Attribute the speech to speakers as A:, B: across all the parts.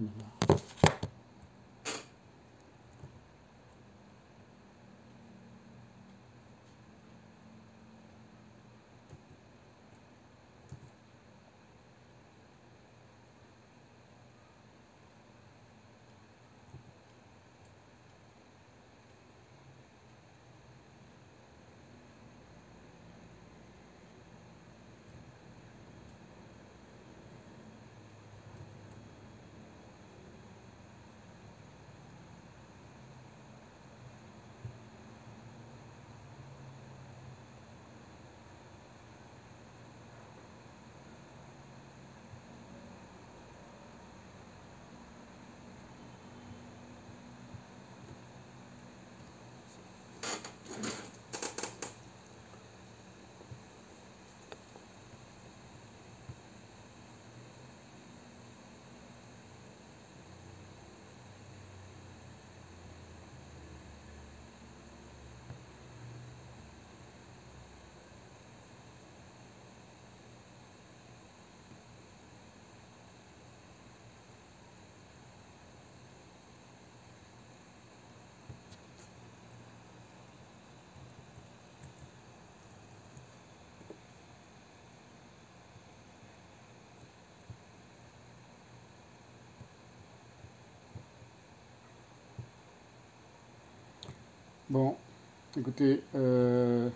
A: Ano? Bon, écoutez, euh,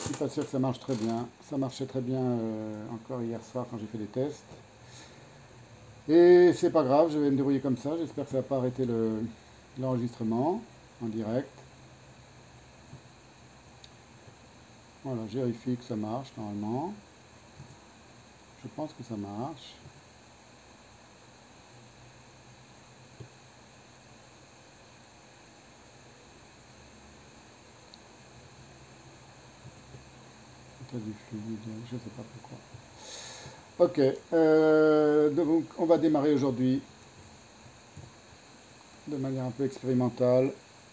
A: je suis pas sûr que ça marche très bien. Ça marchait très bien euh, encore hier soir quand j'ai fait des tests. Et c'est pas grave, je vais me débrouiller comme ça. J'espère que ça va pas arrêter l'enregistrement en direct. Voilà, je vérifie que ça marche normalement. Je pense que ça marche. Du fluide, je ne sais pas pourquoi. Ok, euh, donc on va démarrer aujourd'hui de manière un peu expérimentale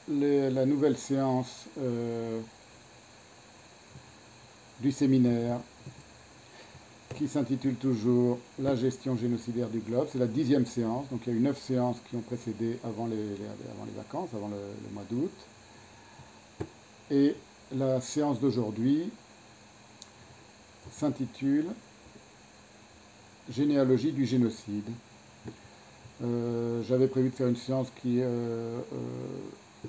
A: la nouvelle séance euh, du séminaire qui s'intitule toujours La gestion génocidaire du globe. C'est la dixième séance, donc il y a eu neuf séances qui ont précédé avant les, avant les vacances, avant le mois d'août. Et la séance d'aujourd'hui s'intitule Généalogie du génocide. Euh, j'avais prévu de faire une séance qui euh, euh,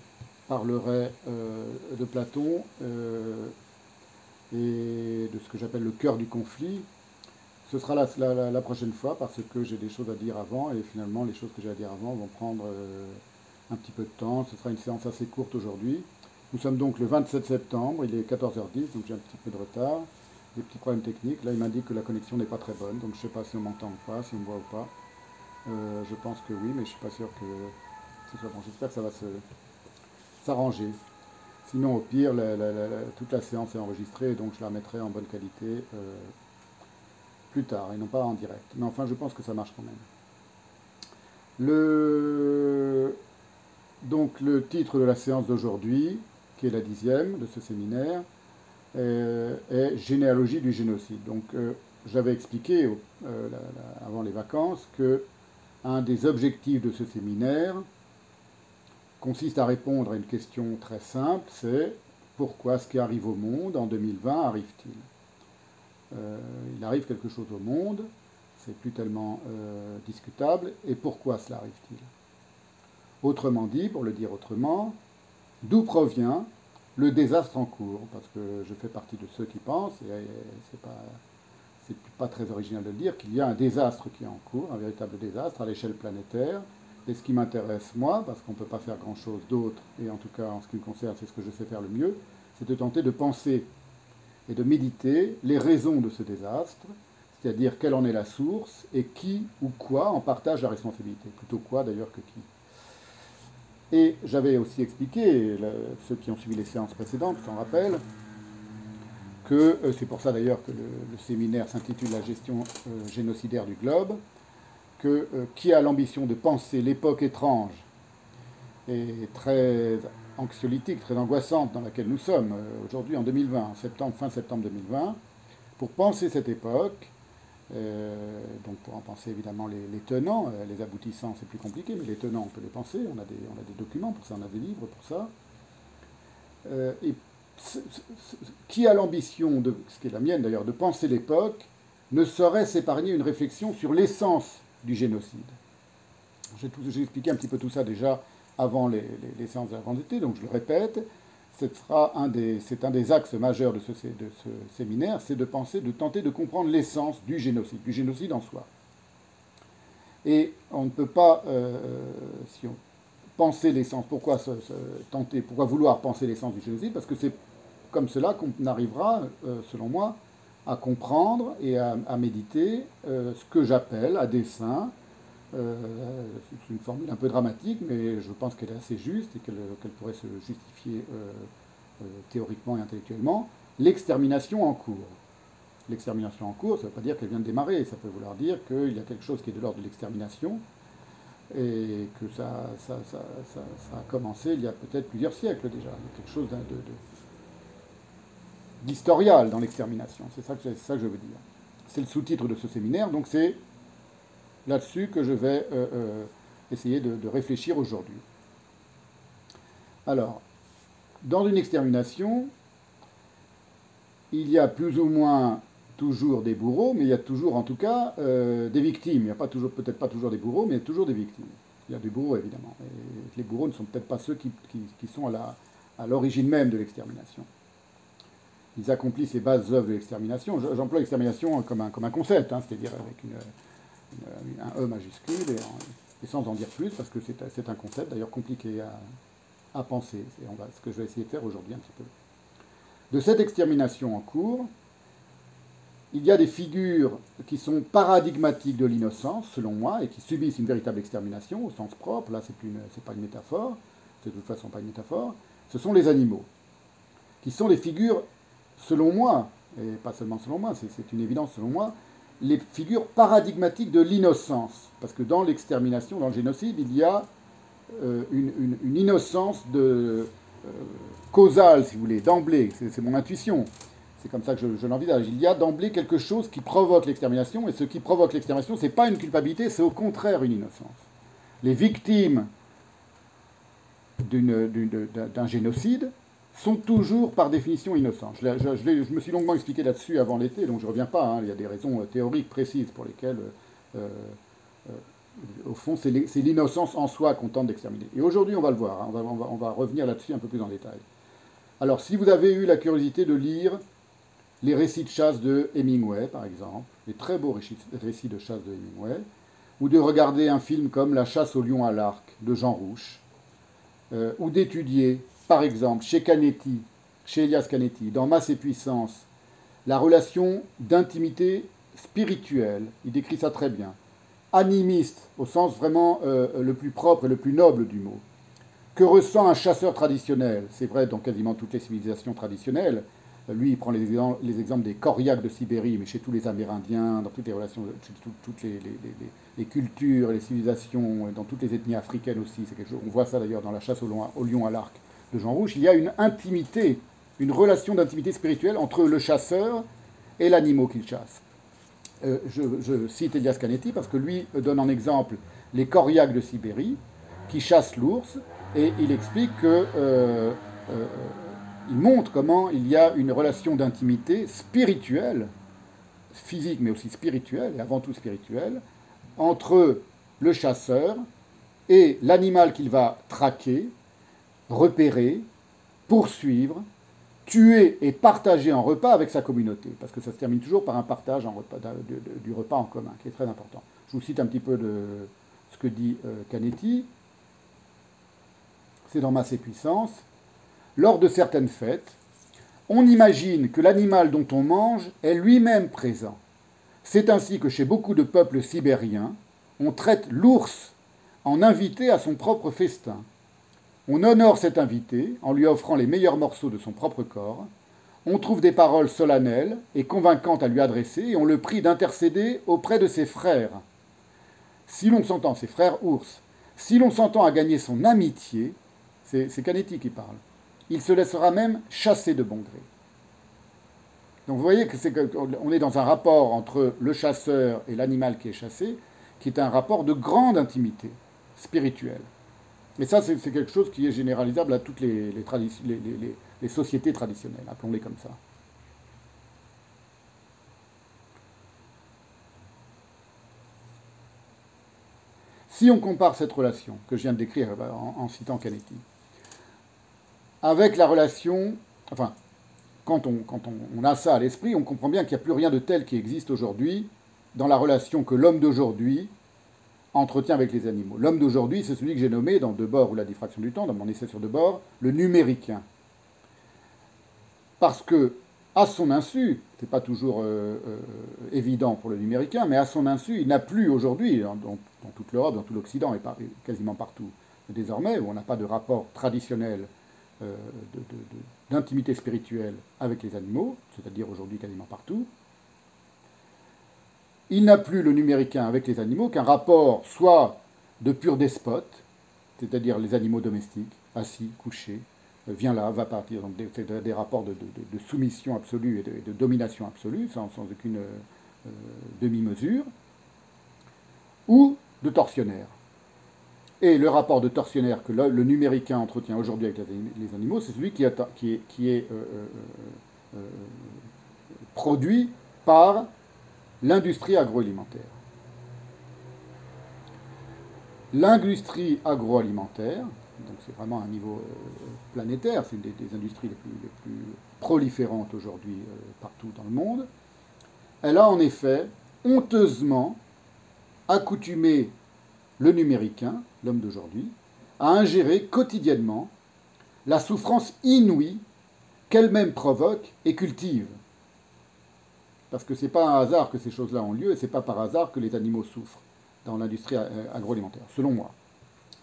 A: parlerait de Platon et de ce que j'appelle le cœur du conflit. Ce sera la, la, prochaine fois parce que j'ai des choses à dire avant et finalement les choses que j'ai à dire avant vont prendre un petit peu de temps. Ce sera une séance assez courte aujourd'hui. Nous sommes donc le 27 septembre, il est 14h10, donc j'ai un petit peu de retard des petits problèmes techniques. Là, il dit que la connexion n'est pas très bonne, donc je ne sais pas si on m'entend ou pas, si on me voit ou pas. Euh, je pense que oui, mais je ne suis pas sûr que ce soit. J'espère que ça va s'arranger. Sinon, au pire, toute la séance est enregistrée, donc je la mettrai en bonne qualité euh, plus tard, et non pas en direct. Mais enfin, je pense que ça marche quand même. Le, donc, le titre de la séance d'aujourd'hui, qui est la dixième de ce séminaire, est généalogie du génocide. Donc euh, j'avais expliqué euh, avant les vacances que un des objectifs de ce séminaire consiste à répondre à une question très simple, c'est pourquoi ce qui arrive au monde en 2020 arrive-t-il? Il arrive quelque chose au monde, c'est plus tellement discutable, et pourquoi cela arrive-t-il? Autrement dit, pour le dire autrement, d'où provient le désastre en cours, parce que je fais partie de ceux qui pensent, et c'est pas, pas très original de le dire, qu'il y a un désastre qui est en cours, un véritable désastre à l'échelle planétaire. Et ce qui m'intéresse, moi, parce qu'on ne peut pas faire grand-chose d'autre, et en tout cas en ce qui me concerne, c'est ce que je sais faire le mieux, c'est de tenter de penser et de méditer les raisons de ce désastre, c'est-à-dire quelle en est la source et qui ou quoi en partage la responsabilité, plutôt quoi d'ailleurs que qui. Et j'avais aussi expliqué, ceux qui ont suivi les séances précédentes s'en rappellent, que euh, c'est pour ça d'ailleurs que le, séminaire s'intitule La gestion euh, génocidaire du globe, que euh, qui a l'ambition de penser l'époque étrange et très anxiolytique, très angoissante dans laquelle nous sommes aujourd'hui en 2020, septembre, fin septembre 2020, pour penser cette époque, donc pour en penser évidemment les, tenants, les aboutissants c'est plus compliqué, mais les tenants on peut les penser, on a des, on a des documents pour ça, on a des livres pour ça. et qui a l'ambition, de, ce qui est la mienne d'ailleurs, de penser l'époque, ne saurait s'épargner une réflexion sur l'essence du génocide. J'ai expliqué un petit peu tout ça déjà avant les, séances de d'été, donc je le répète, c'est un, des, axes majeurs de ce, séminaire, c'est de penser, de tenter de comprendre l'essence du génocide, du génocide en soi. Et on ne peut pas, euh, si on penser l'essence, pourquoi tenter, pourquoi vouloir penser l'essence du génocide Parce que c'est comme cela qu'on arrivera, euh, selon moi, à comprendre et à, méditer euh, ce que j'appelle à dessein, euh, c'est une formule un peu dramatique, mais je pense qu'elle est assez juste et qu'elle pourrait se justifier théoriquement et intellectuellement, l'extermination en cours. L'extermination en cours, ça ne veut pas dire qu'elle vient de démarrer, ça peut vouloir dire qu'il y a quelque chose qui est de l'ordre de l'extermination, et que ça, a commencé il y a peut-être plusieurs siècles déjà. Il y a quelque chose d'historial dans l'extermination. C'est ça, ça que je veux dire. C'est le sous-titre de ce séminaire, donc c'est là-dessus que je vais euh, euh, essayer de, réfléchir aujourd'hui. Alors, dans une extermination, il y a plus ou moins toujours des bourreaux, mais il y a toujours en tout cas euh, des victimes. Il n'y a pas toujours, peut-être pas toujours des bourreaux, mais il y a toujours des victimes. Il y a des bourreaux évidemment. Les bourreaux ne sont peut-être pas ceux qui, sont à l'origine même de l'extermination. Ils accomplissent les bases œuvres de l'extermination. J'emploie l'extermination comme un, comme un concept, hein, c'est-à-dire avec une, un E majuscule et, sans en dire plus, parce que c'est un concept d'ailleurs compliqué à, penser. Ce que je vais essayer de faire aujourd'hui un petit peu. De cette extermination en cours, il y a des figures qui sont paradigmatiques de l'innocence, selon moi, et qui subissent une véritable extermination au sens propre. Là, ce n'est pas une métaphore, c'est de toute façon pas une métaphore. Ce sont les animaux, qui sont les figures, selon moi, et pas seulement selon moi, c'est une évidence selon moi, les figures paradigmatiques de l'innocence. Parce que dans l'extermination, dans le génocide, il y a euh, une, innocence de, euh, causale, si vous voulez, d'emblée, c'est mon intuition c'est comme ça que je, l'envisage. Il y a d'emblée quelque chose qui provoque l'extermination, et ce qui provoque l'extermination, ce n'est pas une culpabilité, c'est au contraire une innocence. Les victimes d'un génocide sont toujours par définition innocentes. Je, me suis longuement expliqué là-dessus avant l'été, donc je ne reviens pas. Hein. Il y a des raisons euh, théoriques précises pour lesquelles, euh, euh, au fond, c'est l'innocence en soi qu'on tente d'exterminer. Et aujourd'hui, on va le voir, hein. on va revenir là-dessus un peu plus en détail. Alors, si vous avez eu la curiosité de lire les récits de chasse de Hemingway, par exemple, les très beaux récits de chasse de Hemingway, ou de regarder un film comme La chasse au lion à l'arc de Jean Rouche, ou d'étudier, par exemple, chez Canetti, chez Elias Canetti, dans Masse et Puissance, la relation d'intimité spirituelle, il décrit ça très bien, animiste, au sens vraiment euh, le plus propre et le plus noble du mot, que ressent un chasseur traditionnel, c'est vrai dans quasiment toutes les civilisations traditionnelles, lui, il prend les, exemples des Koryak de Sibérie, mais chez tous les Amérindiens, dans toutes les relations, toutes les, cultures, les civilisations, dans toutes les ethnies africaines aussi. On voit ça d'ailleurs dans la chasse au lion, à l'arc de Jean Rouge. Il y a une intimité, une relation d'intimité spirituelle entre le chasseur et l'animal qu'il chasse. Euh, je, cite Elias Canetti parce que lui donne en exemple les Koryak de Sibérie qui chassent l'ours et il explique que euh, euh, il montre comment il y a une relation d'intimité spirituelle, physique mais aussi spirituelle, et avant tout spirituelle, entre le chasseur et l'animal qu'il va traquer, repérer, poursuivre, tuer et partager en repas avec sa communauté, parce que ça se termine toujours par un partage du repas en commun, qui est très important. Je vous cite un petit peu de ce que dit euh, Canetti. C'est dans Masse Puissance lors de certaines fêtes, on imagine que l'animal dont on mange est lui-même présent. C'est ainsi que chez beaucoup de peuples sibériens, on traite l'ours en invité à son propre festin. On honore cet invité en lui offrant les meilleurs morceaux de son propre corps. On trouve des paroles solennelles et convaincantes à lui adresser et on le prie d'intercéder auprès de ses frères. Si l'on s'entend, ses frères ours, si l'on s'entend à gagner son amitié, c'est Canetti qui parle, il se laissera même chasser de bon gré. Donc vous voyez que c'est qu'on est dans un rapport entre le chasseur et l'animal qui est chassé, qui est un rapport de grande intimité spirituelle. Et ça, c'est quelque chose qui est généralisable à toutes les, sociétés traditionnelles, appelons-les comme ça. Si on compare cette relation que je viens de décrire euh, en, citant Canetti, avec la relation, enfin, quand on, a ça à l'esprit, on comprend bien qu'il n'y a plus rien de tel qui existe aujourd'hui dans la relation que l'homme d'aujourd'hui entretient avec les animaux. L'homme d'aujourd'hui, c'est celui que j'ai nommé dans Debord ou la diffraction du temps, dans mon essai sur Debord, le numéricain. Parce que à son insu, ce n'est pas toujours euh, euh, évident pour le numéricain, mais à son insu, il n'a plus aujourd'hui, dans, toute l'Europe, dans tout l'Occident et, quasiment partout désormais, où on n'a pas de rapport traditionnel euh, d'intimité spirituelle avec les animaux, c'est-à-dire aujourd'hui quasiment partout, il n'a plus le numéricain avec les animaux qu'un rapport soit de pur despote, c'est-à-dire les animaux domestiques, assis, couchés, viens là, va partir. Donc des, des rapports de, soumission absolue et de, domination absolue, sans, aucune euh, demi-mesure, ou de tortionnaire. Et le rapport de tortionnaire que le, numéricain entretient aujourd'hui avec les, animaux, c'est celui qui, est, euh, euh, produit par l'industrie agroalimentaire. L'industrie agroalimentaire, donc c'est vraiment un niveau euh, planétaire, c'est une des, industries les plus, proliférantes aujourd'hui euh, partout dans le monde. Elle a en effet honteusement accoutumé le numéricain, l'homme d'aujourd'hui, à ingérer quotidiennement la souffrance inouïe qu'elle-même provoque et cultive. Parce que ce n'est pas un hasard que ces choses-là ont lieu, et ce n'est pas par hasard que les animaux souffrent dans l'industrie euh, agroalimentaire, selon moi.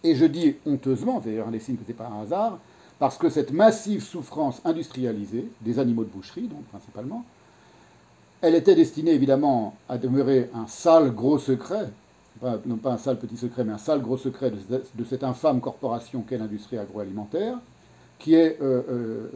A: Et je dis honteusement, d'ailleurs des signes que ce n'est pas un hasard, parce que cette massive souffrance industrialisée, des animaux de boucherie donc principalement, elle était destinée évidemment à demeurer un sale gros secret, non pas un sale petit secret, mais un sale gros secret de, cette infâme corporation qu'est l'industrie agroalimentaire, qui est euh, euh,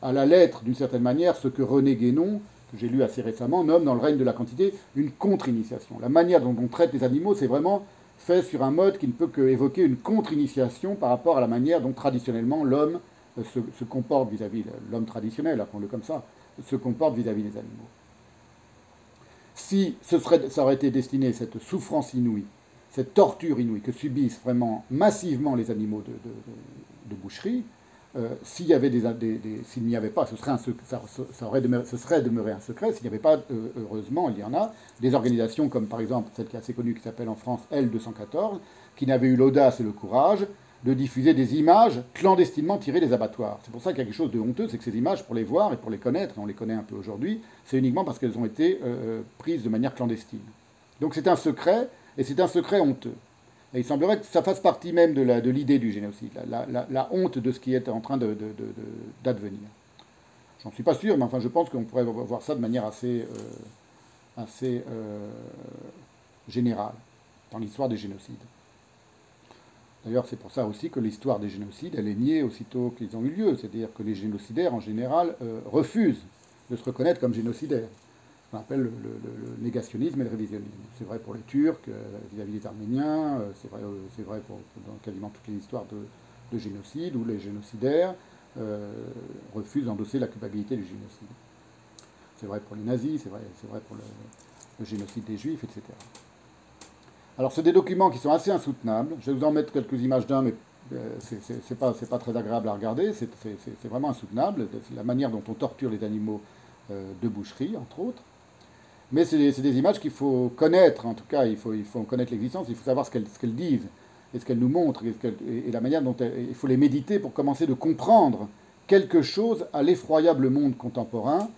A: à la lettre, d'une certaine manière, ce que René Guénon, que j'ai lu assez récemment, nomme dans le règne de la quantité une contre-initiation. La manière dont on traite les animaux, c'est vraiment fait sur un mode qui ne peut qu'évoquer une contre-initiation par rapport à la manière dont traditionnellement l'homme euh, se, comporte vis-à-vis, l'homme traditionnel, appelons-le comme ça, se comporte vis-à-vis des animaux. Si ce serait, ça aurait été destiné, cette souffrance inouïe, cette torture inouïe que subissent vraiment massivement les animaux de boucherie, euh, s'il n'y avait pas, ce serait, demeuré, un secret. S'il n'y avait pas, euh, heureusement, il y en a des organisations comme par exemple celle qui est assez connue qui s'appelle en France L214, qui n'avait eu l'audace et le courage de diffuser des images clandestinement tirées des abattoirs. C'est pour ça qu'il y a quelque chose de honteux, c'est que ces images, pour les voir et pour les connaître, on les connaît un peu aujourd'hui, c'est uniquement parce qu'elles ont été euh, prises de manière clandestine. Donc c'est un secret, et c'est un secret honteux. Et il semblerait que ça fasse partie même de l'idée du génocide, la, honte de ce qui est en train d'advenir. J'en suis pas sûr, mais enfin je pense qu'on pourrait voir ça de manière assez, euh, euh, générale dans l'histoire des génocides. D'ailleurs, c'est pour ça aussi que l'histoire des génocides, elle est niée aussitôt qu'ils ont eu lieu. C'est-à-dire que les génocidaires, en général, euh, refusent de se reconnaître comme génocidaires qu'on appelle le, négationnisme et le révisionnisme. C'est vrai pour les Turcs euh, vis-à-vis des Arméniens, euh, c'est vrai, euh, vrai pour, dans quasiment toutes les histoires de, génocide, où les génocidaires refusent d'endosser la culpabilité du génocide. C'est vrai pour les nazis, c'est vrai, vrai pour le, génocide des juifs, etc. Alors, c'est des documents qui sont assez insoutenables. Je vais vous en mettre quelques images d'un, mais c'est pas, pas très agréable à regarder. C'est vraiment insoutenable. La manière dont on torture les animaux de boucherie, entre autres. Mais c'est des, images qu'il faut connaître, en tout cas, il faut, il faut connaître l'existence, il faut savoir ce qu'elles disent, et ce qu'elles nous montrent, et, la manière dont il faut les méditer pour commencer de comprendre quelque chose à l'effroyable monde contemporain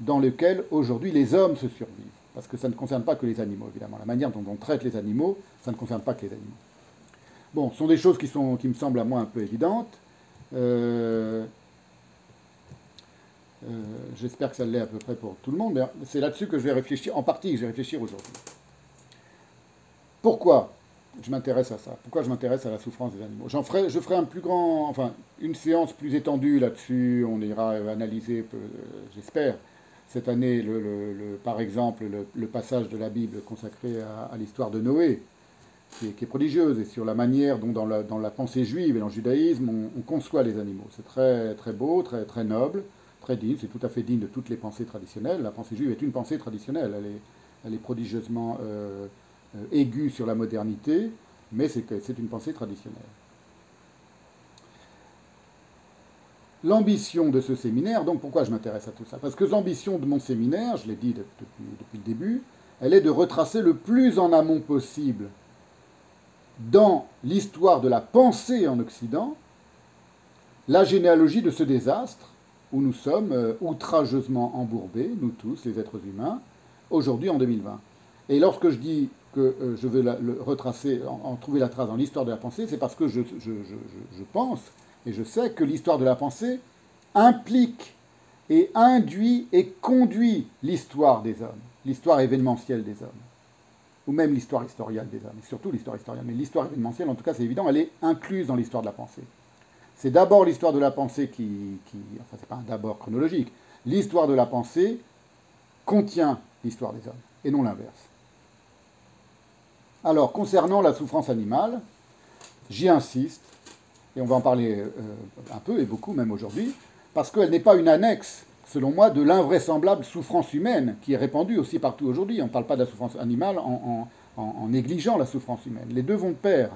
A: dans lequel aujourd'hui les hommes se survivent. Parce que ça ne concerne pas que les animaux, évidemment. La manière dont on traite les animaux, ça ne concerne pas que les animaux. Bon, ce sont des choses qui, sont, qui me semblent à moi un peu évidentes. Euh, j'espère que ça l'est à peu près pour tout le monde, c'est là-dessus que je vais réfléchir, en partie que je vais réfléchir aujourd'hui. Pourquoi je m'intéresse à ça? Pourquoi je m'intéresse à la souffrance des animaux? J'en ferai, Je ferai un plus grand, enfin, une séance plus étendue là-dessus. On ira analyser, euh, j'espère, cette année, par exemple, le, passage de la Bible consacré à, l'histoire de Noé, qui est, prodigieuse, et sur la manière dont, dans la, pensée juive et dans le judaïsme, on, conçoit les animaux. C'est très, très beau, très, très noble, très digne. C'est tout à fait digne de toutes les pensées traditionnelles. La pensée juive est une pensée traditionnelle. Elle est, prodigieusement euh, euh, aiguë sur la modernité, mais c'est une pensée traditionnelle. L'ambition de ce séminaire, donc pourquoi je m'intéresse à tout ça? Parce que l'ambition de mon séminaire, je l'ai dit depuis, le début, elle est de retracer le plus en amont possible dans l'histoire de la pensée en Occident la généalogie de ce désastre où nous sommes euh, outrageusement embourbés, nous tous, les êtres humains, aujourd'hui en 2020. Et lorsque je dis que euh, je veux retracer, en, trouver la trace dans l'histoire de la pensée, c'est parce que je, pense et je sais que l'histoire de la pensée implique et induit et conduit l'histoire des hommes, l'histoire événementielle des hommes, ou même l'histoire historiale des hommes, et surtout l'histoire historiale. Mais l'histoire événementielle, en tout cas, c'est évident, elle est incluse dans l'histoire de la pensée. C'est d'abord l'histoire de la pensée qui, qui enfin, c'est pas un d'abord chronologique. L'histoire de la pensée contient l'histoire des hommes, et non l'inverse. Alors, concernant la souffrance animale, j'y insiste, et on va en parler euh, un peu et beaucoup même aujourd'hui, parce qu'elle n'est pas une annexe, selon moi, de l'invraisemblable souffrance humaine qui est répandue aussi partout aujourd'hui. On ne parle pas de la souffrance animale en, négligeant la souffrance humaine. Les deux vont de pair.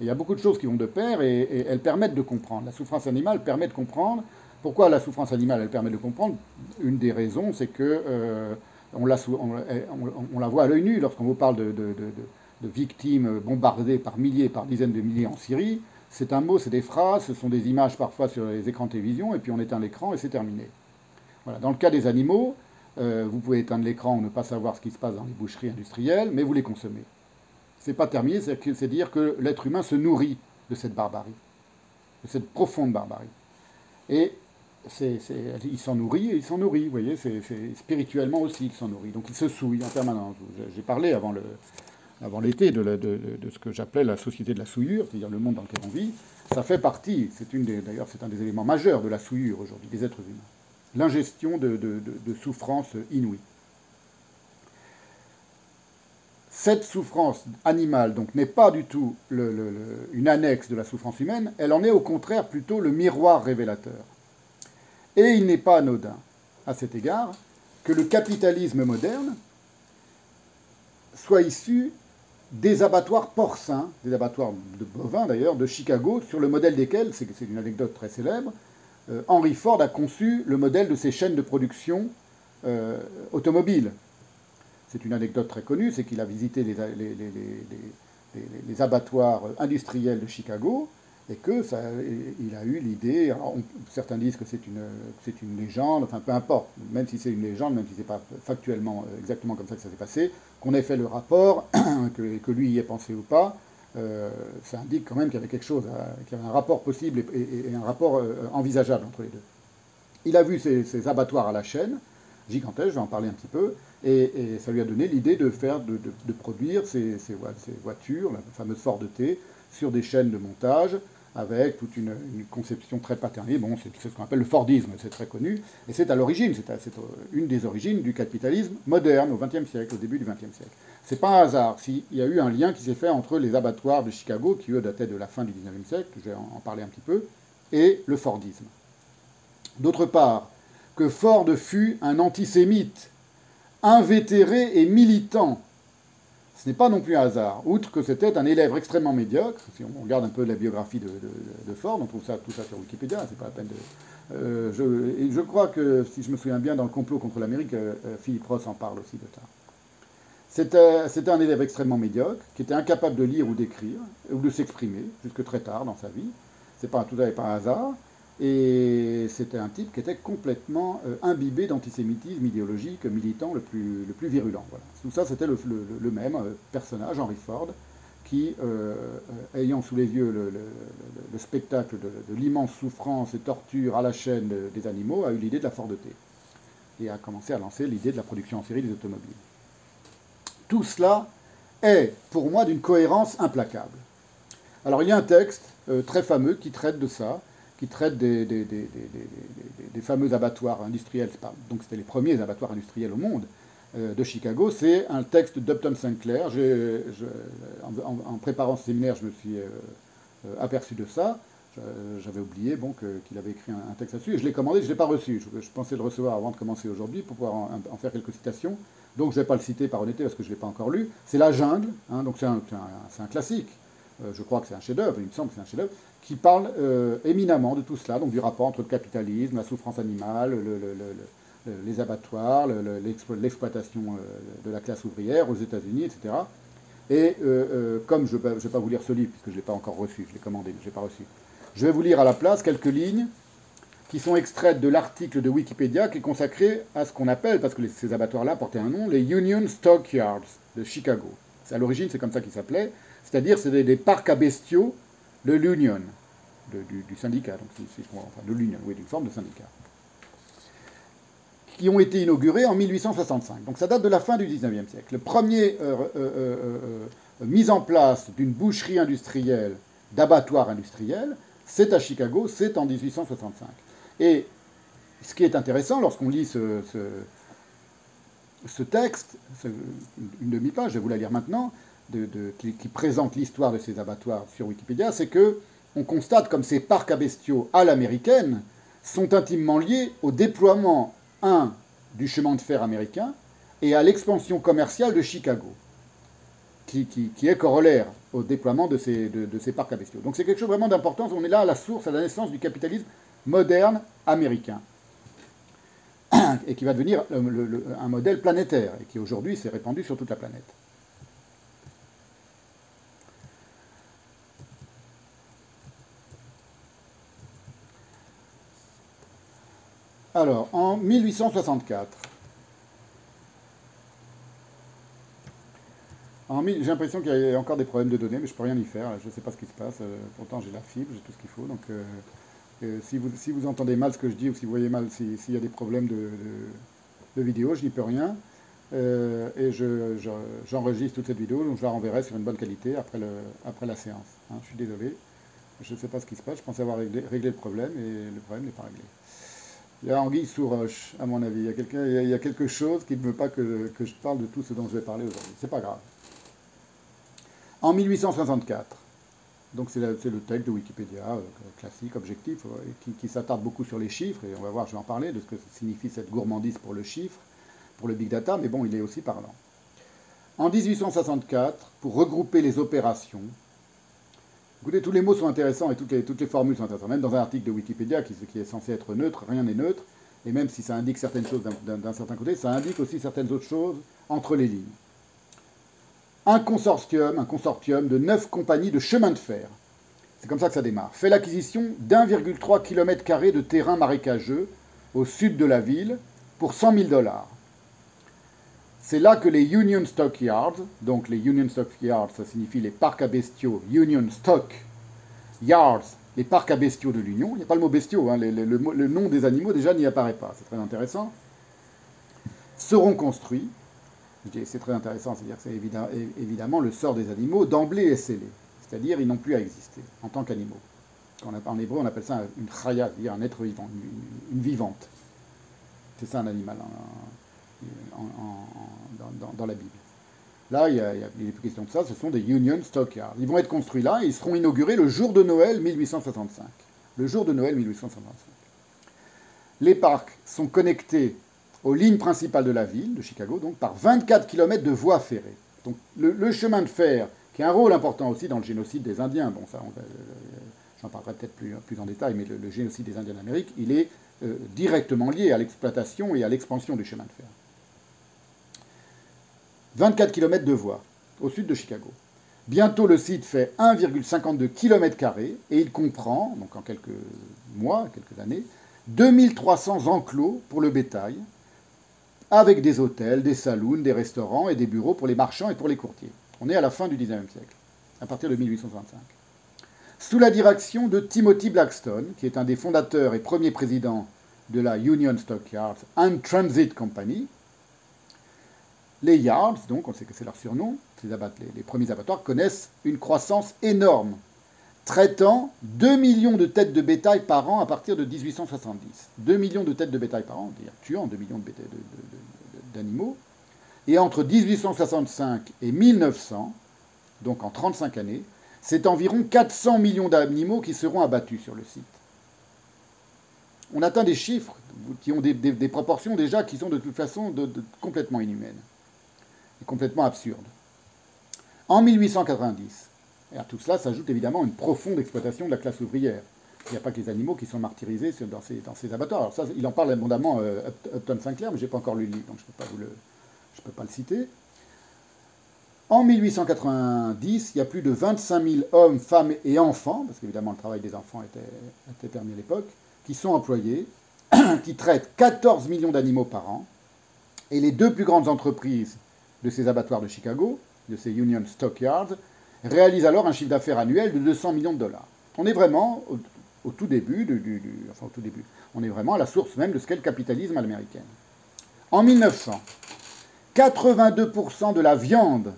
A: Il y a beaucoup de choses qui vont de pair et, elles permettent de comprendre. La souffrance animale permet de comprendre. Pourquoi la souffrance animale, elle permet de comprendre? Une des raisons, c'est que euh, la, on, la, voit à l'œil nu lorsqu'on vous parle de, victimes bombardées par milliers, par dizaines de milliers en Syrie. C'est un mot, c'est des phrases, ce sont des images parfois sur les écrans de télévision, et puis on éteint l'écran et c'est terminé. Dans le cas des animaux, euh, vous pouvez éteindre l'écran ou ne pas savoir ce qui se passe dans les boucheries industrielles, mais vous les consommez. C'est pas terminé, c'est dire que l'être humain se nourrit de cette barbarie, de cette profonde barbarie. Et il s'en nourrit et il s'en nourrit, vous voyez, c'est spirituellement aussi il s'en nourrit. Donc il se souille en permanence. J'ai parlé avant l'été de, ce que j'appelais la société de la souillure, c'est-à-dire le monde dans lequel on vit. Ça fait partie, c'est d'ailleurs c'est un des éléments majeurs de la souillure aujourd'hui des êtres humains. L'ingestion de, souffrances inouïes. Cette souffrance animale donc n'est pas du tout une annexe de la souffrance humaine, elle en est au contraire plutôt le miroir révélateur. Et il n'est pas anodin, à cet égard, que le capitalisme moderne soit issu des abattoirs porcins, des abattoirs de bovins d'ailleurs, de Chicago, sur le modèle desquels, c'est une anecdote très célèbre, euh, Henry Ford a conçu le modèle de ces chaînes de production euh, automobiles. C'est une anecdote très connue, c'est qu'il a visité les, abattoirs industriels de Chicago, et que il a eu l'idée, certains disent que c'est une, une légende, enfin peu importe, même si c'est une légende, même si c'est pas factuellement euh, exactement comme ça que ça s'est passé, qu'on ait fait le rapport, que, lui y ait pensé ou pas, euh, ça indique quand même qu'il y avait quelque chose, qu'il y avait un rapport possible et, un rapport euh, envisageable entre les deux. Il a vu ces, abattoirs à la chaîne, gigantesques, je vais en parler un petit peu, et, ça lui a donné l'idée de faire, de, produire ces, voitures, la fameuse Ford T, sur des chaînes de montage, avec toute une, conception très paternelle. Bon, c'est ce qu'on appelle le Fordisme, c'est très connu, et c'est à l'origine, c'est une des origines du capitalisme moderne au XXe siècle, au début du XXe siècle. C'est pas un hasard s'il y a eu un lien qui s'est fait entre les abattoirs de Chicago, qui eux dataient de la fin du XIXe siècle, je vais en parler un petit peu, et le Fordisme. D'autre part, que Ford fut un antisémite, invétéré et militant, ce n'est pas non plus un hasard. Outre que c'était un élève extrêmement médiocre, si on regarde un peu la biographie de, Ford, on trouve ça, tout ça sur Wikipédia, c'est pas la peine de. Euh, je, je, crois que, si je me souviens bien, dans le complot contre l'Amérique, euh, euh, Philippe Ross en parle aussi de ça. C'était un élève extrêmement médiocre, qui était incapable de lire ou d'écrire, ou de s'exprimer, jusque très tard dans sa vie. C'est pas tout à fait par hasard. Et c'était un type qui était complètement euh, imbibé d'antisémitisme idéologique, militant le plus, le plus virulent. Tout ça, c'était le, même euh, personnage, Henry Ford, qui, euh, ayant sous les yeux le, spectacle de, l'immense souffrance et torture à la chaîne des animaux, a eu l'idée de la Ford T. Et a commencé à lancer l'idée de la production en série des automobiles. Tout cela est pour moi d'une cohérence implacable. Alors il y a un texte très fameux qui traite de ça, qui traite des, fameux abattoirs industriels, donc c'était les premiers abattoirs industriels au monde euh, de Chicago, c'est un texte d'Upton Sinclair. en, préparant ce séminaire, je me suis euh, aperçu de ça. J'avais oublié qu'il avait écrit un, texte là-dessus, je l'ai commandé, je ne l'ai pas reçu. Je, pensais le recevoir avant de commencer aujourd'hui pour pouvoir en, faire quelques citations. Donc je ne vais pas le citer par honnêteté parce que je ne l'ai pas encore lu. C'est La Jungle, hein, donc c'est un, classique. Euh, je crois que c'est un chef-d'œuvre, il me semble que c'est un chef-d'œuvre, qui parle euh, éminemment de tout cela, donc du rapport entre le capitalisme, la souffrance animale, les abattoirs, l'exploitation euh, de la classe ouvrière aux États-Unis, etc. Et comme je ne vais pas vous lire ce livre, puisque je ne l'ai pas encore reçu, je l'ai commandé, mais je ne l'ai pas reçu, je vais vous lire à la place quelques lignes qui sont extraites de l'article de Wikipédia qui est consacré à ce qu'on appelle, parce que ces abattoirs-là portaient un nom, les Union Stockyards de Chicago. À l'origine, c'est comme ça qu'ils s'appelaient. C'est-à-dire, c'est des, parcs à bestiaux de l'Union, du, syndicat, donc enfin, de l'Union, oui, d'une forme de syndicat, qui ont été inaugurés en 1865. Donc ça date de la fin du 19e siècle. Le premier euh, euh, euh, mise en place d'une boucherie industrielle, d'abattoir industriel, c'est à Chicago, c'est en 1865. Et ce qui est intéressant lorsqu'on lit ce, ce, texte, une demi-page, je vais vous la lire maintenant, qui, présente l'histoire de ces abattoirs sur Wikipédia, c'est que on constate comme ces parcs à bestiaux à l'américaine sont intimement liés au déploiement, un, du chemin de fer américain et à l'expansion commerciale de Chicago, qui, est corollaire au déploiement de ces, de ces parcs à bestiaux. Donc c'est quelque chose vraiment d'important, on est là à la source, à la naissance du capitalisme moderne américain, et qui va devenir un modèle planétaire, et qui aujourd'hui s'est répandu sur toute la planète. Alors, en 1864, j'ai l'impression qu'il y a encore des problèmes de données, mais je ne peux rien y faire. Je ne sais pas ce qui se passe. Euh, pourtant, j'ai la fibre, j'ai tout ce qu'il faut. Donc, euh, euh, si, vous, si, vous, entendez mal ce que je dis ou si vous voyez mal, s'il y a des problèmes de, vidéo, je n'y peux rien. et j'enregistre toute cette vidéo, donc je la renverrai sur une bonne qualité après, le, après la séance. Hein. je suis désolé. Je ne sais pas ce qui se passe. Je pensais avoir réglé, réglé le problème et le problème n'est pas réglé. Il y a Anguille sous roche, à mon avis. Il y a, quelque chose qui ne veut pas que, je parle de tout ce dont je vais parler aujourd'hui. C'est pas grave. En 1864, donc c'est, le texte de Wikipédia, euh, classique, objectif, qui, qui, s'attarde beaucoup sur les chiffres, et on va voir, je vais en parler, de ce que signifie cette gourmandise pour le chiffre, pour le big data, mais bon, il est aussi parlant. En 1864, pour regrouper les opérations, Écoutez, tous les mots sont intéressants et toutes les, formules sont intéressantes. Même dans un article de Wikipédia qui, qui est censé être neutre, rien n'est neutre. Et même si ça indique certaines choses d'un certain côté, ça indique aussi certaines autres choses entre les lignes. Un consortium, un consortium de neuf compagnies de chemin de fer, c'est comme ça que ça démarre, fait l'acquisition d'1,3 km de terrain marécageux au sud de la ville pour 100 000 dollars. C'est là que les Union Stock Yards, donc les Union Stock Yards, ça signifie les parcs à bestiaux, Union Stock Yards, les parcs à bestiaux de l'Union. Il n'y a pas le mot bestiaux, hein, le, nom des animaux déjà n'y apparaît pas, c'est très intéressant. Seront construits, c'est très intéressant, c'est-à-dire que c'est évidemment, le sort des animaux d'emblée est scellé, c'est-à-dire ils n'ont plus à exister en tant qu'animaux. En hébreu, on appelle ça une chaya, c'est-à-dire un être vivant, une, vivante. C'est ça un animal. Dans, la Bible. Là, il, il, plus question de ça, ce sont des Union Stockyards. Ils vont être construits là et ils seront inaugurés le jour de Noël 1865. Le jour de Noël 1865. Les parcs sont connectés aux lignes principales de la ville, de Chicago, donc par 24 km de voies ferrées. Donc le, chemin de fer, qui a un rôle important aussi dans le génocide des Indiens, bon ça, euh, j'en parlerai peut-être plus, plus, en détail, mais le, génocide des Indiens d'Amérique, il est euh, directement lié à l'exploitation et à l'expansion du chemin de fer. 24 km de voies au sud de Chicago. Bientôt, le site fait 1,52 km et il comprend, donc en quelques mois, quelques années, 2300 enclos pour le bétail, avec des hôtels, des saloons, des restaurants et des bureaux pour les marchands et pour les courtiers. On est à la fin du XIXe siècle, à partir de 1825. Sous la direction de Timothy Blackstone, qui est un des fondateurs et premier président de la Union Stockyards and Transit Company, Les yards, donc on sait que c'est leur surnom, les, premiers abattoirs, connaissent une croissance énorme, traitant 2 millions de têtes de bétail par an à partir de 1870. 2 millions de têtes de bétail par an, c'est-à-dire tuant 2 millions d'animaux. Et entre 1865 et 1900, donc en 35 années, c'est environ 400 millions d'animaux qui seront abattus sur le site. On atteint des chiffres qui ont des, proportions déjà qui sont de toute façon complètement inhumaines complètement absurdes. En 1890, et à tout cela s'ajoute évidemment une profonde exploitation de la classe ouvrière. Il n'y a pas que les animaux qui sont martyrisés dans ces, abattoirs. Alors ça, il en parle abondamment, euh, Upton Sinclair, mais je n'ai pas encore lu le livre, donc je ne peux, peux, pas le citer. En 1890, il y a plus de 25 000 hommes, femmes et enfants, parce qu'évidemment le travail des enfants était, était permis à l'époque, qui sont employés, qui traitent 14 millions d'animaux par an. Et les deux plus grandes entreprises de ces abattoirs de Chicago, de ces Union Stockyards, réalisent alors un chiffre d'affaires annuel de 200 millions de dollars. On est vraiment au, tout début, du, enfin au tout début, on est vraiment à la source même de ce qu'est le capitalisme américain. En 1900, 82% de la viande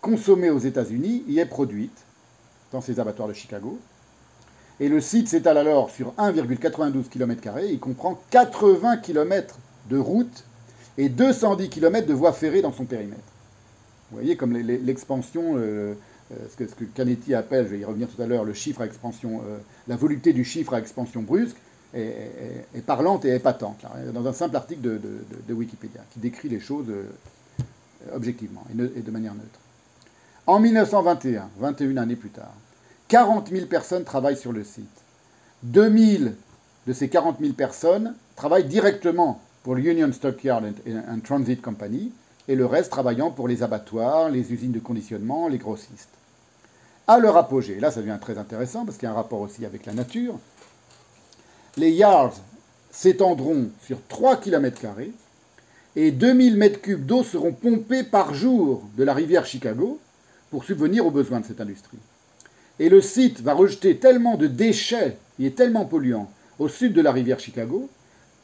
A: consommée aux États-Unis y est produite dans ces abattoirs de Chicago. Et le site s'étale alors sur 1,92 km, il comprend 80 km de route et 210 km de voies ferrées dans son périmètre. Vous voyez comme l'expansion, euh, euh, ce, que, Canetti appelle, je vais y revenir tout à l'heure, le chiffre à euh, la volupté du chiffre à expansion brusque est, parlante et épatante, dans un simple article de, Wikipédia, qui décrit les choses objectivement et, de manière neutre. En 1921, 21 années plus tard, 40 000 personnes travaillent sur le site. 2000 de ces 40 000 personnes travaillent directement pour l'Union Stockyard and Transit Company, et le reste travaillant pour les abattoirs, les usines de conditionnement, les grossistes. À leur apogée, là ça devient très intéressant parce qu'il y a un rapport aussi avec la nature, les yards s'étendront sur 3 km et 2000 m3 d'eau seront pompés par jour de la rivière Chicago pour subvenir aux besoins de cette industrie. Et le site va rejeter tellement de déchets, il est tellement polluant, au sud de la rivière Chicago,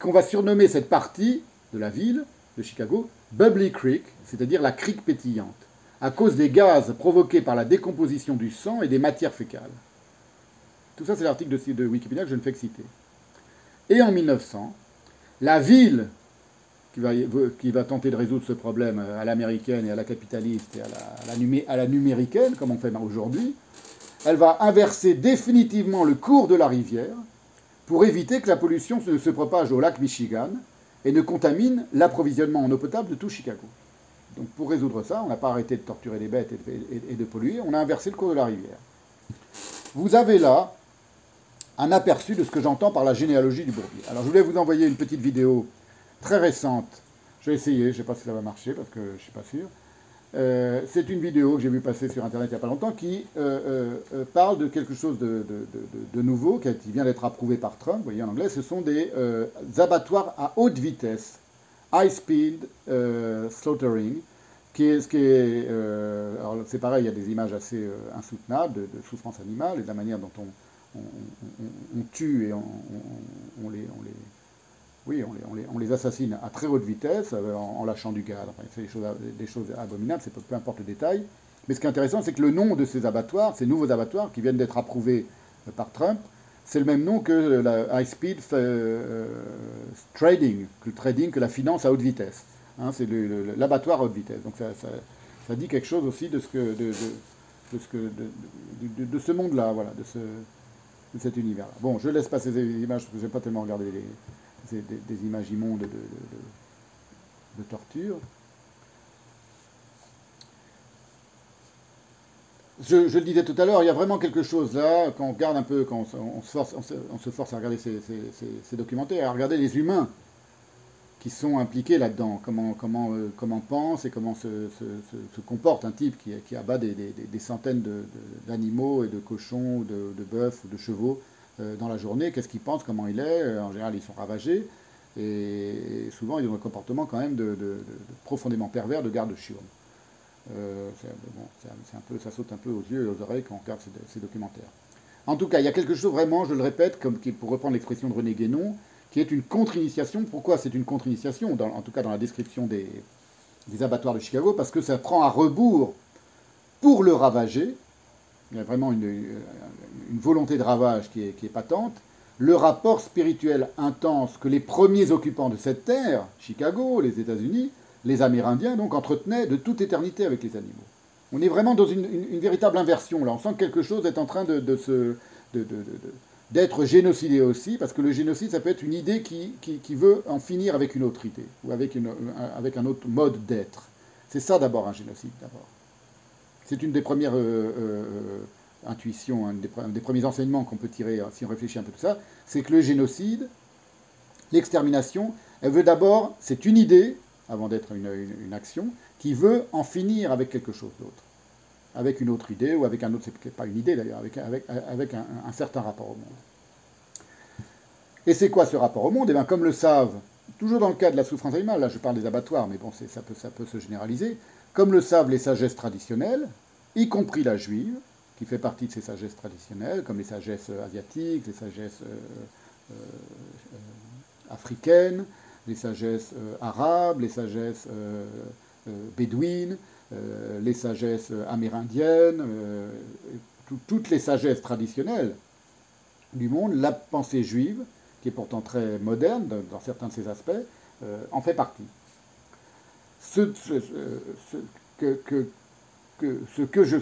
A: qu'on va surnommer cette partie de la ville de Chicago Bubbly Creek, c'est-à-dire la crique pétillante, à cause des gaz provoqués par la décomposition du sang et des matières fécales. Tout ça, c'est l'article de, Wikipédia que je ne fais que citer. Et en 1900, la ville qui va, tenter de résoudre ce problème à l'américaine et à la capitaliste et à la, à la numéricaine, comme on fait aujourd'hui, elle va inverser définitivement le cours de la rivière pour éviter que la pollution ne se propage au lac Michigan et ne contamine l'approvisionnement en eau potable de tout Chicago. Donc pour résoudre ça, on n'a pas arrêté de torturer les bêtes et de, polluer, on a inversé le cours de la rivière. Vous avez là un aperçu de ce que j'entends par la généalogie du bourbier. Alors je voulais vous envoyer une petite vidéo très récente. Je vais essayer, je ne sais pas si ça va marcher parce que je ne suis pas sûr. Euh, c'est une vidéo que j'ai vu passer sur Internet il n'y a pas longtemps qui euh, euh, parle de quelque chose de, nouveau qui, vient d'être approuvé par Trump. Vous voyez en anglais, ce sont des abattoirs à haute vitesse, high speed slaughtering, qui est ce qui est. alors c'est pareil, il y a des images assez insoutenables de, souffrance animale et de la manière dont on, on tue et on, les, les oui, on les, assassine à très haute vitesse, euh, en, lâchant du gaz. c'est des choses, abominables, c'est peu, importe le détail. Mais ce qui est intéressant, c'est que le nom de ces abattoirs, ces nouveaux abattoirs qui viennent d'être approuvés euh, par Trump, c'est le même nom que la high speed euh, trading, que le trading, que la finance à haute vitesse. Hein, c'est l'abattoir à haute vitesse. Donc ça, dit quelque chose aussi de ce monde-là, voilà, de, ce, de cet univers-là. Bon, je laisse passer ces images parce que je n'ai pas tellement regardé les, des, images immondes de, de, torture. Je, le disais tout à l'heure, il y a vraiment quelque chose là, quand on regarde un peu, quand on, se, force, à regarder ces, documentaires, à regarder les humains qui sont impliqués là-dedans, comment, comment, euh, comment pense et comment se, comporte un type qui, abat des, centaines d'animaux et de cochons, de, bœufs ou de chevaux dans la journée, qu'est-ce qu'ils pensent, comment il est. Euh, en général, ils sont ravagés. Et souvent, ils ont un comportement quand même de, profondément pervers de garde chiourme. Euh, ça saute un peu aux yeux et aux oreilles quand on regarde ces, documentaires. En tout cas, il y a quelque chose vraiment, je le répète, comme, pour reprendre l'expression de René Guénon, qui est une contre-initiation. Pourquoi c'est une contre-initiation En tout cas, dans la description des, des abattoirs de Chicago, parce que ça prend à rebours pour le ravager. Il y a vraiment une, volonté de ravage qui est, qui est, patente. Le rapport spirituel intense que les premiers occupants de cette terre, Chicago, les États-Unis, les Amérindiens, donc entretenaient de toute éternité avec les animaux. On est vraiment dans une, véritable inversion là. On sent que quelque chose est en train de, se, d'être génocidé aussi, parce que le génocide, ça peut être une idée qui, qui, veut en finir avec une autre idée, ou avec, une, avec un autre mode d'être. C'est ça d'abord un génocide, d'abord. C'est une des premières euh, euh, intuitions, un des, premiers enseignements qu'on peut tirer, hein, si on réfléchit un peu tout ça, c'est que le génocide, l'extermination, elle veut d'abord, c'est une idée, avant d'être une, action, qui veut en finir avec quelque chose d'autre. Avec une autre idée, ou avec un autre, c'est pas une idée d'ailleurs, avec, un, certain rapport au monde. Et c'est quoi ce rapport au monde? Eh bien, comme le savent, toujours dans le cas de la souffrance animale, là je parle des abattoirs, mais bon, ça peut se généraliser, comme le savent les sagesses traditionnelles, y compris la juive, qui fait partie de ces sagesses traditionnelles, comme les sagesses asiatiques, les sagesses euh, euh, euh, africaines, les sagesses arabes, les sagesses bédouines, les sagesses amérindiennes, toutes les sagesses traditionnelles du monde, la pensée juive, qui est pourtant très moderne dans certains de ses aspects, en fait partie. Ce, que, ce que je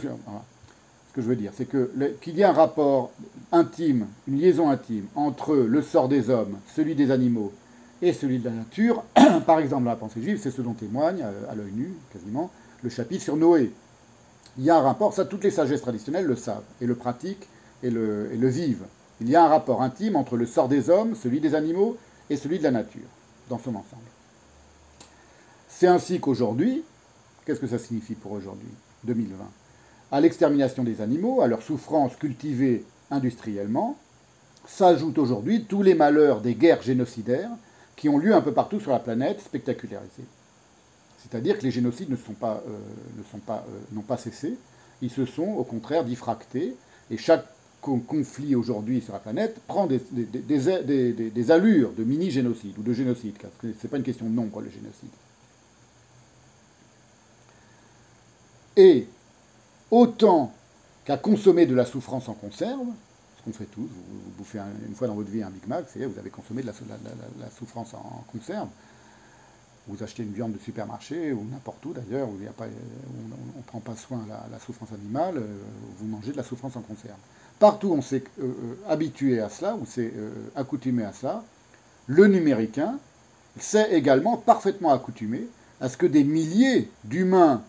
A: ce que je veux dire, c'est que qu'il y a un rapport intime, une liaison intime entre le sort des hommes, celui des animaux et celui de la nature. Par exemple, la pensée juive, c'est ce dont témoigne, euh, à, l'œil nu, quasiment, le chapitre sur Noé. Il y a un rapport, ça toutes les sagesses traditionnelles le savent, et le pratiquent, et le vivent. Il y a un rapport intime entre le sort des hommes, celui des animaux, et celui de la nature, dans son ensemble. C'est ainsi qu'aujourd'hui, qu'est-ce que ça signifie pour aujourd'hui, 2020 À l'extermination des animaux, à leur souffrance cultivée industriellement, s'ajoutent aujourd'hui tous les malheurs des guerres génocidaires qui ont lieu un peu partout sur la planète, spectacularisées. C'est-à-dire que les génocides pas, euh, pas, euh, n'ont pas cessé, ils se sont au contraire diffractés, et chaque conflit aujourd'hui sur la planète prend des allures de mini-génocide ou de génocide, parce que ce n'est pas une question de nombre, le génocide. Et autant qu'à consommer de la souffrance en conserve, ce qu'on fait tous, vous, bouffez une fois dans votre vie un Big Mac, c'est vous avez consommé de la, souffrance en, conserve. Vous achetez une viande de supermarché ou n'importe où d'ailleurs, où, on ne prend pas soin de la, souffrance animale, euh, vous mangez de la souffrance en conserve. Partout on s'est euh, euh, habitué à cela, on s'est accoutumé à cela. Le numéricain s'est également parfaitement accoutumé à ce que des milliers d'humains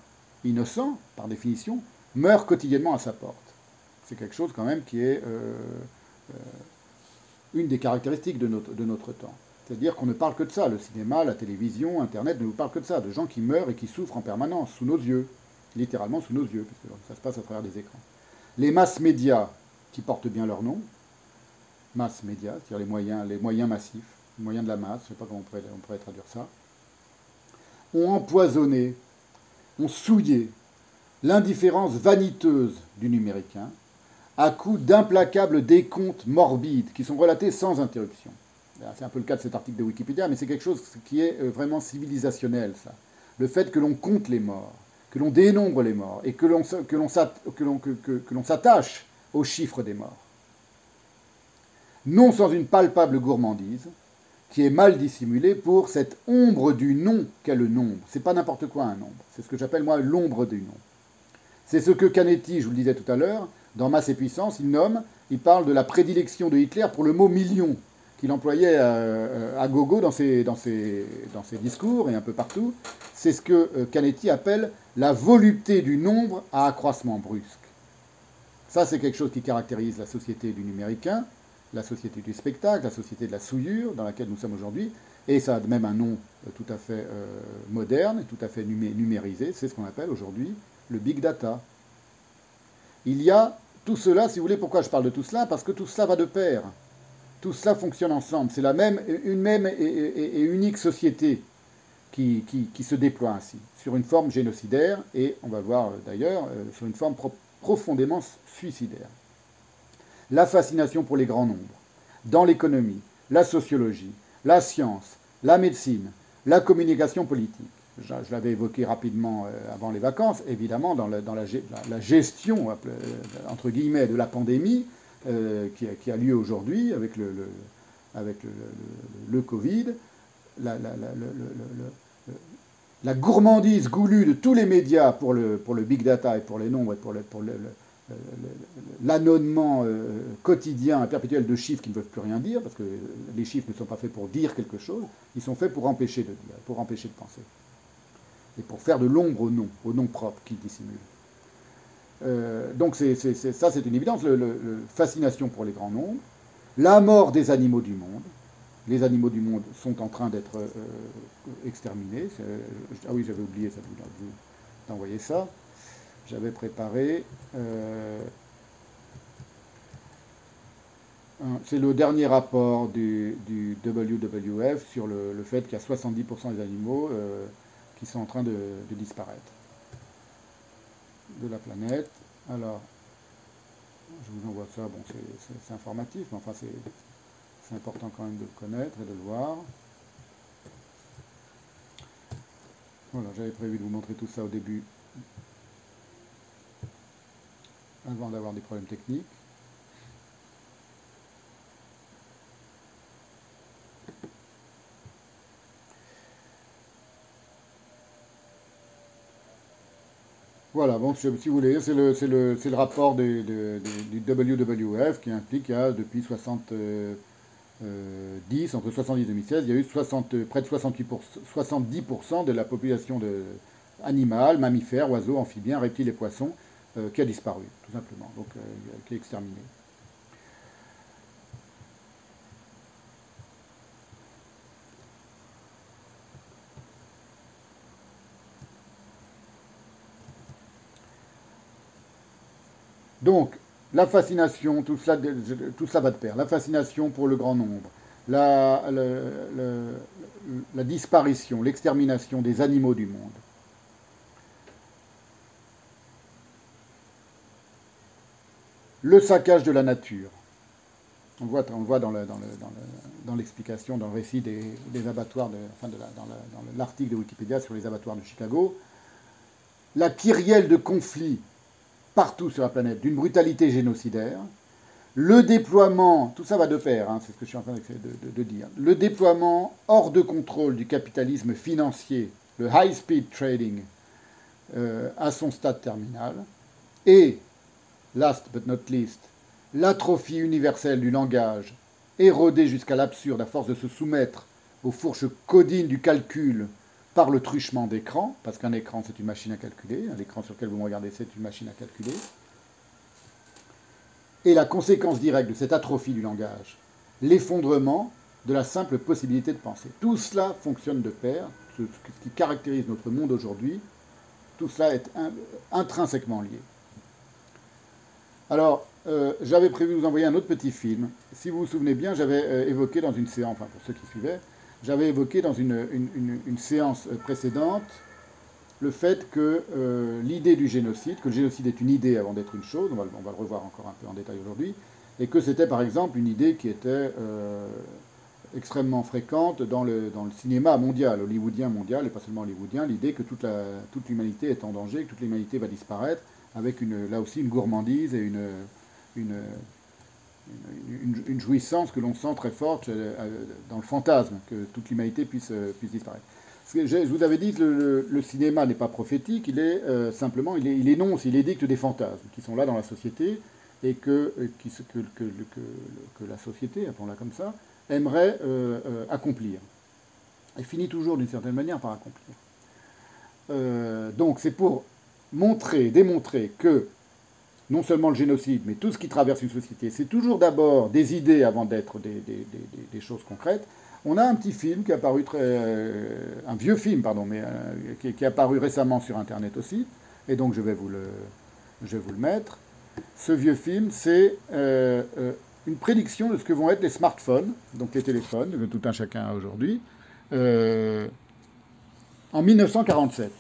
A: innocent, par définition, meurt quotidiennement à sa porte. C'est quelque chose quand même qui est euh, euh, une des caractéristiques de notre, temps. C'est-à-dire qu'on ne parle que de ça. Le cinéma, la télévision, Internet ne nous parle que de ça, de gens qui meurent et qui souffrent en permanence, sous nos yeux, littéralement sous nos yeux, parce que ça se passe à travers des écrans. Les masses médias, qui portent bien leur nom, masses médias, c'est-à-dire les moyens, les moyens massifs, les moyens de la masse, je ne sais pas comment on pourrait traduire ça, ont empoisonné ont souillé l'indifférence vaniteuse du numéricain à coup d'implacables décomptes morbides qui sont relatés sans interruption. C'est un peu le cas de cet article de Wikipédia, mais c'est quelque chose qui est euh, vraiment civilisationnel, ça. Le fait que l'on compte les morts, que l'on dénombre les morts, et que l'on s'attache aux chiffres des morts. Non sans une palpable gourmandise, qui est mal dissimulé pour cette ombre du nom qu'est le nombre. C'est pas n'importe quoi un nombre. C'est ce que j'appelle moi l'ombre du nom. C'est ce que Canetti, je vous le disais tout à l'heure, dans Masse et Puissance, il nomme, il parle de la prédilection de Hitler pour le mot million, qu'il employait à, gogo dans ses, discours et un peu partout. C'est ce que euh, Canetti appelle la volupté du nombre à accroissement brusque. Ça, c'est quelque chose qui caractérise la société du numéricain, la société du spectacle, la société de la souillure dans laquelle nous sommes aujourd'hui, et ça a même un nom euh, tout à fait euh, moderne, tout à fait numérisé, c'est ce qu'on appelle aujourd'hui le big data. Il y a tout cela, si vous voulez, pourquoi je parle de tout cela? Parce que tout cela va de pair. Tout cela fonctionne ensemble. C'est la même, une même et, unique société qui, se déploie ainsi, sur une forme génocidaire, et on va voir euh, d'ailleurs, sur une forme profondément suicidaire la fascination pour les grands nombres, dans l'économie, la sociologie, la science, la médecine, la communication politique, je, l'avais évoqué rapidement avant les vacances, évidemment, dans, la, gestion, entre guillemets, de la pandémie qui, a, lieu aujourd'hui avec le, Covid, la, gourmandise goulue de tous les médias pour le, pour big data et pour les nombres et pour, euh, quotidien et perpétuel de chiffres qui ne veulent plus rien dire, parce que les chiffres ne sont pas faits pour dire quelque chose, ils sont faits pour empêcher de pour empêcher de penser. Et pour faire de l'ombre au nom, au nom propre qu'ils dissimulent. Euh, donc ça, c'est une évidence. Le, fascination pour les grands nombres, la mort des animaux du monde, les animaux du monde sont en train d'être euh, exterminés. ah oui, j'avais oublié ça, d'envoyer ça. J'avais préparé. Euh, c'est le dernier rapport du, WWF sur le, fait qu'il y a 70% des animaux euh, sont en train de, disparaître de la planète. Alors, je vous envoie ça, bon, c'est informatif, mais enfin, c'est important quand même de le connaître et de le voir. Voilà, j'avais prévu de vous montrer tout ça au début, avant d'avoir des problèmes techniques. Voilà, bon, si vous voulez, c'est le, le, le, rapport du WWF qui implique qu'il y a depuis 60, 10, euh, entre 70 et 2016, il y a eu 60, près de 70% de la population de animale, mammifères, oiseaux, amphibiens, reptiles et poissons euh, qui a disparu, tout simplement, donc euh, qui est exterminé. Donc, la fascination, tout cela, va de pair. La fascination pour le grand nombre, la, disparition, l'extermination des animaux du monde. Le saccage de la nature. On voit, voit dans, l'explication, dans, le récit des, abattoirs, enfin dans l'article de Wikipédia sur les abattoirs de Chicago, la kyrielle de conflits partout sur la planète d'une brutalité génocidaire. Le déploiement, tout ça va de pair, hein, c'est ce que je suis en train de, dire, le déploiement hors de contrôle du capitalisme financier, le high-speed trading, euh, à son stade terminal, et, last but not least, l'atrophie universelle du langage, érodée jusqu'à l'absurde à force de se soumettre aux fourches codines du calcul par le truchement d'écran, parce qu'un écran c'est une machine à calculer, un écran sur lequel vous me regardez c'est une machine à calculer, et la conséquence directe de cette atrophie du langage, l'effondrement de la simple possibilité de penser. Tout cela fonctionne de pair, ce qui caractérise notre monde aujourd'hui, tout cela est intrinsèquement lié. Alors, euh, j'avais prévu de vous envoyer un autre petit film. Si vous vous souvenez bien, j'avais euh, évoqué dans une séance, enfin pour ceux qui suivaient, j'avais évoqué dans une, séance précédente le fait que euh, l'idée du génocide, que le génocide est une idée avant d'être une chose, on va, le revoir encore un peu en détail aujourd'hui, et que c'était par exemple une idée qui était euh, extrêmement fréquente dans le, dans le cinéma mondial, hollywoodien mondial, et pas seulement hollywoodien, l'idée que toute l'humanité toute est en danger, que toute l'humanité va disparaître, avec une, là aussi une gourmandise et une, une une, jouissance que l'on sent très forte euh, dans le fantasme, que toute l'humanité puisse, euh, puisse disparaître. Je vous avais dit que le, cinéma n'est pas prophétique, il est euh, simplement, il, énonce, il édicte des fantasmes qui sont là dans la société et que, qui, que, que, que, la société, appelons-la comme ça, aimerait accomplir. Et finit toujours d'une certaine manière par accomplir. donc c'est pour montrer, démontrer que non seulement le génocide, mais tout ce qui traverse une société, c'est toujours d'abord des idées avant d'être des, choses concrètes. On a un petit film qui a apparu très, euh, un vieux film pardon, mais euh, qui, qui, est apparu récemment sur Internet aussi, et donc je vais vous le, je vais vous le mettre. Ce vieux film, c'est euh, une prédiction de ce que vont être les smartphones, donc les téléphones, que tout un chacun a aujourd'hui, en 1947.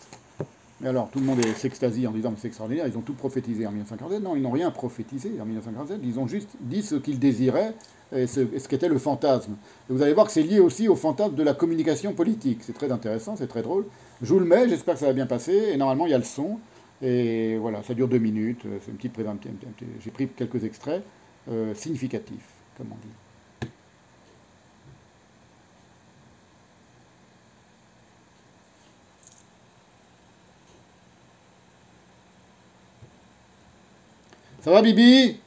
A: Et alors, tout le monde s'extasie en disant que c'est extraordinaire, ils ont tout prophétisé en 1947. Non, ils n'ont rien prophétisé en 1947, ils ont juste dit ce qu'ils désiraient et ce, qu'était le fantasme. Vous allez voir que c'est lié aussi au fantasme de la communication politique. C'est très intéressant, c'est très drôle. Je vous le mets, j'espère que ça va bien passer. Et normalement, il y a le son. Et voilà, ça dure deux minutes. C'est une petite présentation. J'ai pris quelques extraits euh, significatifs, comme on dit. Ça va, Bibi?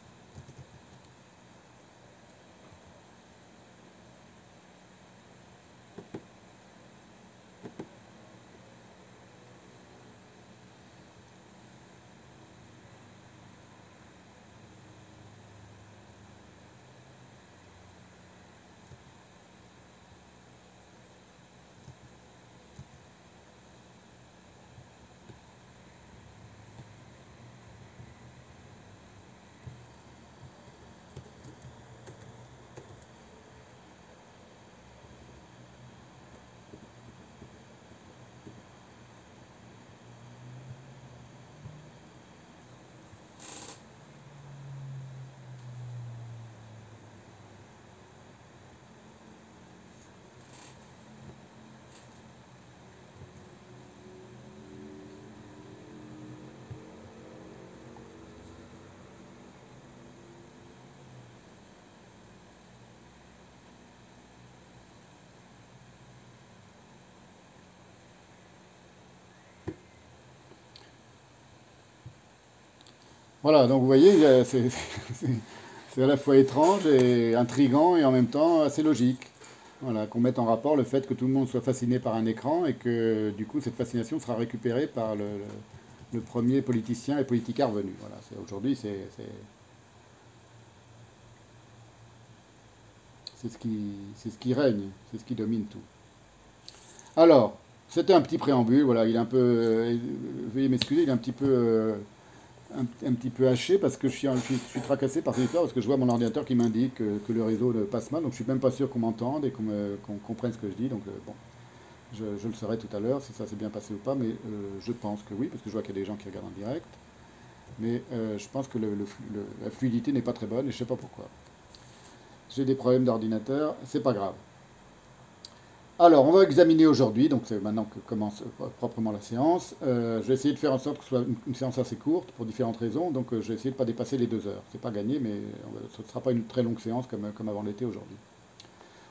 A: Voilà, donc vous voyez, c'est à la fois étrange et intrigant et en même temps assez logique. Voilà, qu'on mette en rapport le fait que tout le monde soit fasciné par un écran et que du coup cette fascination sera récupérée par le, premier politicien et politicard venu. Voilà, aujourd'hui c'est c'est ce qui ce qui règne, c'est ce qui domine tout. Alors, c'était un petit préambule. Voilà, il est un peu, euh, veuillez m'excuser, il est un petit peu euh, un, petit peu haché parce que je suis, je suis, tracassé par cette histoire parce que je vois mon ordinateur qui m'indique que, le réseau passe mal, donc je suis même pas sûr qu'on m'entende et qu'on comprenne ce que je dis. Donc euh, bon, je, le saurai tout à l'heure si ça s'est bien passé ou pas, mais euh, je pense que oui, parce que je vois qu'il y a des gens qui regardent en direct. Mais euh, je pense que la fluidité n'est pas très bonne et je sais pas pourquoi. J'ai des problèmes d'ordinateur, c'est pas grave. Alors, on va examiner aujourd'hui, donc c'est maintenant que commence euh, proprement la séance. Euh, je vais essayer de faire en sorte que ce soit une, séance assez courte pour différentes raisons, donc euh, je vais essayer de ne pas dépasser les deux heures. C'est pas gagné, mais ce ne sera pas une très longue séance comme, comme avant l'été aujourd'hui.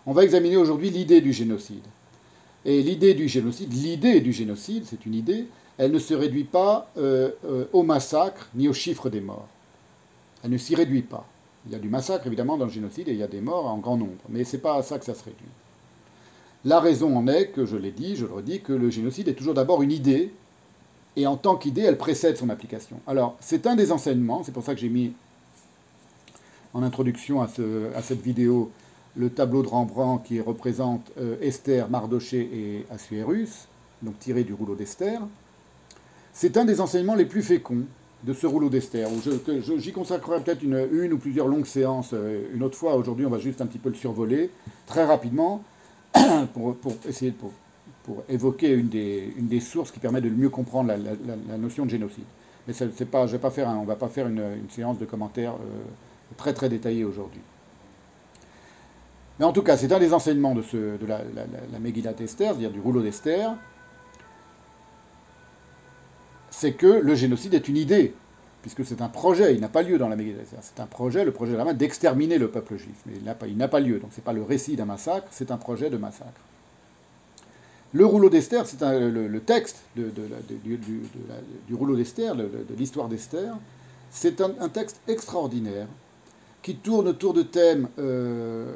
A: On va examiner aujourd'hui l'idée du génocide. Et l'idée du génocide, l'idée du génocide, c'est une idée, elle ne se réduit pas au massacre ni au chiffre des morts. Elle ne s'y réduit pas. Il y a du massacre évidemment dans le génocide et il y a des morts en grand nombre, mais ce n'est pas à ça que ça se réduit. La raison en est que, je l'ai dit, je le redis, que le génocide est toujours d'abord une idée, et en tant qu'idée, elle précède son application. Alors, c'est un des enseignements, c'est pour ça que j'ai mis en introduction à, cette vidéo le tableau de Rembrandt qui représente euh, Esther, Mardoché et Assuérus, donc tiré du rouleau d'Esther. C'est un des enseignements les plus féconds de ce rouleau d'Esther. J'y consacrerai peut-être une, une, ou plusieurs longues séances euh, une autre fois. Aujourd'hui, on va juste un petit peu le survoler très rapidement. pour, essayer pour, pour évoquer une des, une des, sources qui permet de mieux comprendre la, notion de génocide. Mais pas, je vais pas faire on ne va pas faire une, séance de commentaires euh, très très détaillée aujourd'hui. Mais en tout cas, c'est un des enseignements de, ce, de la, la, Megillat Esther, c'est-à-dire du rouleau d'Esther, c'est que le génocide est une idée, puisque c'est un projet, il n'a pas lieu dans la Megillah C'est un projet, le projet de la main, d'exterminer le peuple juif. Mais il n'a pas, lieu, donc ce n'est pas le récit d'un massacre, c'est un projet de massacre. Le rouleau d'Esther, c'est le, texte du, rouleau d'Esther, de, l'histoire d'Esther, c'est un, texte extraordinaire qui tourne autour de thèmes euh,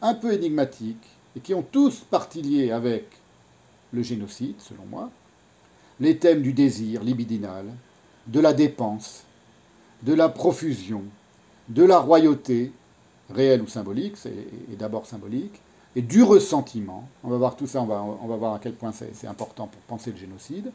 A: un peu énigmatiques et qui ont tous partie liée avec le génocide, selon moi, les thèmes du désir libidinal, de la dépense, de la profusion, de la royauté, réelle ou symbolique, c'est d'abord symbolique, et du ressentiment. On va voir tout ça, on va, on va voir à quel point c'est important pour penser le génocide.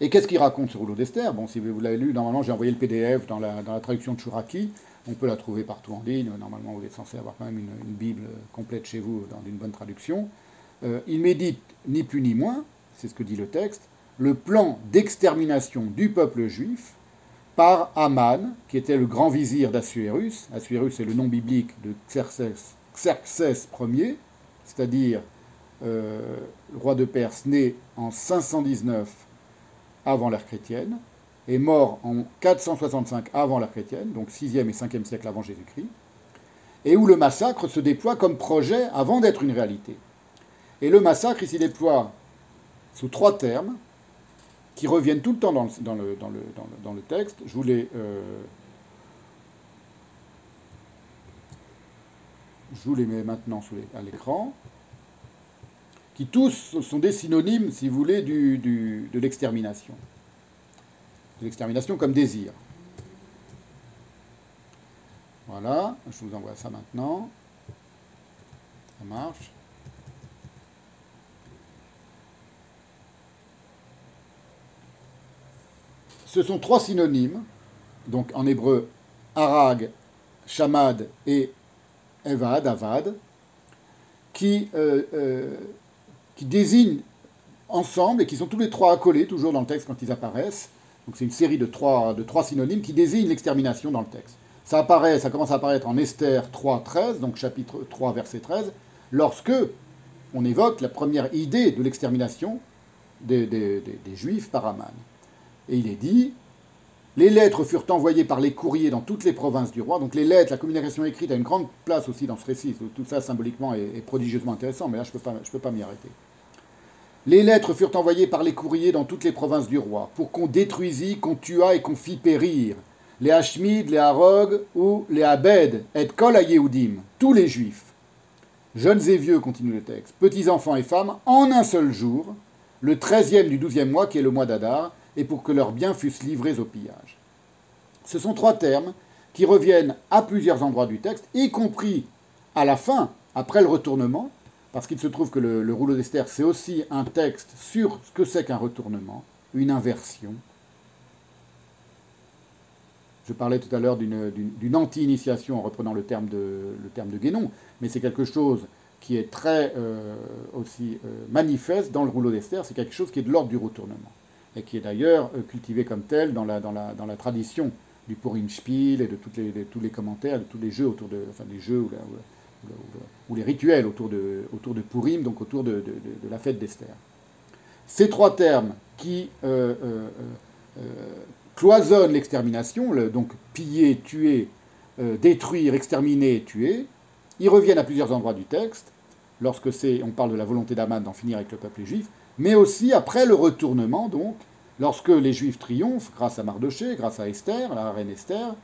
A: Et qu'est-ce qu'il raconte ce rouleau d'Esther? Bon, si vous l'avez lu, normalement j'ai envoyé le PDF dans la, dans la traduction de Chouraki. On peut la trouver partout en ligne. Normalement, vous êtes censé avoir quand même une, Bible complète chez vous dans une bonne traduction. Euh, il médite ni plus ni moins, c'est ce que dit le texte, le plan d'extermination du peuple juif par Aman, qui était le grand vizir d'Assuérus. Assuérus est le nom biblique de Xerxès, Ier, c'est-à-dire euh, le roi de Perse né en 519 avant l'ère chrétienne, est mort en 465 avant l'ère chrétienne, donc 6e et 5e siècle avant Jésus-Christ, et où le massacre se déploie comme projet avant d'être une réalité. Et le massacre, il s'y déploie sous trois termes qui reviennent tout le temps dans le, dans le, dans le, dans le, texte. Je vous les, euh, je vous les mets maintenant à l'écran, qui tous sont des synonymes, si vous voulez, du, du, de l'extermination. De l'extermination comme désir. Voilà, je vous envoie ça maintenant. Ça marche. Ce sont trois synonymes, donc en hébreu, arag, shamad et evad, avad, qui, euh, euh, qui désignent ensemble et qui sont tous les trois accolés toujours dans le texte quand ils apparaissent. Donc c'est une série de trois, de trois synonymes qui désignent l'extermination dans le texte. Ça, apparaît, ça commence à apparaître en Esther 3, 13, donc chapitre 3, verset 13, lorsque on évoque la première idée de l'extermination des, des, Juifs par Aman. Et il est dit, les lettres furent envoyées par les courriers dans toutes les provinces du roi. Donc les lettres, la communication écrite a une grande place aussi dans ce récit. Tout ça symboliquement est, prodigieusement intéressant, mais là je ne peux pas, m'y arrêter. Les lettres furent envoyées par les courriers dans toutes les provinces du roi, pour qu'on détruisît, qu'on tuât et qu'on fît périr les Hashmid, les Harog ou les Abed, et Kol Yehudim, tous les juifs, jeunes et vieux, continue le texte, petits enfants et femmes, en un seul jour, le treizième du douzième mois, qui est le mois d'Adar, et pour que leurs biens fussent livrés au pillage. Ce sont trois termes qui reviennent à plusieurs endroits du texte, y compris à la fin, après le retournement, parce qu'il se trouve que le, le rouleau d'Esther, c'est aussi un texte sur ce que c'est qu'un retournement, une inversion, je parlais tout à l'heure d'une anti-initiation en reprenant le terme de, le terme de Guénon, mais c'est quelque chose qui est très euh, aussi euh, manifeste dans le rouleau d'Esther, c'est quelque chose qui est de l'ordre du retournement, et qui est d'ailleurs euh, cultivé comme tel dans la, tradition du Purim Spiel et de, tous les commentaires, de tous les jeux autour de, enfin jeux ou, les rituels autour de, autour Purim, donc autour de, la fête d'Esther. Ces trois termes qui cloisonne l'extermination, donc piller, tuer, euh, détruire, exterminer, tuer. Ils reviennent à plusieurs endroits du texte, lorsque c'est, on parle de la volonté d'Aman d'en finir avec le peuple juif, mais aussi après le retournement, donc, lorsque les juifs triomphent grâce à Mardoché, grâce à Esther, la reine Esther,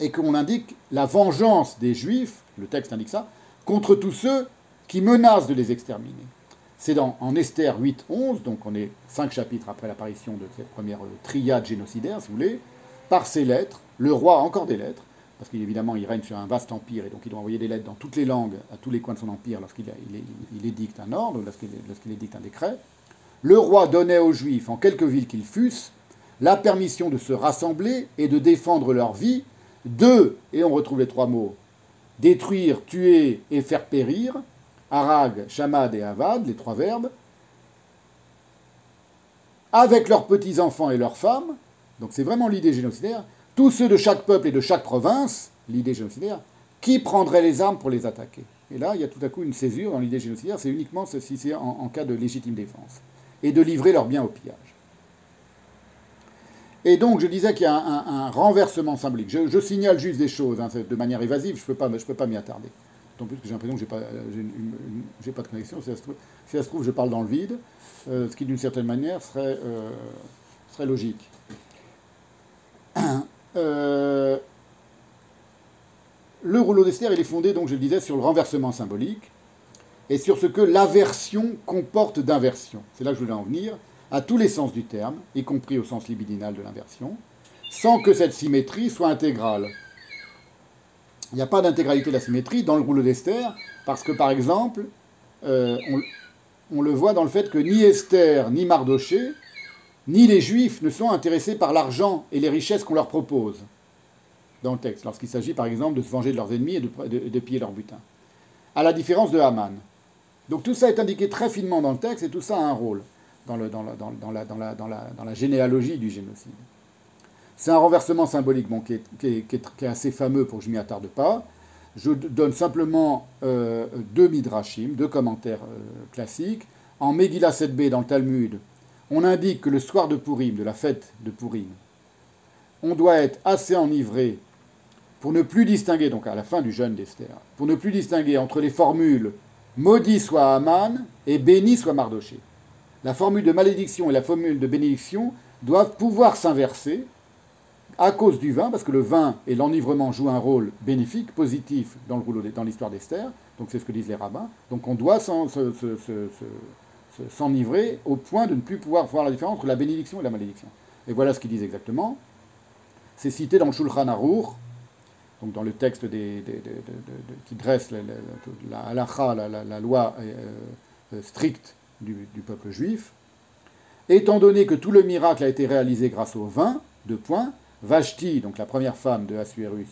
A: et qu'on indique la vengeance des juifs, le texte indique ça, contre tous ceux qui menacent de les exterminer. C'est en Esther 8, 11, donc on est cinq chapitres après l'apparition de cette première triade génocidaire, si vous voulez, par ces lettres, le roi a encore des lettres, parce qu'évidemment il règne sur un vaste empire, et donc il doit envoyer des lettres dans toutes les langues, à tous les coins de son empire, lorsqu'il il, édicte un ordre, lorsqu'il édicte un décret. Le roi donnait aux Juifs, en quelque ville qu'ils fussent, la permission de se rassembler et de défendre leur vie, de, et on retrouve les trois mots, détruire, tuer et faire périr, Arag, Shamad et Avad, les trois verbes, avec leurs petits-enfants et leurs femmes, donc c'est vraiment l'idée génocidaire, tous ceux de chaque peuple et de chaque province, l'idée génocidaire, qui prendraient les armes pour les attaquer. Et là, il y a tout à coup une césure dans l'idée génocidaire, c'est uniquement si c'est en, cas de légitime défense, et de livrer leurs biens au pillage. Et donc, je disais qu'il y a un, renversement symbolique. Je, signale juste des choses hein, de manière évasive, je ne peux pas, pas m'y attarder. D'autant plus que j'ai l'impression que j'ai pas, j'ai pas de connexion. Si ça, se trouve, je parle dans le vide, euh, ce qui d'une certaine manière serait, euh, serait logique. Euh, le rouleau d'Esther, il est fondé, donc je le disais, sur le renversement symbolique et sur ce que l'aversion comporte d'inversion. C'est là que je voulais en venir, à tous les sens du terme, y compris au sens libidinal de l'inversion, sans que cette symétrie soit intégrale. Il n'y a pas d'intégralité de la symétrie dans le rouleau d'Esther, parce que par exemple, euh, on, le voit dans le fait que ni Esther, ni Mardoché, ni les Juifs ne sont intéressés par l'argent et les richesses qu'on leur propose dans le texte, lorsqu'il s'agit par exemple de se venger de leurs ennemis et de, piller leur butin. À la différence de Haman. Donc tout ça est indiqué très finement dans le texte et tout ça a un rôle. dans, la, la généalogie du génocide. C'est un renversement symbolique bon, qui, est, qui, est, qui, est, assez fameux pour que je m'y attarde pas. Je donne simplement euh, deux midrashim, deux commentaires euh, classiques. En Megillah 7b, dans le Talmud, on indique que le soir de Purim, de la fête de Purim, on doit être assez enivré pour ne plus distinguer, donc à la fin du jeûne d'Esther, pour ne plus distinguer entre les formules maudit soit Aman et béni soit Mardoché. La formule de malédiction et la formule de bénédiction doivent pouvoir s'inverser à cause du vin, parce que le vin et l'enivrement jouent un rôle bénéfique, positif dans, l'histoire d'Esther, donc c'est ce que disent les rabbins. Donc on doit s'enivrer au point de ne plus pouvoir voir la différence entre la bénédiction et la malédiction. Et voilà ce qu'ils disent exactement. C'est cité dans le Shulchan Aruch, donc dans le texte qui dresse la, halacha, la, loi euh, stricte du, du, peuple juif. Étant donné que tout le miracle a été réalisé grâce au vin, deux points, Vashti, donc la première femme de Assuérus,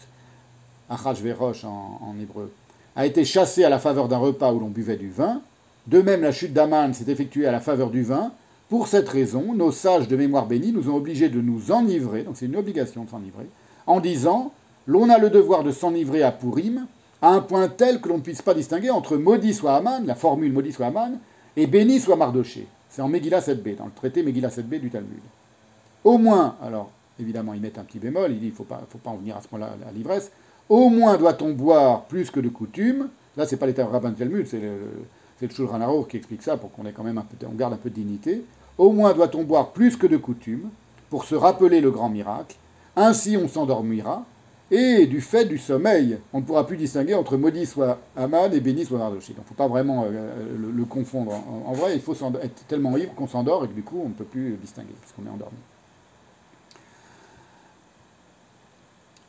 A: Achashverosh en, en hébreu, a été chassée à la faveur d'un repas où l'on buvait du vin. De même, la chute d'Aman s'est effectuée à la faveur du vin. Pour cette raison, nos sages de mémoire bénie nous ont obligés de nous enivrer, donc c'est une obligation de s'enivrer, en disant L'on a le devoir de s'enivrer à Purim, à un point tel que l'on ne puisse pas distinguer entre maudit soit Aman, la formule maudit soit Aman, et béni soit Mardoché. C'est en Megillah 7b, dans le traité Megillah 7b du Talmud. Au moins, alors évidemment, ils mettent un petit bémol, il dit il ne faut pas, faut pas en venir à ce moment-là à l'ivresse. Au moins doit-on boire plus que de coutume. Là, c'est pas l'état rabbin de Talmud, c'est le, c'est le Shulchan qui explique ça pour qu'on ait quand même un peu, on garde un peu de dignité. Au moins doit-on boire plus que de coutume pour se rappeler le grand miracle. Ainsi, on s'endormira. Et du fait du sommeil, on ne pourra plus distinguer entre maudit soit Aman et béni soit Mardoché. Donc il ne faut pas vraiment euh, le, confondre. En, vrai, il faut être tellement ivre qu'on s'endort et que du coup, on ne peut plus distinguer, parce qu'on est endormi.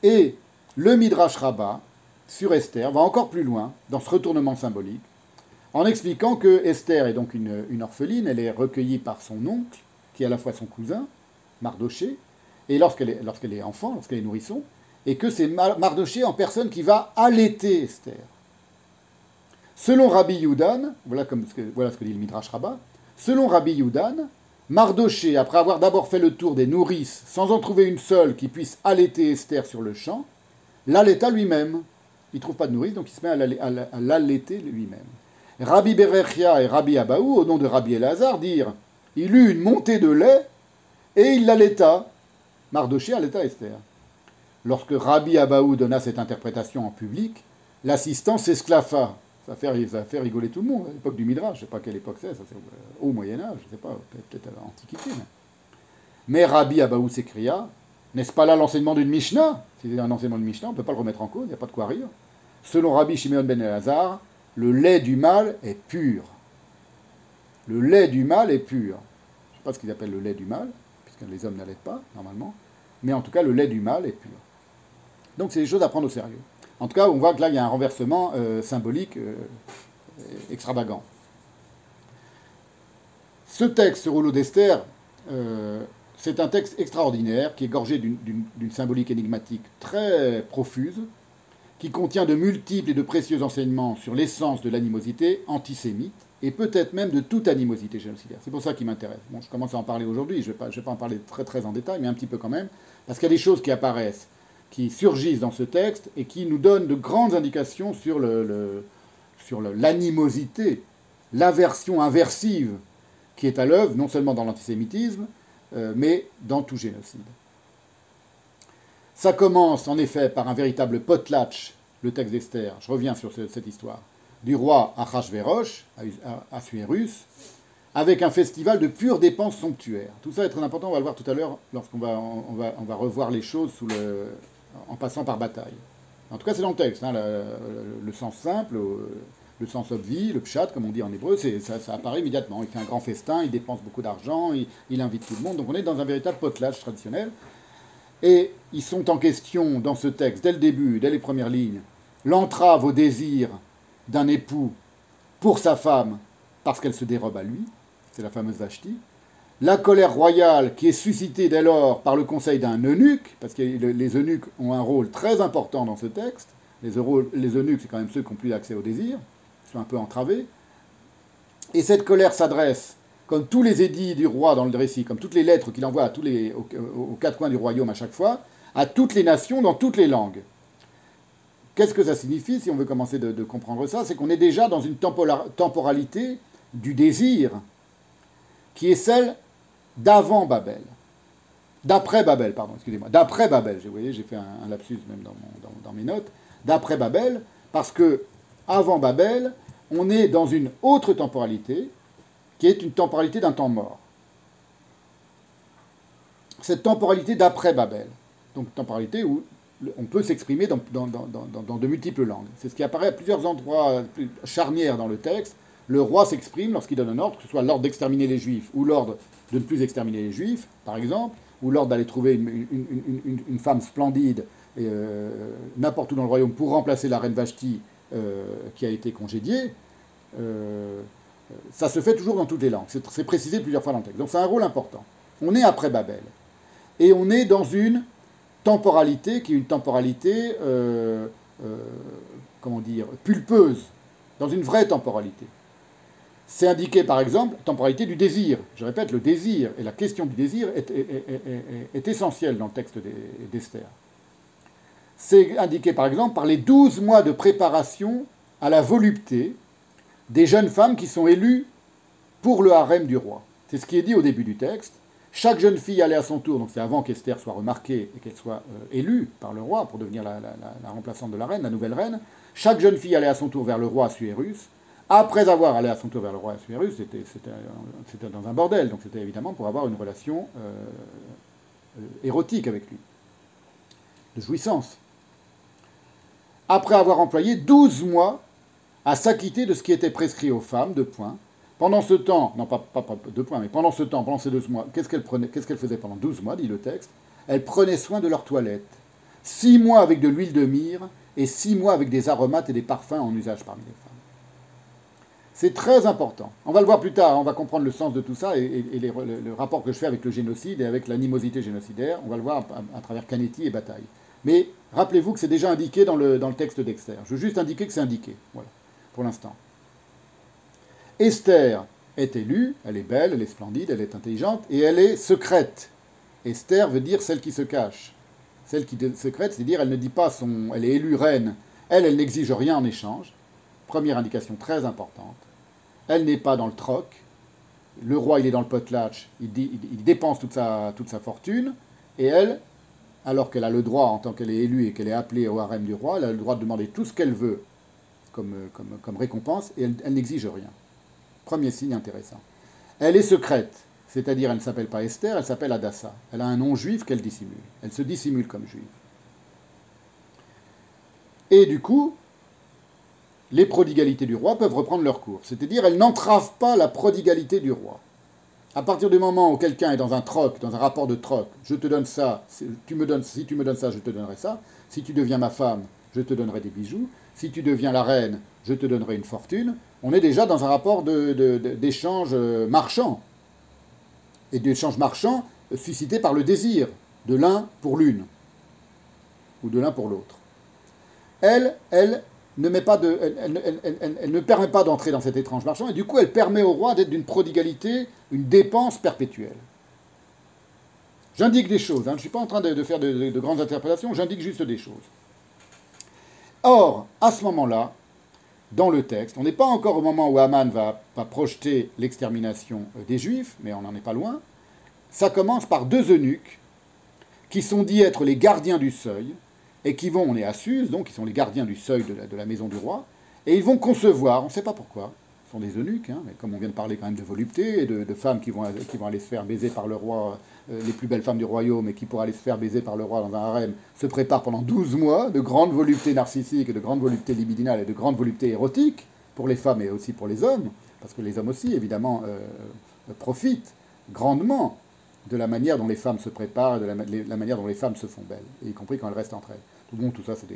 A: Et le Midrash Rabbah sur Esther va encore plus loin dans ce retournement symbolique, en expliquant que Esther est donc une, orpheline, elle est recueillie par son oncle, qui est à la fois son cousin, Mardoché, et lorsqu'elle est, enfant, lorsqu'elle est nourrisson, et que c'est Mardoché en personne qui va allaiter Esther. Selon Rabbi Yudan, voilà, comme ce que, voilà ce que dit le Midrash Rabbah, selon Rabbi Yudan, Mardoché, après avoir d'abord fait le tour des nourrices, sans en trouver une seule qui puisse allaiter Esther sur le champ, l'allaita lui-même. Il ne trouve pas de nourrice, donc il se met à l'allaiter lui-même. Rabbi Berechia et Rabbi Abaou, au nom de Rabbi Elazar, dirent Il eut une montée de lait et il l'allaita. Mardoché allaita Esther. Lorsque Rabbi Abaou donna cette interprétation en public, l'assistant s'esclaffa. Ça fait, fait rigoler tout le monde, à l'époque du Midrash, je ne sais pas quelle époque c'est, ça c'est au Moyen-Âge, je ne sais pas, peut-être à l'Antiquité. Mais. Rabbi Abaou s'écria N'est-ce pas là l'enseignement d'une Mishnah? Si c'est un enseignement de Mishnah, on ne peut pas le remettre en cause, il n'y a pas de quoi rire. Selon Rabbi Shimon ben Elazar, le lait du mâle est pur. Le lait du mâle est pur. Je ne sais pas ce qu'ils appellent le lait du mâle, puisque les hommes n'allaitent pas, normalement. Mais en tout cas, le lait du mâle est pur. Donc c'est des choses à prendre au sérieux. En tout cas, on voit que là, il y a un renversement euh, symbolique euh, extravagant. Ce texte, ce rouleau d'Esther, euh, c'est un texte extraordinaire qui est gorgé d'une symbolique énigmatique très profuse, qui contient de multiples et de précieux enseignements sur l'essence de l'animosité antisémite et peut-être même de toute animosité génocidaire. C'est pour ça qu'il m'intéresse. Je commence à en parler aujourd'hui, je ne vais, pas en parler très en détail, mais un petit peu quand même, parce qu'il y a des choses qui apparaissent qui surgissent dans ce texte et qui nous donnent de grandes indications sur l'animosité, l'aversion inversive qui est à l'œuvre, non seulement dans l'antisémitisme, euh, mais dans tout génocide. Ça commence en effet par un véritable potlatch, le texte d'Esther, je reviens sur cette histoire, du roi Achashverosh, Assuérus, avec un festival de pures dépenses somptuaires. Tout ça est très important, on va le voir tout à l'heure lorsqu'on va, on va, on va revoir les choses en passant par bataille. En tout cas, c'est dans le texte, hein, le, sens simple, le sens obvi, le pshat, comme on dit en hébreu, ça, apparaît immédiatement. Il fait un grand festin, il dépense beaucoup d'argent, il, invite tout le monde. Donc on est dans un véritable potelage traditionnel. Et ils sont en question dans ce texte, dès le début, dès les premières lignes, l'entrave au désir d'un époux pour sa femme parce qu'elle se dérobe à lui, c'est la fameuse Vashti, la colère royale qui est suscitée dès lors par le conseil d'un eunuque, parce que les eunuques ont un rôle très important dans ce texte, les, eunuques c'est quand même ceux qui n'ont plus accès au désir, ils sont un peu entravés, et cette colère s'adresse, comme tous les édits du roi dans le récit, comme toutes les lettres qu'il envoie aux, quatre coins du royaume à chaque fois, à toutes les nations dans toutes les langues. Qu'est-ce que ça signifie, si on veut commencer de, comprendre ça? C'est qu'on est déjà dans une temporalité du désir qui est celle d'avant Babel. D'après Babel, pardon, excusez-moi. D'après Babel, vous voyez, j'ai fait un, lapsus même dans, dans mes notes. D'après Babel, parce que avant Babel, on est dans une autre temporalité, qui est une temporalité d'un temps mort. Cette temporalité d'après Babel, donc temporalité où on peut s'exprimer dans, de multiples langues. C'est ce qui apparaît à plusieurs endroits charnières dans le texte. Le roi s'exprime lorsqu'il donne un ordre, que ce soit l'ordre d'exterminer les juifs ou l'ordre de ne plus exterminer les juifs, par exemple, ou l'ordre d'aller trouver une, femme splendide euh, n'importe où dans le royaume pour remplacer la reine Vashti euh, qui a été congédiée. Euh, ça se fait toujours dans toutes les langues. C'est précisé plusieurs fois dans le texte. Donc c'est un rôle important. On est après Babel. Et on est dans une temporalité qui est une temporalité, euh, euh, comment dire, pulpeuse, dans une vraie temporalité. C'est indiqué par exemple, temporalité du désir. Je répète, le désir et la question du désir est, est essentielle dans le texte d'Esther. C'est indiqué par exemple par les douze mois de préparation à la volupté des jeunes femmes qui sont élues pour le harem du roi. C'est ce qui est dit au début du texte. Chaque jeune fille allait à son tour, donc c'est avant qu'Esther soit remarquée et qu'elle soit euh, élue par le roi pour devenir la, remplaçante de la reine, la nouvelle reine. Chaque jeune fille allait à son tour vers le roi Suérus. Après avoir allé à son tour vers le roi Suérus, c'était dans un bordel, donc c'était évidemment pour avoir une relation euh, euh, érotique avec lui, de jouissance. Après avoir employé 12 mois à s'acquitter de ce qui était prescrit aux femmes, deux points. Pendant ce temps, non pas, pas, deux points, mais pendant ce temps, pendant ces deux mois, qu'est-ce qu'elle prenait, faisait pendant 12 mois, dit le texte? Elle prenait soin de leur toilette. Six mois avec de l'huile de myrrhe et six mois avec des aromates et des parfums en usage parmi les femmes. C'est très important. On va le voir plus tard, on va comprendre le sens de tout ça et, le, rapport que je fais avec le génocide et avec l'animosité génocidaire. On va le voir à, travers Canetti et Bataille. Mais rappelez-vous que c'est déjà indiqué dans le, dans le texte d'Exter. Je veux juste indiquer que c'est indiqué. Voilà pour l'instant. Esther est élue, elle est belle, elle est splendide, elle est intelligente, et elle est secrète. Esther veut dire celle qui se cache. Celle qui est secrète, c'est-à-dire elle ne dit pas son. Elle est élue reine. Elle, elle n'exige rien en échange. Première indication très importante. Elle n'est pas dans le troc. Le roi, il est dans le potlatch, il, il, dépense toute sa fortune. Et elle, alors qu'elle a le droit, en tant qu'elle est élue et qu'elle est appelée au harem du roi, elle a le droit de demander tout ce qu'elle veut comme, comme, récompense et elle, n'exige rien. Premier signe intéressant. Elle est secrète, c'est-à-dire elle ne s'appelle pas Esther, elle s'appelle Adassa. Elle a un nom juif qu'elle dissimule. Elle se dissimule comme juive. Et du coup, les prodigalités du roi peuvent reprendre leur cours. C'est-à-dire, elle n'entrave pas la prodigalité du roi. À partir du moment où quelqu'un est dans un troc, dans un rapport de troc, je te donne ça, tu me donnes, si tu me donnes ça, je te donnerai ça. Si tu deviens ma femme, je te donnerai des bijoux si tu deviens la reine, je te donnerai une fortune, on est déjà dans un rapport d'échange euh, marchand. Et d'échange marchand suscité par le désir de l'un pour l'une, ou de l'un pour l'autre. Elle, elle, ne met pas de, elle, ne permet pas d'entrer dans cet étrange marchand, et du coup elle permet au roi d'être d'une prodigalité, une dépense perpétuelle. J'indique des choses, hein. je ne suis pas en train de, faire de grandes interprétations, j'indique juste des choses. Or, à ce moment-là, dans le texte, on n'est pas encore au moment où Haman va, projeter l'extermination euh, des Juifs, mais on n'en est pas loin. Ça commence par deux eunuques qui sont dits être les gardiens du seuil, et qui vont, on est à Suse, donc ils sont les gardiens du seuil de la maison du roi, et ils vont concevoir, on ne sait pas pourquoi, sont des eunuques, hein, mais comme on vient de parler quand même de volupté, et de, femmes qui vont, qui vont aller se faire baiser par le roi, les plus belles femmes du royaume, et qui pourraient aller se faire baiser par le roi dans un harem, se préparent pendant 12 mois de grande volupté narcissique, de grande volupté libidinale et de grande volupté érotique, pour les femmes et aussi pour les hommes, parce que les hommes aussi, évidemment, euh, profitent grandement de la manière dont les femmes se préparent, de la, manière dont les femmes se font belles, y compris quand elles restent entre elles. Tout, bon, tout ça, c'est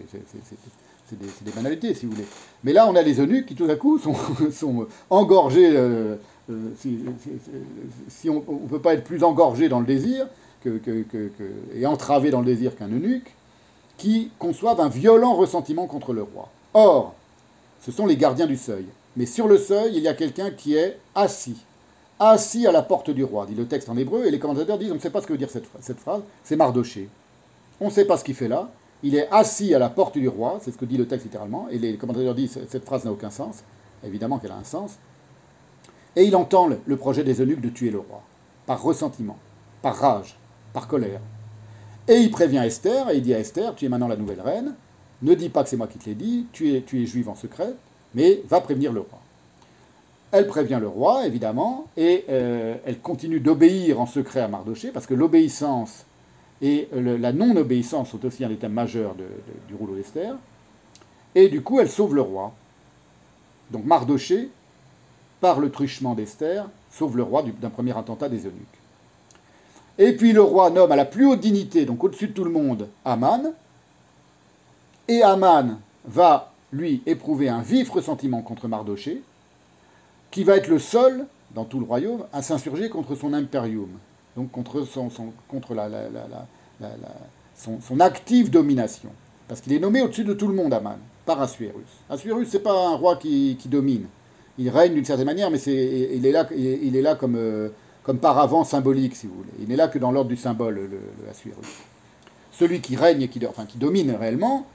A: c'est des, banalités, si vous voulez. Mais là, on a les eunuques qui, tout à coup, sont, sont engorgés. Euh, euh, si, on ne peut pas être plus engorgé dans le désir et entravé dans le désir qu'un eunuque, qui conçoivent un violent ressentiment contre le roi. Or, ce sont les gardiens du seuil. Mais sur le seuil, il y a quelqu'un qui est assis, assis à la porte du roi, dit le texte en hébreu, et les commentateurs disent on ne sait pas ce que veut dire cette, cette phrase, c'est Mardoché. On ne sait pas ce qu'il fait là, il est assis à la porte du roi, c'est ce que dit le texte littéralement, et les commentateurs disent cette phrase n'a aucun sens, évidemment qu'elle a un sens, et il entend le projet des eunuques de tuer le roi, par ressentiment, par rage, par colère. Et il prévient Esther, et il dit à Esther, tu es maintenant la nouvelle reine, ne dis pas que c'est moi qui te l'ai dit, tu es, juive en secret, mais va prévenir le roi. Elle prévient le roi, évidemment, et euh, elle continue d'obéir en secret à Mardoché, parce que l'obéissance et la non-obéissance sont aussi un des thèmes majeurs du rouleau d'Esther. Et du coup, elle sauve le roi. Donc Mardoché, par le truchement d'Esther, sauve le roi d'un premier attentat des eunuques. Et puis le roi nomme à la plus haute dignité, donc au-dessus de tout le monde, Aman. Et Aman va, lui, éprouver un vif ressentiment contre Mardoché, qui va être le seul, dans tout le royaume, à s'insurger contre son impérium, donc contre son, contre la, son, active domination. Parce qu'il est nommé au-dessus de tout le monde, Aman, par Assuérus. Assuérus, c'est pas un roi qui, domine. Il règne d'une certaine manière, mais il, est là, il est là comme, euh, comme paravent symbolique, si vous voulez. Il n'est là que dans l'ordre du symbole, le, le Celui qui règne et qui, domine réellement,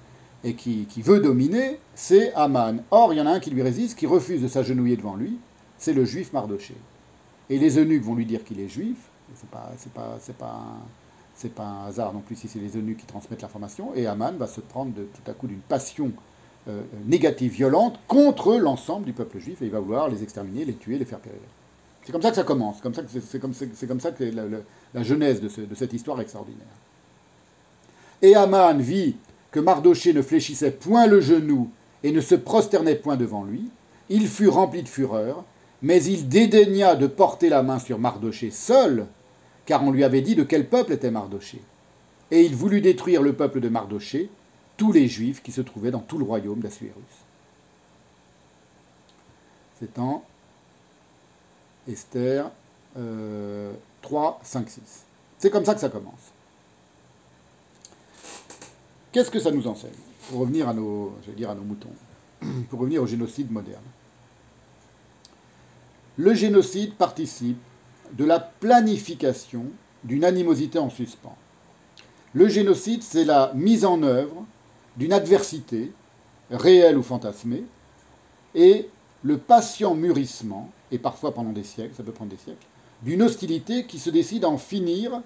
A: et qui, veut dominer, c'est Aman. Or, il y en a un qui lui résiste, qui refuse de s'agenouiller devant lui, c'est le juif Mardoché. Et les eunuques vont lui dire qu'il est juif, c'est pas, c'est pas, c'est pas, c'est pas un hasard non plus si c'est les eunuques qui transmettent l'information, et Aman va se prendre tout à coup d'une passion euh, négative, violente, contre l'ensemble du peuple juif, et il va vouloir les exterminer, les tuer, les faire périr. C'est comme ça que ça commence, comme ça que c'est, comme, c'est comme ça que la, la, genèse de, de cette histoire extraordinaire. Et Aman vit que Mardoché ne fléchissait point le genou et ne se prosternait point devant lui, il fut rempli de fureur, mais il dédaigna de porter la main sur Mardoché seul, car on lui avait dit de quel peuple était Mardoché. Et il voulut détruire le peuple de Mardoché, tous les juifs qui se trouvaient dans tout le royaume d'Assuérus. C'est en Esther 3, 5, 6. C'est comme ça que ça commence. Qu'est-ce que ça nous enseigne Pour revenir à nos, dire à nos moutons, pour revenir au génocide moderne? Le génocide participe de la planification d'une animosité en suspens. Le génocide, c'est la mise en œuvre d'une adversité, réelle ou fantasmée, et le patient mûrissement, et parfois pendant des siècles, ça peut prendre des siècles, d'une hostilité qui se décide à en finir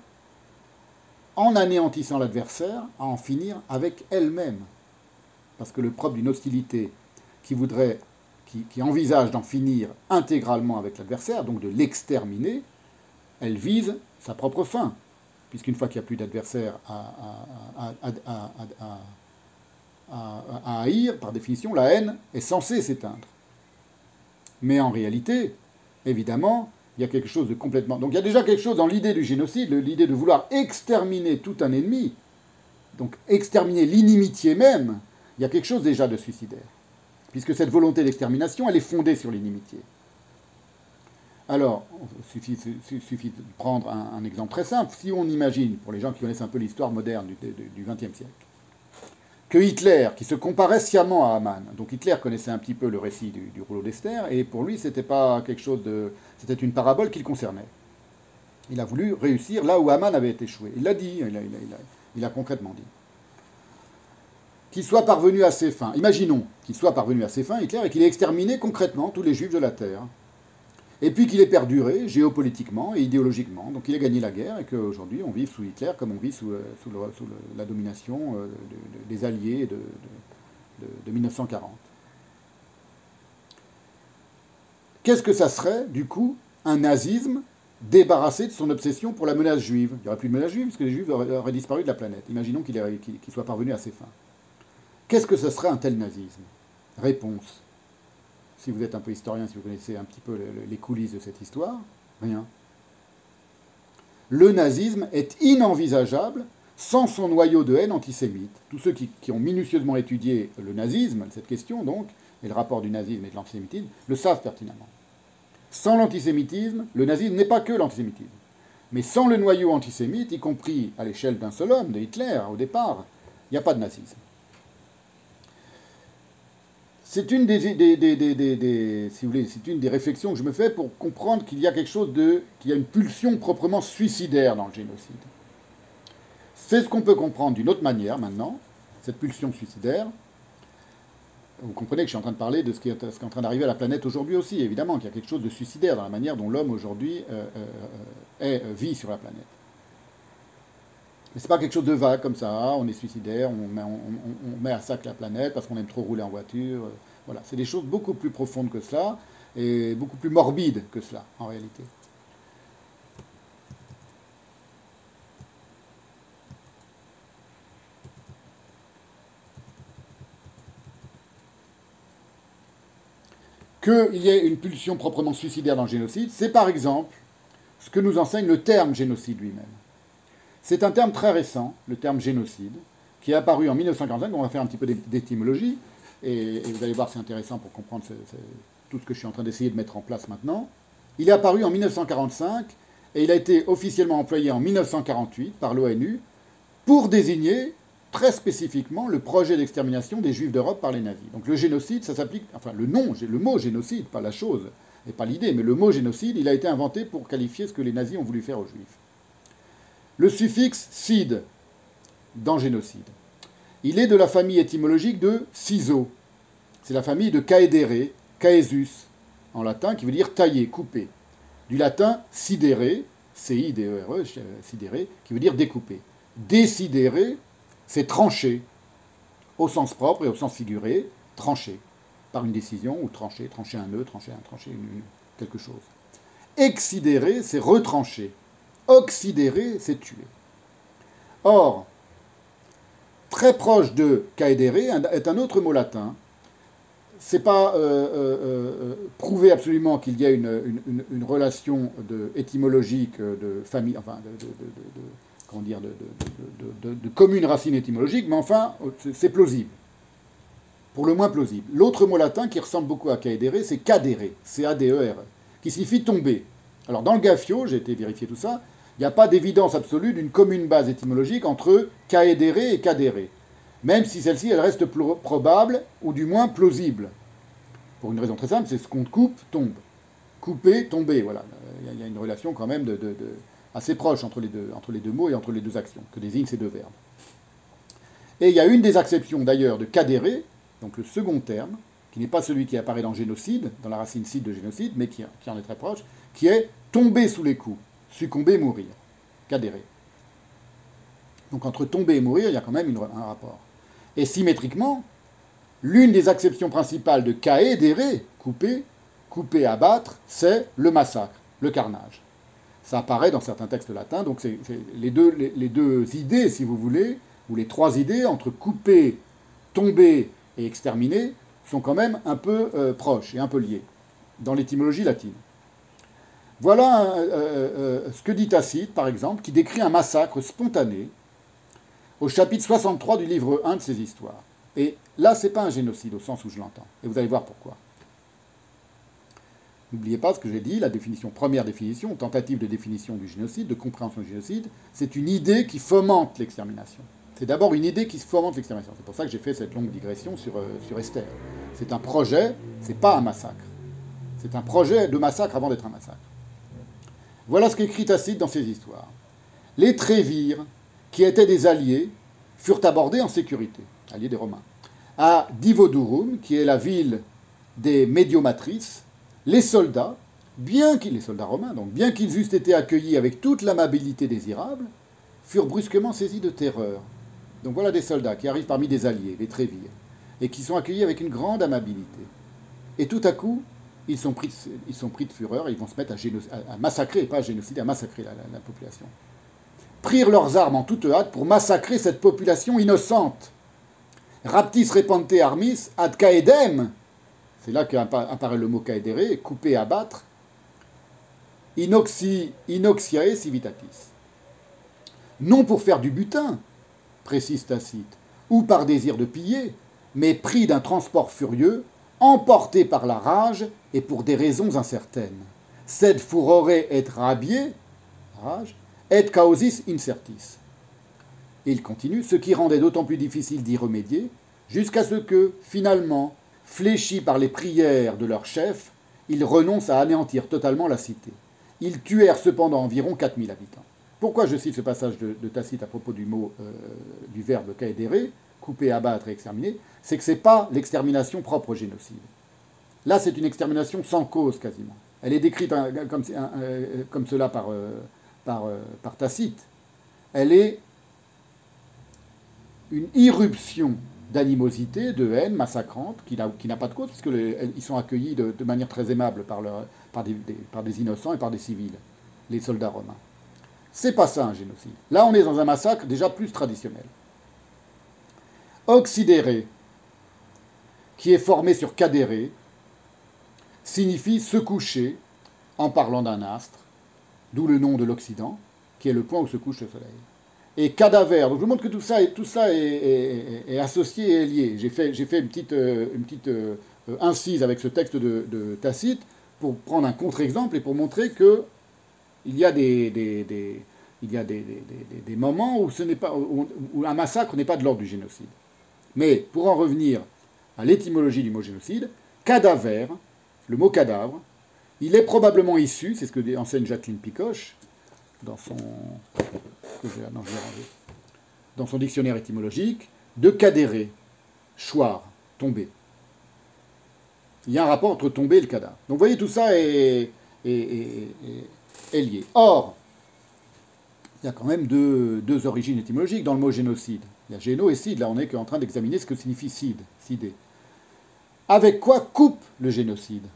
A: en anéantissant l'adversaire, à en finir avec elle-même. Parce que le propre d'une hostilité qui voudrait, qui, envisage d'en finir intégralement avec l'adversaire, donc de l'exterminer, elle vise sa propre fin. Puisqu'une fois qu'il n'y a plus d'adversaire à, à, haïr, par définition, la haine est censée s'éteindre. Mais en réalité, évidemment, il y a quelque chose de complètement... Donc il y a déjà quelque chose dans l'idée du génocide, l'idée de vouloir exterminer tout un ennemi, donc exterminer l'inimitié même, il y a quelque chose déjà de suicidaire. Puisque cette volonté d'extermination, elle est fondée sur l'inimitié. Alors, il suffit, de prendre un, exemple très simple. Si on imagine, pour les gens qui connaissent un peu l'histoire moderne du XXe siècle, Hitler, qui se comparait sciemment à Haman, donc Hitler connaissait un petit peu le récit du, rouleau d'Esther, et pour lui, c'était pas quelque chose de. C'était une parabole qui le concernait. Il a voulu réussir là où Haman avait échoué. Il l'a dit, il a, concrètement dit. Qu'il soit parvenu à ses fins. Imaginons qu'il soit parvenu à ses fins, Hitler, et qu'il ait exterminé concrètement tous les juifs de la terre et puis qu'il ait perduré géopolitiquement et idéologiquement. Donc il a gagné la guerre et qu'aujourd'hui on vit sous Hitler comme on vit sous, euh, la domination euh, des Alliés de, de 1940. Qu'est-ce que ça serait, du coup, un nazisme débarrassé de son obsession pour la menace juive? Il n'y aurait plus de menace juive parce que les juifs auraient, disparu de la planète. Imaginons qu'il soit parvenu à ses fins. Qu'est-ce que ce serait un tel nazisme? Réponse si vous êtes un peu historien, si vous connaissez un petit peu les coulisses de cette histoire, rien. Le nazisme est inenvisageable sans son noyau de haine antisémite. Tous ceux qui, ont minutieusement étudié le nazisme, cette question donc, et le rapport du nazisme et de l'antisémitisme, le savent pertinemment. Sans l'antisémitisme, le nazisme n'est pas que l'antisémitisme. Mais sans le noyau antisémite, y compris à l'échelle d'un seul homme, de Hitler au départ, il n'y a pas de nazisme. C'est une des, si vous voulez, c'est une des réflexions que je me fais pour comprendre qu'il y a quelque chose de, qu'il y a une pulsion proprement suicidaire dans le génocide. C'est ce qu'on peut comprendre d'une autre manière maintenant, cette pulsion suicidaire. Vous comprenez que je suis en train de parler de ce qui est, en train d'arriver à la planète aujourd'hui aussi, évidemment, qu'il y a quelque chose de suicidaire dans la manière dont l'homme aujourd'hui euh, euh, euh, vit sur la planète. Mais c'est pas quelque chose de vague comme ça, on est suicidaire, on met, on, met à sac la planète parce qu'on aime trop rouler en voiture. Euh, voilà, c'est des choses beaucoup plus profondes que cela et beaucoup plus morbides que cela en réalité. Qu'il y ait une pulsion proprement suicidaire dans le génocide, c'est par exemple ce que nous enseigne le terme génocide lui-même. C'est un terme très récent, le terme génocide, qui est apparu en 1945. On va faire un petit peu d'étymologie, et, vous allez voir, c'est intéressant pour comprendre tout ce que je suis en train d'essayer de mettre en place maintenant. Il est apparu en 1945, et il a été officiellement employé en 1948 par l'ONU pour désigner très spécifiquement le projet d'extermination des Juifs d'Europe par les nazis. Donc le génocide, ça s'applique, enfin le nom, le mot génocide, pas la chose, et pas l'idée, mais le mot génocide, il a été inventé pour qualifier ce que les nazis ont voulu faire aux Juifs le suffixe cide dans génocide. Il est de la famille étymologique de ciseaux. C'est la famille de caedere, caesus, en latin, qui veut dire tailler, couper. Du latin sidere, C-I-D-E-R-E, sidere, qui veut dire découper. Décidere, c'est trancher, au sens propre et au sens figuré, trancher, par une décision, ou trancher, trancher un nœud, trancher un, trancher quelque chose. Excidere, c'est retrancher, Oxydéré, c'est tuer. Or, très proche de caedere est un autre mot latin. C'est pas euh, euh, euh, prouvé absolument qu'il y a une, relation de, étymologique de famille, enfin comment dire, de, commune racine étymologique, mais enfin c'est plausible. Pour le moins plausible. L'autre mot latin qui ressemble beaucoup à caedere, c'est cadere, C-A-D-E-R, qui signifie tomber. Alors dans le Gafio, j'ai été vérifier tout ça, il n'y a pas d'évidence absolue d'une commune base étymologique entre caédéré et cadéré, même si celle-ci elle reste probable ou du moins plausible. Pour une raison très simple, c'est ce qu'on coupe tombe. Couper, tomber, voilà. Il y a une relation quand même assez proche entre les, deux, entre les deux mots et entre les deux actions que désignent ces deux verbes. Et il y a une des acceptions d'ailleurs de cadéré, donc le second terme, qui n'est pas celui qui apparaît dans génocide, dans la racine cide de génocide, mais qui, qui en est très proche, qui est tomber sous les coups succomber, mourir. Cadéré. Donc entre tomber et mourir, il y a quand même un rapport. Et symétriquement, l'une des acceptions principales de caédéré, couper, couper, abattre, c'est le massacre, le carnage. Ça apparaît dans certains textes latins, donc c'est les, deux, les, deux idées, si vous voulez, ou les trois idées entre couper, tomber et exterminer, sont quand même un peu euh, proches et un peu liées dans l'étymologie latine. Voilà euh, euh, euh, ce que dit Tacite, par exemple, qui décrit un massacre spontané au chapitre 63 du livre 1 de ses histoires. Et là, ce n'est pas un génocide au sens où je l'entends. Et vous allez voir pourquoi. N'oubliez pas ce que j'ai dit, la définition, première définition, tentative de définition du génocide, de compréhension du génocide, c'est une idée qui fomente l'extermination. C'est d'abord une idée qui fomente l'extermination. C'est pour ça que j'ai fait cette longue digression sur, sur Esther. C'est un projet, c'est pas un massacre. C'est un projet de massacre avant d'être un massacre. Voilà ce qu'écrit Tacite dans ses histoires. Les Trévires, qui étaient des alliés, furent abordés en sécurité, alliés des Romains. À Divodurum, qui est la ville des médiomatrices, les soldats, bien qu'ils, les soldats romains, donc bien qu'ils eussent été accueillis avec toute l'amabilité désirable, furent brusquement saisis de terreur. Donc voilà des soldats qui arrivent parmi des alliés, les Trévires, et qui sont accueillis avec une grande amabilité. Et tout à coup, ils sont pris de, fureur et ils vont se mettre à, massacrer, pas à génocider, à massacrer la, population. Prirent leurs armes en toute hâte pour massacrer cette population innocente. Raptis repente armis ad caedem, c'est là qu'apparaît le mot caedere, couper, abattre, inoxi, inoxiae civitatis. Non pour faire du butin, précise Tacite, ou par désir de piller, mais pris d'un transport furieux, emporté par la rage et pour des raisons incertaines. Sed furore et rabier, rage, et causis incertis. Et il continue, ce qui rendait d'autant plus difficile d'y remédier, jusqu'à ce que, finalement, fléchis par les prières de leur chef, ils renoncent à anéantir totalement la cité. Ils tuèrent cependant environ 4000 habitants. Pourquoi je cite ce passage de, Tacite à propos du mot, euh, du verbe caedere, couper, abattre et exterminer C'est que ce n'est pas l'extermination propre au génocide. Là, c'est une extermination sans cause quasiment. Elle est décrite comme, euh, comme cela par, euh, par, Tacite. Elle est une irruption d'animosité, de haine massacrante, qui n'a pas de cause, puisqu'ils sont accueillis de, manière très aimable par, par, des, par, des, innocents et par des civils, les soldats romains. C'est pas ça un génocide. Là, on est dans un massacre déjà plus traditionnel. Oxydéré, qui est formé sur cadéré, signifie se coucher en parlant d'un astre, d'où le nom de l'Occident, qui est le point où se couche le soleil et cadaver. Donc je vous montre que tout ça, est, tout ça est, associé et lié. J'ai fait, une petite, euh, euh, incise avec ce texte de, Tacite pour prendre un contre-exemple et pour montrer que il y a des, moments où, un massacre n'est pas de l'ordre du génocide. Mais pour en revenir à l'étymologie du mot génocide, cadaver, le mot cadavre, il est probablement issu, c'est ce que enseigne Jacqueline Picoche dans son dans son dictionnaire étymologique, de cadérer, choir, tomber. Il y a un rapport entre tomber et le cadavre. Donc vous voyez, tout ça est, lié. Or, il y a quand même deux, origines étymologiques dans le mot génocide. Il y a géno et cide. Là, on est en train d'examiner ce que signifie cide, cidé. Avec quoi coupe le génocide?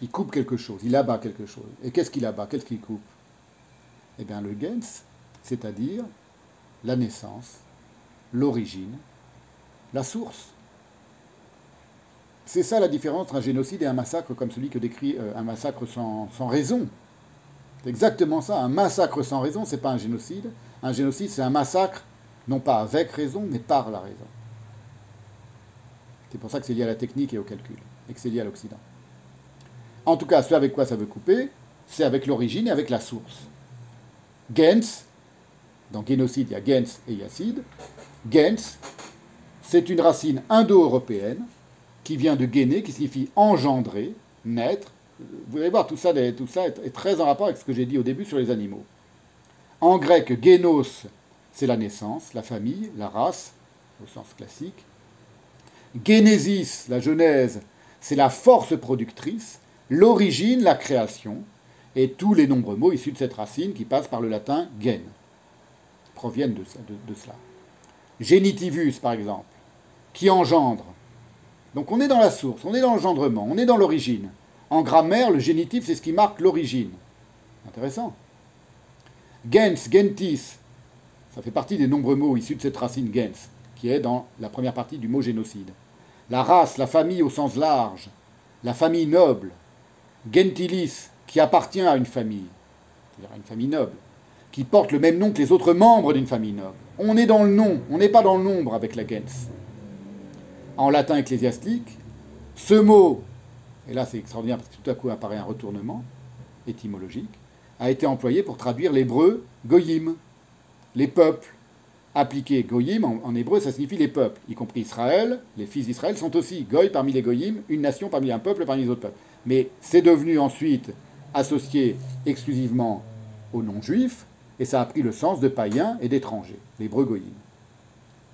A: Il coupe quelque chose, il abat quelque chose. Et qu'est-ce qu'il abat? Qu'est-ce qu'il coupe? Eh bien, le gens, c'est-à-dire la naissance, l'origine, la source. C'est ça la différence entre un génocide et un massacre comme celui que décrit euh, un massacre sans, raison. C'est exactement ça. Un massacre sans raison, ce n'est pas un génocide. Un génocide, c'est un massacre, non pas avec raison, mais par la raison. C'est pour ça que c'est lié à la technique et au calcul, et que c'est lié à l'Occident. En tout cas, ce avec quoi ça veut couper, c'est avec l'origine et avec la source. Gens, dans génocide, il y a gens et il y a cide. Gens, c'est une racine indo-européenne qui vient de géné, qui signifie engendrer, naître. Vous allez voir, tout ça, tout ça est très en rapport avec ce que j'ai dit au début sur les animaux. En grec, génos, c'est la naissance, la famille, la race, au sens classique. Génésis, la genèse, c'est la force productrice, l'origine, la création et tous les nombreux mots issus de cette racine qui passent par le latin gen proviennent de, cela. Genitivus, par exemple, qui engendre. Donc on est dans la source, on est dans l'engendrement, on est dans l'origine. En grammaire, le génitif, c'est ce qui marque l'origine. Intéressant. Gens, gentis, ça fait partie des nombreux mots issus de cette racine gens, qui est dans la première partie du mot génocide. La race, la famille au sens large, la famille noble, gentilis, qui appartient à une famille, c'est-à-dire à une famille noble, qui porte le même nom que les autres membres d'une famille noble. On est dans le nom, on n'est pas dans le nombre avec la gens. En latin ecclésiastique, ce mot, et là c'est extraordinaire parce que tout à coup apparaît un retournement étymologique, a été employé pour traduire l'hébreu goyim, les peuples. Appliqué goyim en, hébreu, ça signifie les peuples, y compris Israël. Les fils d'Israël sont aussi goy parmi les goyim, une nation parmi un peuple parmi les autres peuples. Mais c'est devenu ensuite associé exclusivement aux non-juifs, et ça a pris le sens de païens et d'étrangers, les goyim.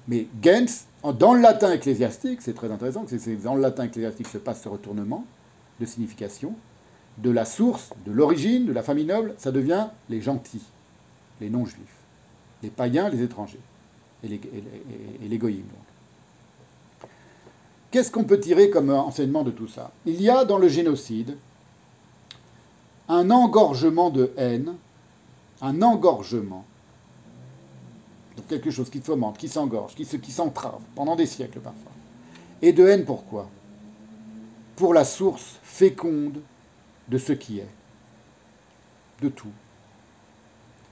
A: Mais gens, dans le latin ecclésiastique, c'est très intéressant, c'est dans le latin ecclésiastique se passe ce retournement de signification, de la source, de l'origine, de la famille noble, ça devient les gentils, les non-juifs, les païens, les étrangers, et les, et. Qu'est-ce qu'on peut tirer comme enseignement de tout ça? Il y a dans le génocide un engorgement de haine, un engorgement, quelque chose qui fomente, qui s'engorge, qui s'entrave pendant des siècles parfois. Et de haine pourquoi? Pour la source féconde de ce qui est, de tout.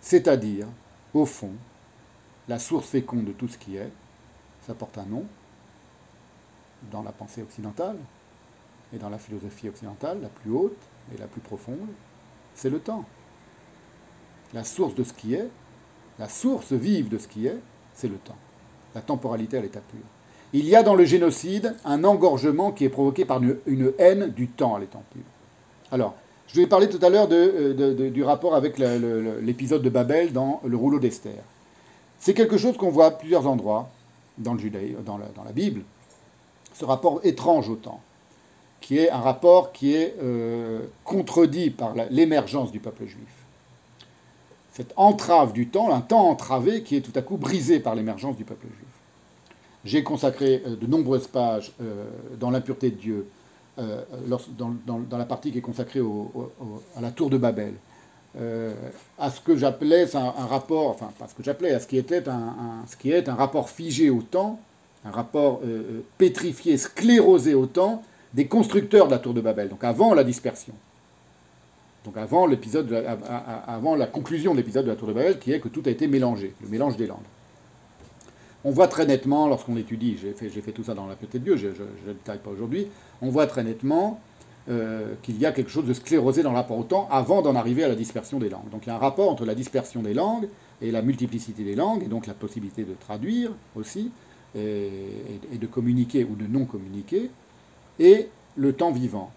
A: C'est-à-dire, au fond, la source féconde de tout ce qui est, ça porte un nom dans la pensée occidentale et dans la philosophie occidentale, la plus haute et la plus profonde, c'est le temps. La source de ce qui est, la source vive de ce qui est, c'est le temps. La temporalité à l'état pur. Il y a dans le génocide un engorgement qui est provoqué par une, haine du temps à l'état pur. Alors, je vais parler tout à l'heure euh, du rapport avec l'épisode de Babel dans le rouleau d'Esther. C'est quelque chose qu'on voit à plusieurs endroits dans, le dans, la, Bible, ce rapport étrange au temps, qui est un rapport qui est euh, contredit par l'émergence du peuple juif. Cette entrave du temps, un temps entravé qui est tout à coup brisé par l'émergence du peuple juif. J'ai consacré euh, de nombreuses pages dans l'impureté de Dieu euh, dans, la partie qui est consacrée à la tour de Babel, euh, à ce que j'appelais un, rapport, enfin pas ce que j'appelais, à ce qui, était un, est un rapport figé au temps, un rapport euh, pétrifié, sclérosé au temps des constructeurs de la tour de Babel, donc avant la dispersion. Donc avant, l'épisode, avant la conclusion de l'épisode de la tour de Babel, qui est que tout a été mélangé, le mélange des langues. On voit très nettement, lorsqu'on étudie, j'ai fait, tout ça dans la petite Dieu, je ne le détaille pas aujourd'hui, on voit très nettement euh, qu'il y a quelque chose de sclérosé dans le rapport au temps avant d'en arriver à la dispersion des langues. Donc il y a un rapport entre la dispersion des langues et la multiplicité des langues, et donc la possibilité de traduire aussi, et, de communiquer ou de non communiquer, et le temps vivant.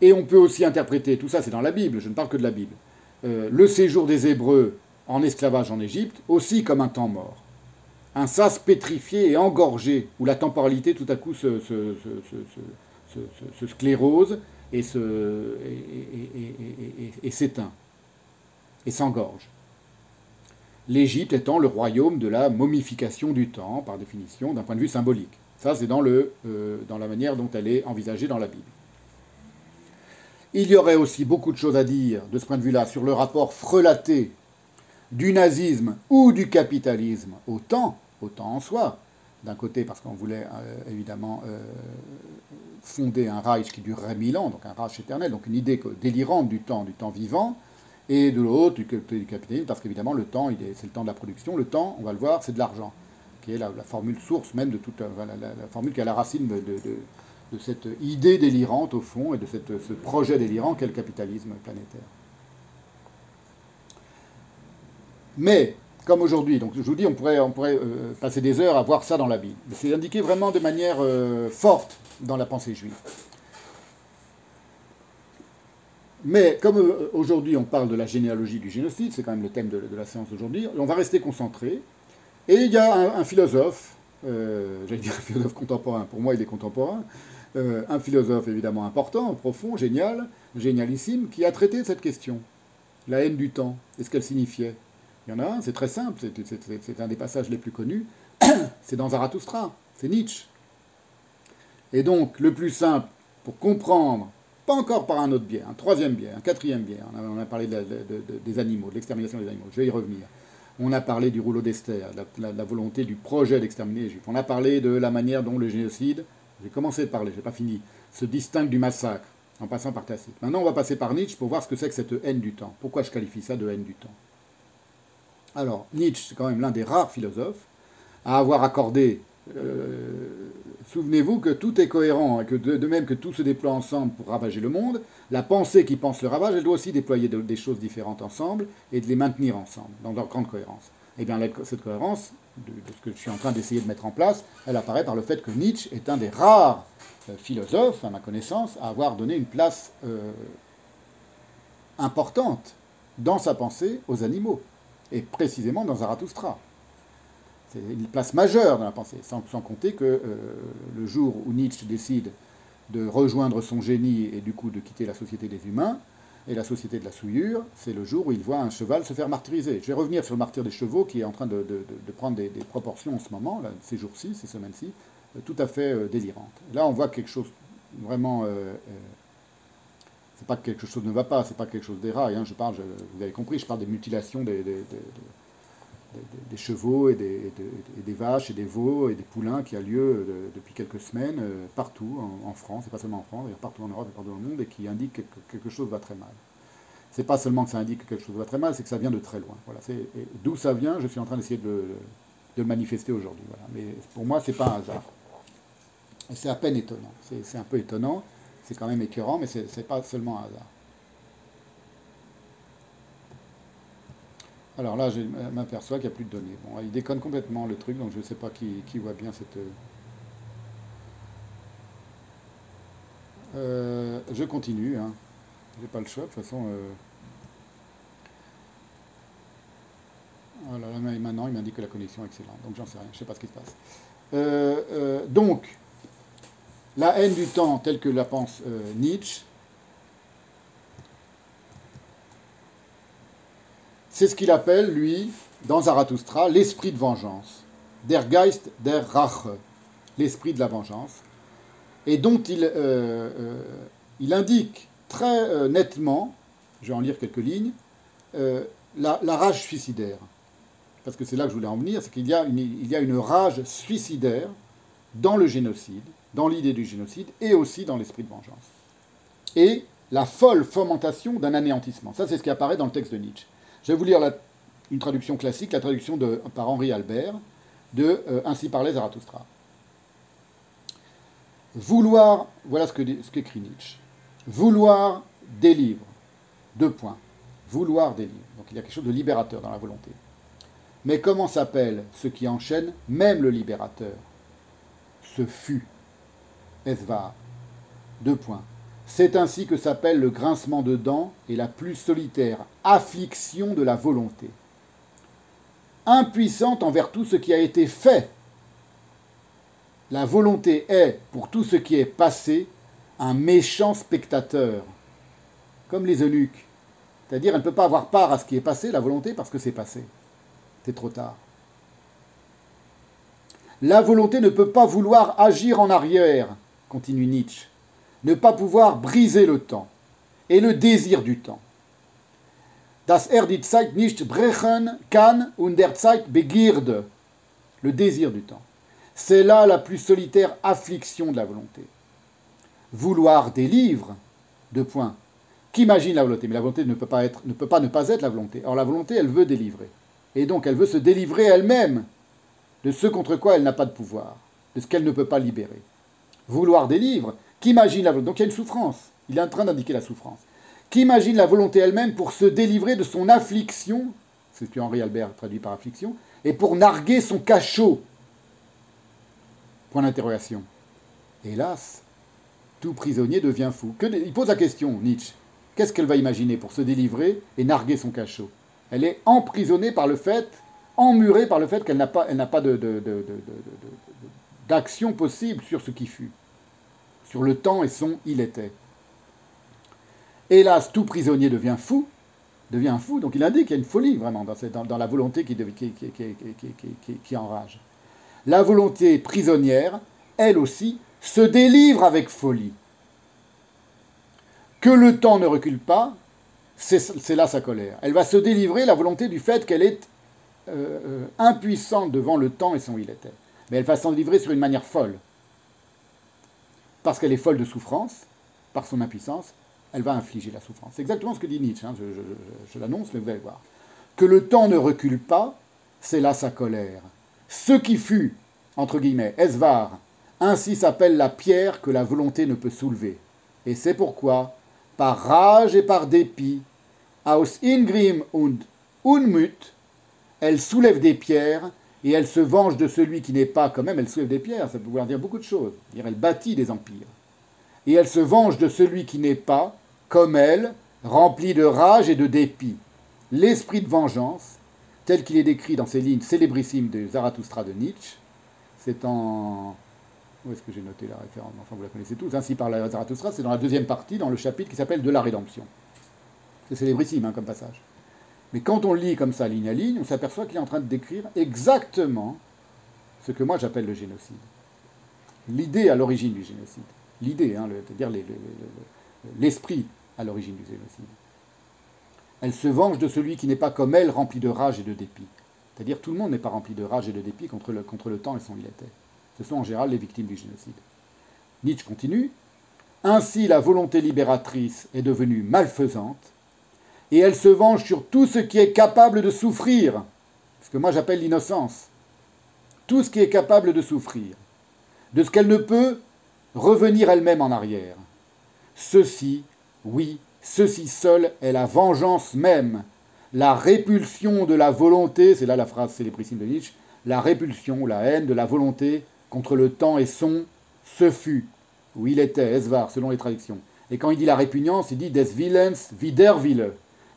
A: Et on peut aussi interpréter, tout ça c'est dans la Bible, je ne parle que de la Bible, euh, le séjour des Hébreux en esclavage en Égypte aussi comme un temps mort. Un sas pétrifié et engorgé, où la temporalité tout à coup se, sclérose et, s'éteint, et s'engorge. L'Égypte étant le royaume de la momification du temps, par définition, d'un point de vue symbolique. Ça, c'est dans, euh, dans la manière dont elle est envisagée dans la Bible. Il y aurait aussi beaucoup de choses à dire de ce point de vue-là sur le rapport frelaté du nazisme ou du capitalisme au temps, au temps en soi. D'un côté, parce qu'on voulait euh, évidemment euh, fonder un Reich qui durerait mille ans, donc un Reich éternel, donc une idée délirante du temps, du temps vivant, et de l'autre, du, capitalisme, parce qu'évidemment, le temps, c'est le temps de la production. Le temps, on va le voir, c'est de l'argent, qui est la, formule source même de toute la, formule qui est la racine de, cette idée délirante, au fond, et de ce projet délirant qu'est le capitalisme planétaire. Mais, comme aujourd'hui, donc je vous dis, on pourrait, euh, passer des heures à voir ça dans la Bible. C'est indiqué vraiment de manière euh, forte dans la pensée juive. Mais comme euh, aujourd'hui on parle de la généalogie du génocide, c'est quand même le thème de, la séance d'aujourd'hui, on va rester concentré. Et il y a un, philosophe, j'allais dire un philosophe contemporain, pour moi il est contemporain, un philosophe évidemment important, profond, génial, génialissime, qui a traité cette question, la haine du temps, et ce qu'elle signifiait? Il y en a un, c'est très simple, c'est un des passages les plus connus, c'est dans Zarathustra, c'est Nietzsche. Et donc, le plus simple pour comprendre, pas encore par un autre biais, un troisième biais, un quatrième biais, on a, parlé des animaux, de l'extermination des animaux, je vais y revenir. On a parlé du rouleau d'Esther, la, volonté du projet d'exterminer les Juifs. On a parlé de la manière dont le génocide, j'ai commencé de parler, je n'ai pas fini, se distingue du massacre en passant par Tacite. Maintenant, on va passer par Nietzsche pour voir ce que c'est que cette haine du temps. Pourquoi je qualifie ça de haine du temps? Alors, Nietzsche, c'est quand même l'un des rares philosophes à avoir accordé. Euh, souvenez-vous que tout est cohérent et que de, même que tout se déploie ensemble pour ravager le monde, la pensée qui pense le ravage, elle doit aussi déployer des choses différentes ensemble et de les maintenir ensemble, dans leur grande cohérence. Et eh bien, cette cohérence, de, ce que je suis en train d'essayer de mettre en place, elle apparaît par le fait que Nietzsche est un des rares euh, philosophes, à ma connaissance, à avoir donné une place euh, importante dans sa pensée aux animaux et précisément dans Zarathustra. C'est une place majeure dans la pensée, sans, compter que euh, le jour où Nietzsche décide de rejoindre son génie et du coup de quitter la société des humains et la société de la souillure, c'est le jour où il voit un cheval se faire martyriser. Je vais revenir sur le martyr des chevaux qui est en train de, prendre des, proportions en ce moment, ces jours-ci, ces semaines-ci, euh, tout à fait euh, délirantes. Là, on voit quelque chose vraiment c'est pas que quelque chose ne va pas, c'est pas quelque chose d'éraille. Hein. Je parle, vous avez compris, je parle des mutilations des, chevaux et des, vaches et des veaux et des poulains qui a lieu euh, depuis quelques semaines euh, partout en, France, et pas seulement en France, partout en Europe et partout dans le monde, et qui indique que quelque chose va très mal. C'est pas seulement que ça indique que quelque chose va très mal, c'est que ça vient de très loin. D'où ça vient, je suis en train d'essayer de, le manifester aujourd'hui. Mais pour moi, c'est pas un hasard. c'est à peine étonnant. C'est un peu étonnant. C'est quand même écœurant, mais ce n'est pas seulement un hasard. Alors là, je m'aperçois qu'il n'y a plus de données. Bon, il déconne complètement le truc, donc je ne sais pas qui, voit bien cette. Euh, je continue. Hein. J'ai pas le choix, de toute façon. Euh... Voilà, maintenant, il m'indique que la connexion est excellente. Donc j'en sais rien, je ne sais pas ce qui se passe. Euh, donc, la haine du temps, telle que la pense Nietzsche, C'est ce qu'il appelle, lui, dans Zarathustra, l'esprit de vengeance. Der Geist der Rache, l'esprit de la vengeance. Et dont il, euh, euh, indique très euh, nettement, je vais en lire quelques lignes, la, rage suicidaire. Parce que c'est là que je voulais en venir, c'est qu'il y a une rage suicidaire dans le génocide, dans l'idée du génocide, et aussi dans l'esprit de vengeance. Et la folle fomentation d'un anéantissement. Ça, c'est ce qui apparaît dans le texte de Nietzsche. Je vais vous lire une traduction classique, la traduction par Henri Albert de euh, Ainsi parlait Zarathustra. Vouloir, voilà ce qu'écrit Nietzsche. Vouloir délivre. Deux points. Vouloir délivre. Donc il y a quelque chose de libérateur dans la volonté. Mais comment s'appelle ce qui enchaîne? Même le libérateur Ce fut. Esvar. Deux points. C'est ainsi que s'appelle le grincement de dents et la plus solitaire affliction de la volonté. Impuissante envers tout ce qui a été fait. La volonté est, pour tout ce qui est passé, un méchant spectateur, comme les eunuques. C'est-à-dire, elle ne peut pas avoir part à ce qui est passé, la volonté, parce que c'est passé. C'est trop tard. La volonté ne peut pas vouloir agir en arrière, continue Nietzsche ne pas pouvoir briser le temps et le désir du temps. Das er nicht brechen kann und der Zeit begierde. Le désir du temps. C'est là la plus solitaire affliction de la volonté. Vouloir délivre, deux points. Qu'imagine la volonté? Mais la volonté ne peut, pas être, ne peut pas ne pas être la volonté. Or la volonté, elle veut délivrer. Et donc elle veut se délivrer elle-même de ce contre quoi elle n'a pas de pouvoir, de ce qu'elle ne peut pas libérer. Vouloir délivre, Qu'imagine la volonté Donc il y a une souffrance. Il est en train d'indiquer la souffrance. Qu'imagine la volonté elle-même pour se délivrer de son affliction, c'est ce que Henri Albert traduit par affliction, et pour narguer son cachot. Point d'interrogation. Hélas, tout prisonnier devient fou. il pose la question, Nietzsche. Qu'est-ce qu'elle va imaginer pour se délivrer et narguer son cachot? Elle est emprisonnée par le fait, emmurée par le fait qu'elle n'a pas, pas d'action possible sur ce qui fut sur le temps et son il était. Hélas, tout prisonnier devient fou, devient fou, donc il indique qu'il y a une folie vraiment dans, la volonté qui, enrage. La volonté prisonnière, elle aussi, se délivre avec folie. Que le temps ne recule pas, c'est là sa colère. Elle va se délivrer, la volonté du fait qu'elle est euh, euh, impuissante devant le temps et son il était. Mais elle va s'en délivrer sur une manière folle parce qu'elle est folle de souffrance, par son impuissance, elle va infliger la souffrance. C'est exactement ce que dit Nietzsche, hein, je, l'annonce, mais vous allez voir. Que le temps ne recule pas, c'est là sa colère. Ce qui fut, entre guillemets, Esvar, ainsi s'appelle la pierre que la volonté ne peut soulever. Et c'est pourquoi, par rage et par dépit, aus Ingrim und Unmut, elle soulève des pierres et elle se venge de celui qui n'est pas, quand même, elle soulève des pierres, ça peut vouloir dire beaucoup de choses. Elle bâtit des empires. Et elle se venge de celui qui n'est pas, comme elle, rempli de rage et de dépit. L'esprit de vengeance, tel qu'il est décrit dans ces lignes célébrissimes de Zarathustra de Nietzsche, c'est en. Où est-ce que j'ai noté la référence? Enfin, vous la connaissez tous. Ainsi par la Zarathustra, c'est dans la deuxième partie, dans le chapitre qui s'appelle De la rédemption. C'est célébrissime hein, comme passage. Mais quand on lit comme ça, ligne à ligne, on s'aperçoit qu'il est en train de décrire exactement ce que moi j'appelle le génocide. L'idée à l'origine du génocide. L'idée, hein, c'est-à-dire l'esprit à l'origine du génocide. Elle se venge de celui qui n'est pas comme elle, rempli de rage et de dépit. C'est-à-dire tout le monde n'est pas rempli de rage et de dépit contre le, temps et son il était. Ce sont en général les victimes du génocide. Nietzsche continue. Ainsi la volonté libératrice est devenue malfaisante et elle se venge sur tout ce qui est capable de souffrir, ce que moi j'appelle l'innocence, tout ce qui est capable de souffrir, de ce qu'elle ne peut revenir elle-même en arrière. Ceci, oui, ceci seul est la vengeance même, la répulsion de la volonté, c'est là la phrase célébrissime de Nietzsche, la répulsion, la haine de la volonté contre le temps et son, ce fut, où il était, Esvar, selon les traductions. Et quand il dit la répugnance, il dit des Willens widerwille.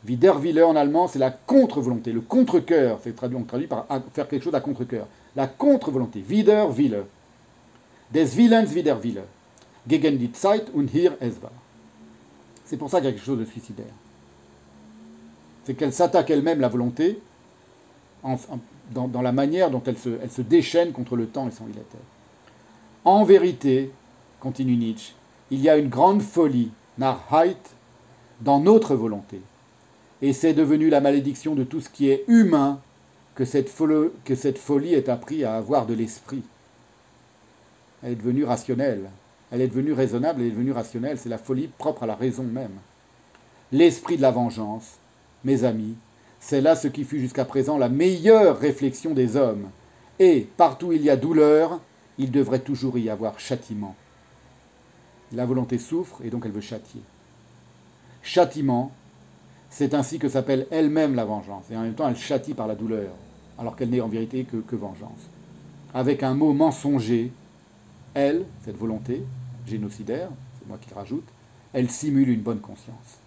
A: Widerwille en allemand, c'est la contre-volonté, le contre-cœur. C'est traduit, on traduit par faire quelque chose à contre-cœur. La contre-volonté, widerwille. Des Willens widerwille. Gegen die Zeit und hier es war. C'est pour ça qu'il y a quelque chose de suicidaire. C'est qu'elle s'attaque elle-même la volonté dans, la manière dont elle se, déchaîne contre le temps et son illatère. En vérité, continue Nietzsche, il y a une grande folie, Narheit, dans notre volonté. Et c'est devenu la malédiction de tout ce qui est humain que cette, folie, que cette folie est appris à avoir de l'esprit. Elle est devenue rationnelle, elle est devenue raisonnable, elle est devenue rationnelle, c'est la folie propre à la raison même. L'esprit de la vengeance, mes amis, c'est là ce qui fut jusqu'à présent la meilleure réflexion des hommes. Et partout il y a douleur, il devrait toujours y avoir châtiment. La volonté souffre et donc elle veut châtier. Châtiment, c'est ainsi que s'appelle elle-même la vengeance. Et en même temps, elle châtie par la douleur, alors qu'elle n'est en vérité que, vengeance. Avec un mot mensonger, elle, cette volonté génocidaire, c'est moi qui le rajoute, elle simule une bonne conscience.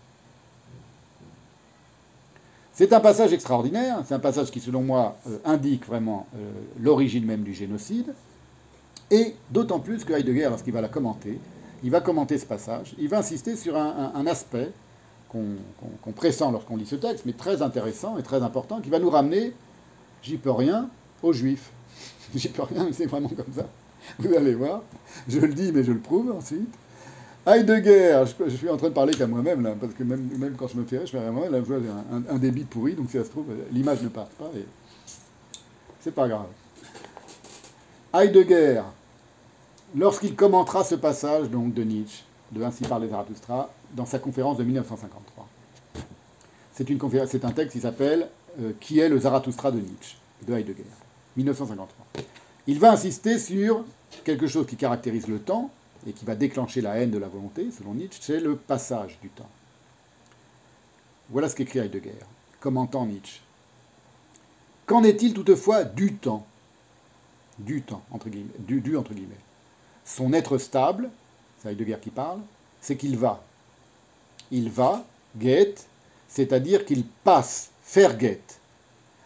A: C'est un passage extraordinaire, c'est un passage qui, selon moi, euh, indique vraiment euh, l'origine même du génocide, et d'autant plus que Heidegger, lorsqu'il va la commenter, il va commenter ce passage, il va insister sur un, aspect qu'on pressent lorsqu'on lit ce texte, mais très intéressant et très important, qui va nous ramener, j'y peux rien, aux juifs. j'y peux rien, mais c'est vraiment comme ça. Vous allez voir, je le dis, mais je le prouve ensuite. Heidegger, je, je suis en train de parler qu'à moi-même, là, parce que même, quand je me fais je fais moi là, je vois un, débit pourri, donc si ça se trouve, l'image ne passe pas, et c'est pas grave. Heidegger, lorsqu'il commentera ce passage donc, de Nietzsche, de Ainsi parle Zarathustra, dans sa conférence de 1953. C'est, un texte qui s'appelle euh, Qui est le Zarathustra de Nietzsche, de Heidegger, 1953. Il va insister sur quelque chose qui caractérise le temps et qui va déclencher la haine de la volonté, selon Nietzsche, c'est le passage du temps. Voilà ce qu'écrit Heidegger, commentant Nietzsche? Qu'en est-il toutefois du temps? Du temps, entre guillemets, du entre guillemets son être stable, c'est Heidegger qui parle, c'est qu'il va. Il va, guette, c'est-à-dire qu'il passe, faire guette.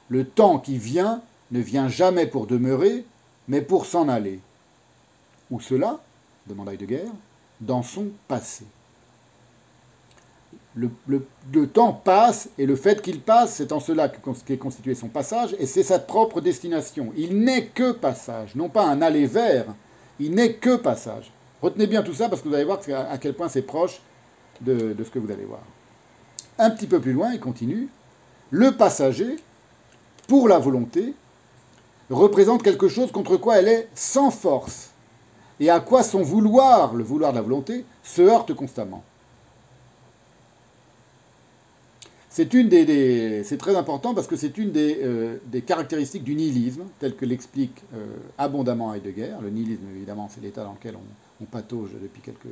A: Le temps qui vient ne vient jamais pour demeurer, mais pour s'en aller. Où cela demande Heidegger, dans son passé. Le, le, temps passe, et le fait qu'il passe, c'est en cela qu'est constitué son passage, et c'est sa propre destination. Il n'est que passage, non pas un aller vers, il n'est que passage. Retenez bien tout ça parce que vous allez voir à quel point c'est proche de, ce que vous allez voir. Un petit peu plus loin, il continue. Le passager, pour la volonté, représente quelque chose contre quoi elle est sans force et à quoi son vouloir, le vouloir de la volonté, se heurte constamment. C'est des, très important parce que c'est une des, euh, caractéristiques du nihilisme, tel que l'explique euh, abondamment Heidegger. Le nihilisme, évidemment, c'est l'état dans lequel on, patauge depuis quelques,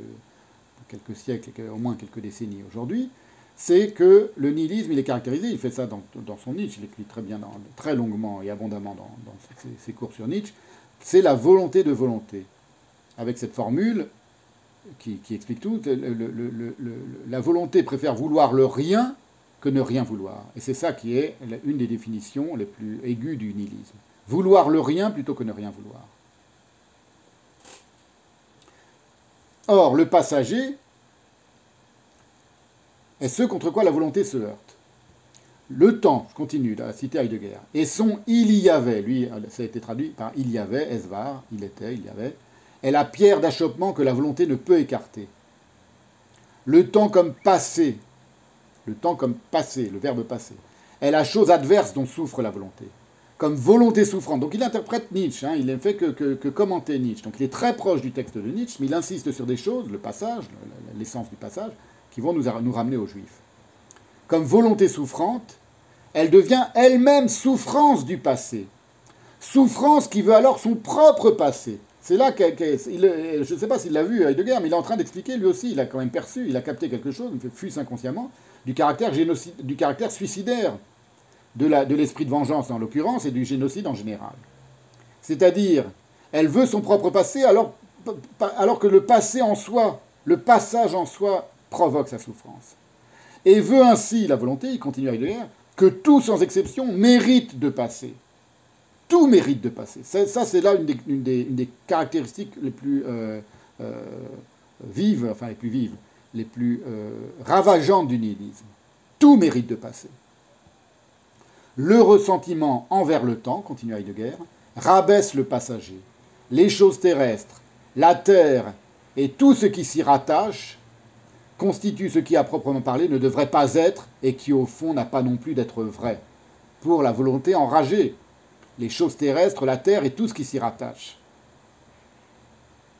A: quelques siècles, au moins quelques décennies aujourd'hui. C'est que le nihilisme, il est caractérisé, il fait ça dans, son Nietzsche, il écrit très bien, très longuement et abondamment dans, ses, cours sur Nietzsche, c'est la volonté de volonté. Avec cette formule qui, explique tout, la volonté préfère vouloir le rien que ne rien vouloir. Et c'est ça qui est une des définitions les plus aiguës du nihilisme. Vouloir le rien plutôt que ne rien vouloir. Or, le passager est ce contre quoi la volonté se heurte. Le temps, je continue, la cité Heidegger, et son il y avait, lui, ça a été traduit par il y avait, esvar, il était, il y avait, est la pierre d'achoppement que la volonté ne peut écarter. Le temps comme passé, le temps comme passé, le verbe passé, est la chose adverse dont souffre la volonté, comme volonté souffrante. Donc il interprète Nietzsche, hein, il ne fait que, commenter Nietzsche. Donc il est très proche du texte de Nietzsche, mais il insiste sur des choses, le passage, l'essence du passage, qui vont nous, ramener aux Juifs. Comme volonté souffrante, elle devient elle-même souffrance du passé. Souffrance qui veut alors son propre passé. C'est là qu'il, je ne sais pas s'il l'a vu Heidegger, mais il est en train d'expliquer lui aussi, il a quand même perçu, il a capté quelque chose, fût inconsciemment, du caractère, génocide, du caractère suicidaire de l'esprit de, vengeance en l'occurrence et du génocide en général. C'est-à-dire, elle veut son propre passé alors que le passé en soi, le passage en soi provoque sa souffrance. Et veut ainsi, la volonté, il continue à dire, que tout sans exception mérite de passer. Tout mérite de passer. Ça, c'est là une des, caractéristiques les plus euh, euh, vives, enfin les plus vives, les plus euh, ravageantes du nihilisme. Tout mérite de passer. Le ressentiment envers le temps, continue Heidegger, rabaisse le passager. Les choses terrestres, la terre et tout ce qui s'y rattache constituent ce qui, à proprement parler, ne devrait pas être et qui, au fond, n'a pas non plus d'être vrai. Pour la volonté enragée, les choses terrestres, la terre et tout ce qui s'y rattache.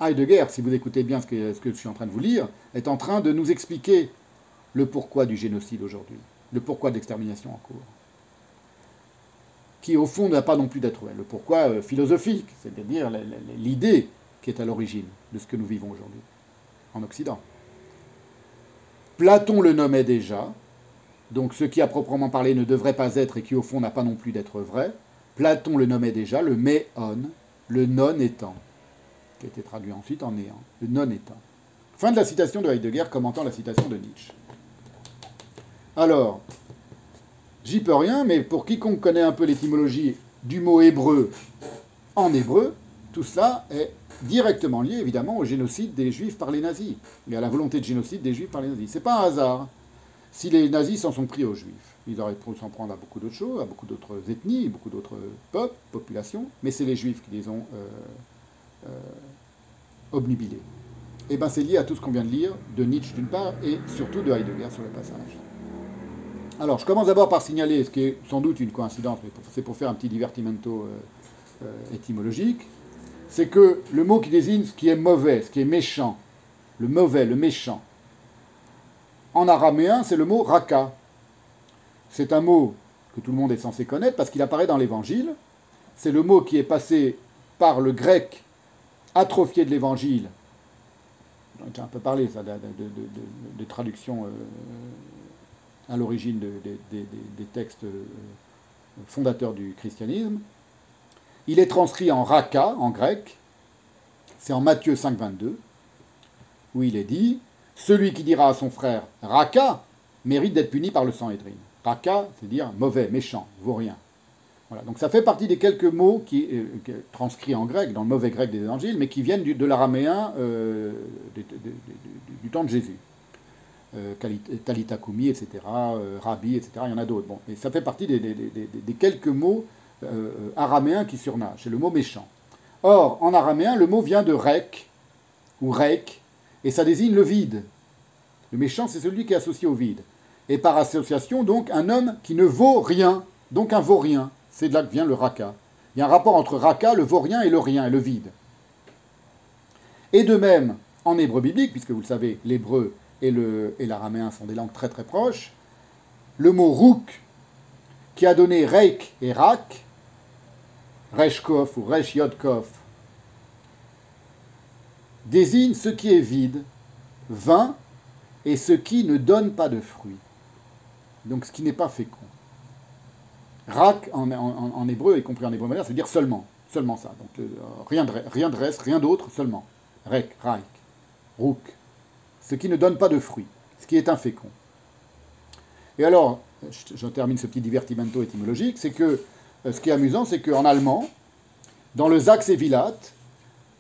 A: Heidegger, si vous écoutez bien ce que, je suis en train de vous lire, est en train de nous expliquer le pourquoi du génocide aujourd'hui, le pourquoi de l'extermination en cours qui au fond n'a pas non plus d'être le pourquoi euh, philosophique, c'est-à-dire l'idée qui est à l'origine de ce que nous vivons aujourd'hui en Occident. Platon le nommait déjà, donc ce qui à proprement parler ne devrait pas être et qui au fond n'a pas non plus d'être vrai, Platon le nommait déjà le méon, le non-étant, qui a été traduit ensuite en néant, le non-étant. Fin de la citation de Heidegger commentant la citation de Nietzsche. Alors, J'y peux rien, mais pour quiconque connaît un peu l'étymologie du mot hébreu en hébreu, tout cela est directement lié évidemment au génocide des juifs par les nazis et à la volonté de génocide des juifs par les nazis. C'est pas un hasard si les nazis s'en sont pris aux juifs. Ils auraient pu s'en prendre à beaucoup d'autres choses, à beaucoup d'autres ethnies, beaucoup d'autres peuples, populations, mais c'est les juifs qui les ont euh, euh, obnubilés. Et eh bien c'est lié à tout ce qu'on vient de lire, de Nietzsche d'une part, et surtout de Heidegger sur le passage. Alors, je commence d'abord par signaler, ce qui est sans doute une coïncidence, mais c'est pour faire un petit divertimento euh, étymologique, c'est que le mot qui désigne ce qui est mauvais, ce qui est méchant, le mauvais, le méchant, en araméen, c'est le mot raka. C'est un mot que tout le monde est censé connaître parce qu'il apparaît dans l'évangile. C'est le mot qui est passé par le grec atrophié de l'évangile. J'ai un peu parlé ça, de, traduction euh, à l'origine des textes euh, fondateurs du christianisme. Il est transcrit en raka, en grec, c'est en Matthieu 5, 22, où il est dit Celui qui dira à son frère raka mérite d'être puni par le sang édrine. Raka, c'est dire mauvais, méchant, vaut rien. Voilà, donc ça fait partie des quelques mots qui, euh, transcrits en grec, dans le mauvais grec des évangiles, mais qui viennent de l'araméen euh, du temps de Jésus euh, Talitakumi, etc., euh, Rabbi, etc., il y en a d'autres. Bon, et ça fait partie des, quelques mots euh, araméens qui surnagent. C'est le mot méchant. Or, en araméen, le mot vient de rek, ou rek, et ça désigne le vide. Le méchant, c'est celui qui est associé au vide. Et par association, donc, un homme qui ne vaut rien, donc un vaurien. C'est de là que vient le raka. Il y a un rapport entre raka, le vaurien, et le rien, et le vide. Et de même, en hébreu biblique, puisque vous le savez, l'hébreu et l'araméen sont des langues très très proches, le mot rouk, qui a donné reik et rak, reshkov ou resh désigne ce qui est vide, vain, et ce qui ne donne pas de fruits. Donc ce qui n'est pas fécond. Rak en, hébreu, y compris en hébreu moderne, c'est dire seulement. Seulement ça. Donc euh, rien, de, rien de reste, rien d'autre, seulement. Rek, raik, rouk ce qui ne donne pas de fruits, ce qui est infécond. Et alors, je, termine ce petit divertimento étymologique, c'est que ce qui est amusant, c'est qu'en allemand, dans le Saxe et Vilat,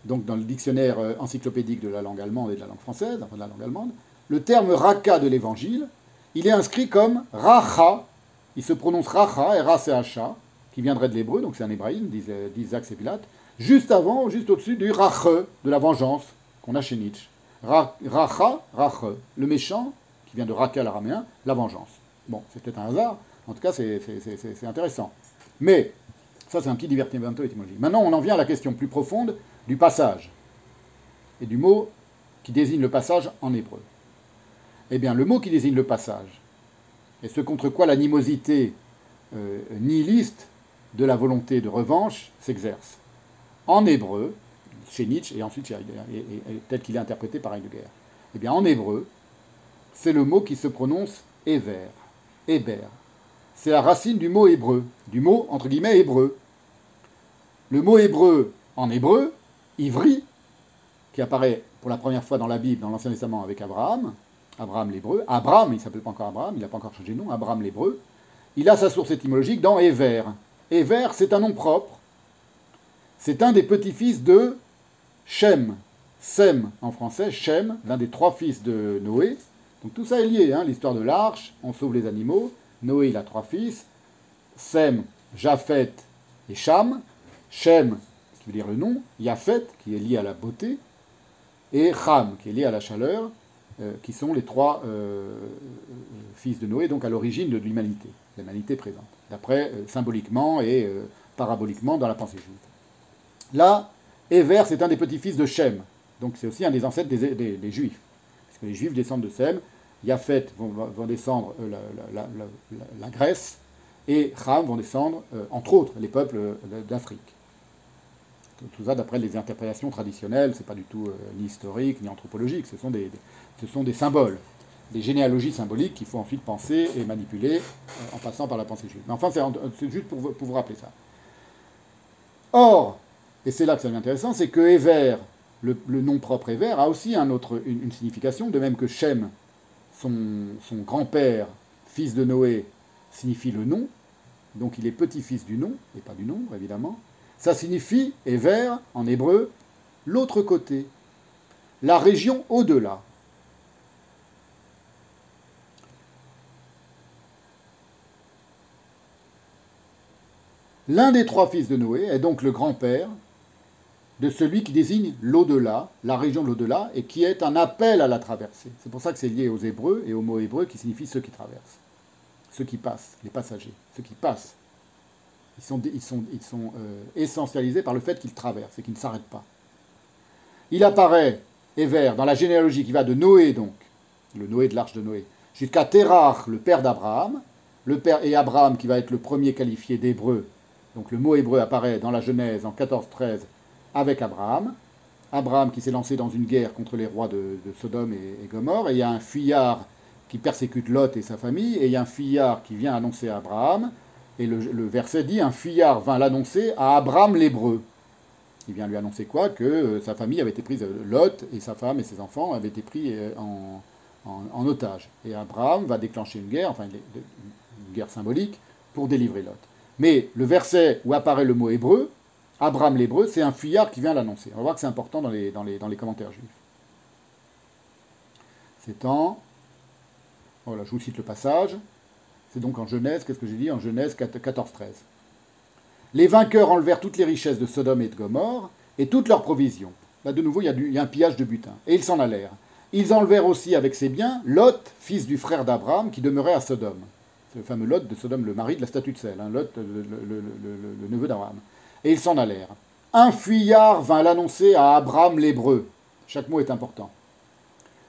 A: donc dans le dictionnaire euh, encyclopédique de la langue allemande et de la langue française, enfin de la langue allemande, le terme raka de l'évangile, il est inscrit comme racha, il se prononce racha, R-A-C-H-A, qui viendrait de l'hébreu, donc c'est un hébraïsme, disent, euh, disent et Vilat, juste avant, juste au-dessus du rache, de la vengeance, qu'on a chez Nietzsche. Racha, Rache, le méchant, qui vient de Raka l'araméen, la vengeance. Bon, c'est peut-être un hasard, en tout cas c'est intéressant. Mais, ça c'est un petit divertissement étymologique. Maintenant on en vient à la question plus profonde du passage, et du mot qui désigne le passage en hébreu. Eh bien, le mot qui désigne le passage, et ce contre quoi l'animosité euh, nihiliste de la volonté de revanche s'exerce. En hébreu, chez Nietzsche et ensuite chez Heidegger, tel qu'il est interprété par Heidegger. Eh bien, en hébreu, c'est le mot qui se prononce Ever, Héber. C'est la racine du mot hébreu, du mot entre guillemets hébreu. Le mot hébreu en hébreu, ivri, qui apparaît pour la première fois dans la Bible, dans l'Ancien Testament avec Abraham, Abraham l'hébreu, Abraham, il ne s'appelle pas encore Abraham, il n'a pas encore changé de nom, Abraham l'hébreu, il a sa source étymologique dans Ever. Ever, c'est un nom propre, c'est un des petits-fils de Shem, Sem en français, Shem, l'un des trois fils de Noé. Donc tout ça est lié, hein, l'histoire de l'arche, on sauve les animaux, Noé il a trois fils, Sem, Japhet et Cham, Shem qui veut dire le nom, Yafet qui est lié à la beauté, et Cham qui est lié à la chaleur, euh, qui sont les trois euh, fils de Noé, donc à l'origine de l'humanité, l'humanité présente, d'après euh, symboliquement et paraboliquement dans la pensée juive. Là, Ever, c'est un des petits-fils de Shem, donc c'est aussi un des ancêtres des, Juifs, puisque les Juifs descendent de Sem, Yafet vont, descendre la, Grèce, et Cham vont descendre, entre autres, les peuples d'Afrique. Tout ça d'après les interprétations traditionnelles, c'est pas du tout ni historique ni anthropologique, ce sont des, ce symboles, des généalogies symboliques qu'il faut ensuite penser et manipuler euh, en passant par la pensée juive. Mais enfin, c'est juste pour vous, rappeler ça. Or, et c'est là que ça devient intéressant, c'est que Ever, le, nom propre Ever, a aussi un autre, une, signification, de même que Shem, son, grand-père, fils de Noé, signifie le nom, donc il est petit-fils du nom, et pas du nombre évidemment. Ça signifie, Ever, en hébreu, l'autre côté, la région au-delà. L'un des trois fils de Noé est donc le grand-père de celui qui désigne l'au-delà, la région de l'au-delà, et qui est un appel à la traversée. C'est pour ça que c'est lié aux Hébreux et au mot hébreu qui signifie ceux qui traversent, ceux qui passent, les passagers, ceux qui passent. Ils sont, euh, essentialisés par le fait qu'ils traversent et qu'ils ne s'arrêtent pas. Il apparaît, Éver, dans la généalogie qui va de Noé, donc, le Noé de l'arche de Noé, jusqu'à Terach, le père d'Abraham, le père et Abraham qui va être le premier qualifié d'hébreu donc le mot hébreu apparaît dans la Genèse en 14-13 avec Abraham. Abraham qui s'est lancé dans une guerre contre les rois de, Sodome et, Gomorre, et il y a un fuyard qui persécute Lot et sa famille, et il y a un fuyard qui vient annoncer à Abraham, et le, verset dit, un fuyard vint l'annoncer à Abraham l'hébreu. Il vient lui annoncer quoi? Que euh, sa famille avait été prise, Lot et sa femme et ses enfants avaient été pris euh, en, otage. Et Abraham va déclencher une guerre, enfin une guerre symbolique, pour délivrer Lot. Mais le verset où apparaît le mot hébreu, Abraham l'hébreu, c'est un fuyard qui vient l'annoncer. On va voir que c'est important dans les, commentaires juifs. C'est en. Voilà, je vous cite le passage. C'est donc en Genèse, qu'est-ce que j'ai dit? En Genèse 14-13. Les vainqueurs enlevèrent toutes les richesses de Sodome et de Gomorre et toutes leurs provisions. Là, de nouveau, il y, a il y a un pillage de butin. Et ils s'en allèrent. Ils enlevèrent aussi avec ses biens Lot, fils du frère d'Abraham, qui demeurait à Sodome. C'est le fameux Lot de Sodome, le mari de la statue de sel, hein, Lot, le, neveu d'Abraham. Et ils s'en allèrent. Un fuyard vint l'annoncer à Abraham l'hébreu. Chaque mot est important.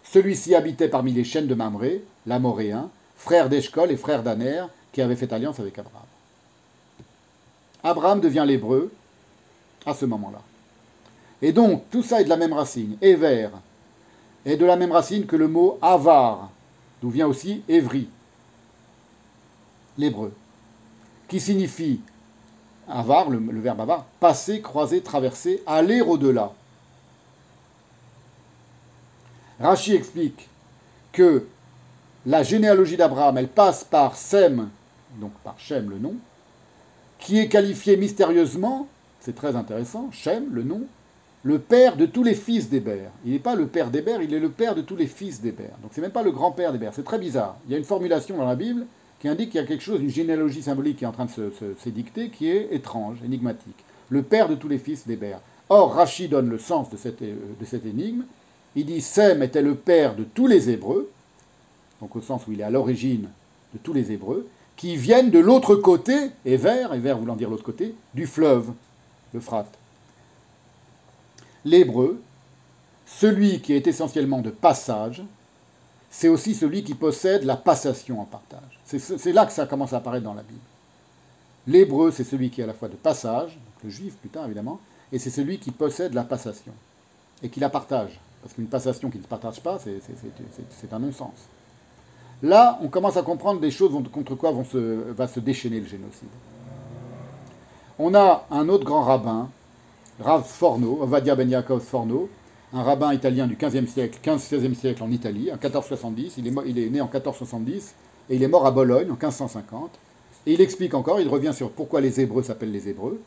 A: Celui-ci habitait parmi les chaînes de Mamré, l'Amoréen, frère d'Eshcol et frère d'Aner, qui avait fait alliance avec Abraham. Abraham devient l'hébreu à ce moment-là. Et donc, tout ça est de la même racine. Ever est de la même racine que le mot avar, d'où vient aussi Évry, l'hébreu, qui signifie avar, le, verbe avar, passer, croiser, traverser, aller au-delà. Rachi explique que la généalogie d'Abraham, elle passe par Sem, donc par Shem le nom, qui est qualifié mystérieusement, c'est très intéressant, Shem le nom, le père de tous les fils d'Héber. Il n'est pas le père d'Héber, il est le père de tous les fils d'Héber. Donc c'est même pas le grand-père d'Héber, c'est très bizarre. Il y a une formulation dans la Bible qui indique qu'il y a quelque chose, une généalogie symbolique qui est en train de s'édicter, qui est étrange, énigmatique. Le père de tous les fils d'Héber. Or, Rachid donne le sens de cette, euh, de cette énigme. Il dit Sem était le père de tous les Hébreux, donc au sens où il est à l'origine de tous les Hébreux, qui viennent de l'autre côté, et vers voulant dire l'autre côté, du fleuve, l'Euphrate. L'Hébreu, celui qui est essentiellement de passage, c'est aussi celui qui possède la passation en partage. C'est là que ça commence à apparaître dans la Bible. L'hébreu, c'est celui qui est à la fois de passage, le juif plus tard évidemment, et c'est celui qui possède la passation, et qui la partage. Parce qu'une passation qui ne partage pas, c'est un non-sens. Là, on commence à comprendre des choses contre quoi vont se, va se déchaîner le génocide. On a un autre grand rabbin, Rav Forno, Vadia Ben Yaakov Forno, un rabbin italien du 15e siècle, 15-16e siècle en Italie, en 1470. Il est, né en 1470 et il est mort à Bologne en 1550. Et il explique encore, il revient sur pourquoi les Hébreux s'appellent les Hébreux.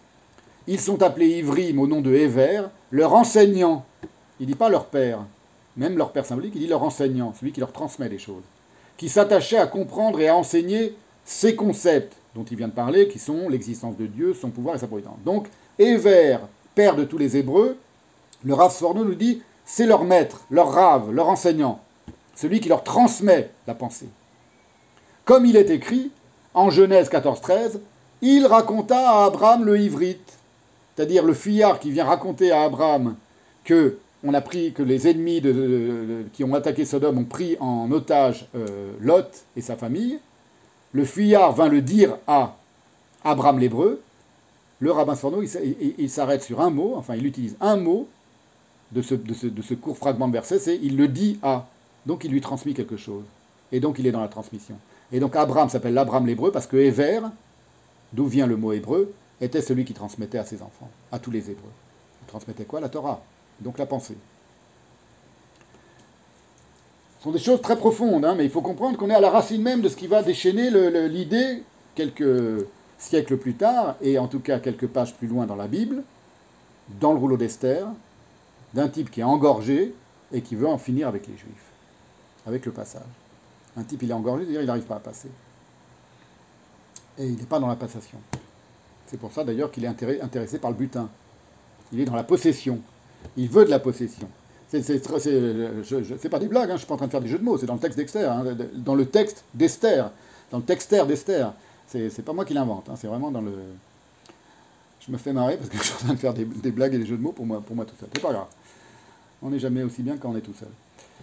A: Ils sont appelés Ivrim au nom de Héver, leur enseignant. Il ne dit pas leur père, même leur père symbolique, il dit leur enseignant, celui qui leur transmet les choses, qui s'attachait à comprendre et à enseigner ces concepts dont il vient de parler, qui sont l'existence de Dieu, son pouvoir et sa providence. Donc, Héver, père de tous les Hébreux, le Rav Sforno nous dit, c'est leur maître, leur rave, leur enseignant, celui qui leur transmet la pensée. Comme il est écrit, en Genèse 14-13, il raconta à Abraham le Hivrite, c'est-à-dire le fuyard qui vient raconter à Abraham que on a pris que les ennemis qui ont attaqué Sodome ont pris en otage euh, Lot et sa famille. Le fuyard vint le dire à Abraham l'hébreu. Le rabbin Sorno, il, s'arrête sur un mot, enfin il utilise un mot de ce, court fragment de verset, c'est il le dit à. Donc il lui transmet quelque chose. Et donc il est dans la transmission. Et donc Abraham s'appelle Abraham l'hébreu parce que Héver, d'où vient le mot hébreu, était celui qui transmettait à ses enfants, à tous les hébreux. Il transmettait quoi? La Torah, donc la pensée. Ce sont des choses très profondes, hein, mais il faut comprendre qu'on est à la racine même de ce qui va déchaîner l'idée, quelques siècles plus tard, et en tout cas quelques pages plus loin dans la Bible, dans le rouleau d'Esther, d'un type qui est engorgé et qui veut en finir avec les Juifs, avec le passage. Un type, il est engorgé, c'est-à-dire il n'arrive pas à passer. Et il n'est pas dans la passation. C'est pour ça d'ailleurs qu'il est intéressé par le butin. Il est dans la possession. Il veut de la possession. C'est pas des blagues, hein, je suis pas en train de faire des jeux de mots, c'est dans le texte d'Esther, hein, dans le texte d'Esther, dans le textère d'Esther. C'est pas moi qui l'invente, hein, c'est vraiment dans le. Je me fais marrer parce que je suis en train de faire des, blagues et des jeux de mots pour moi, pour moi tout seul. C'est pas grave. On n'est jamais aussi bien quand on est tout seul.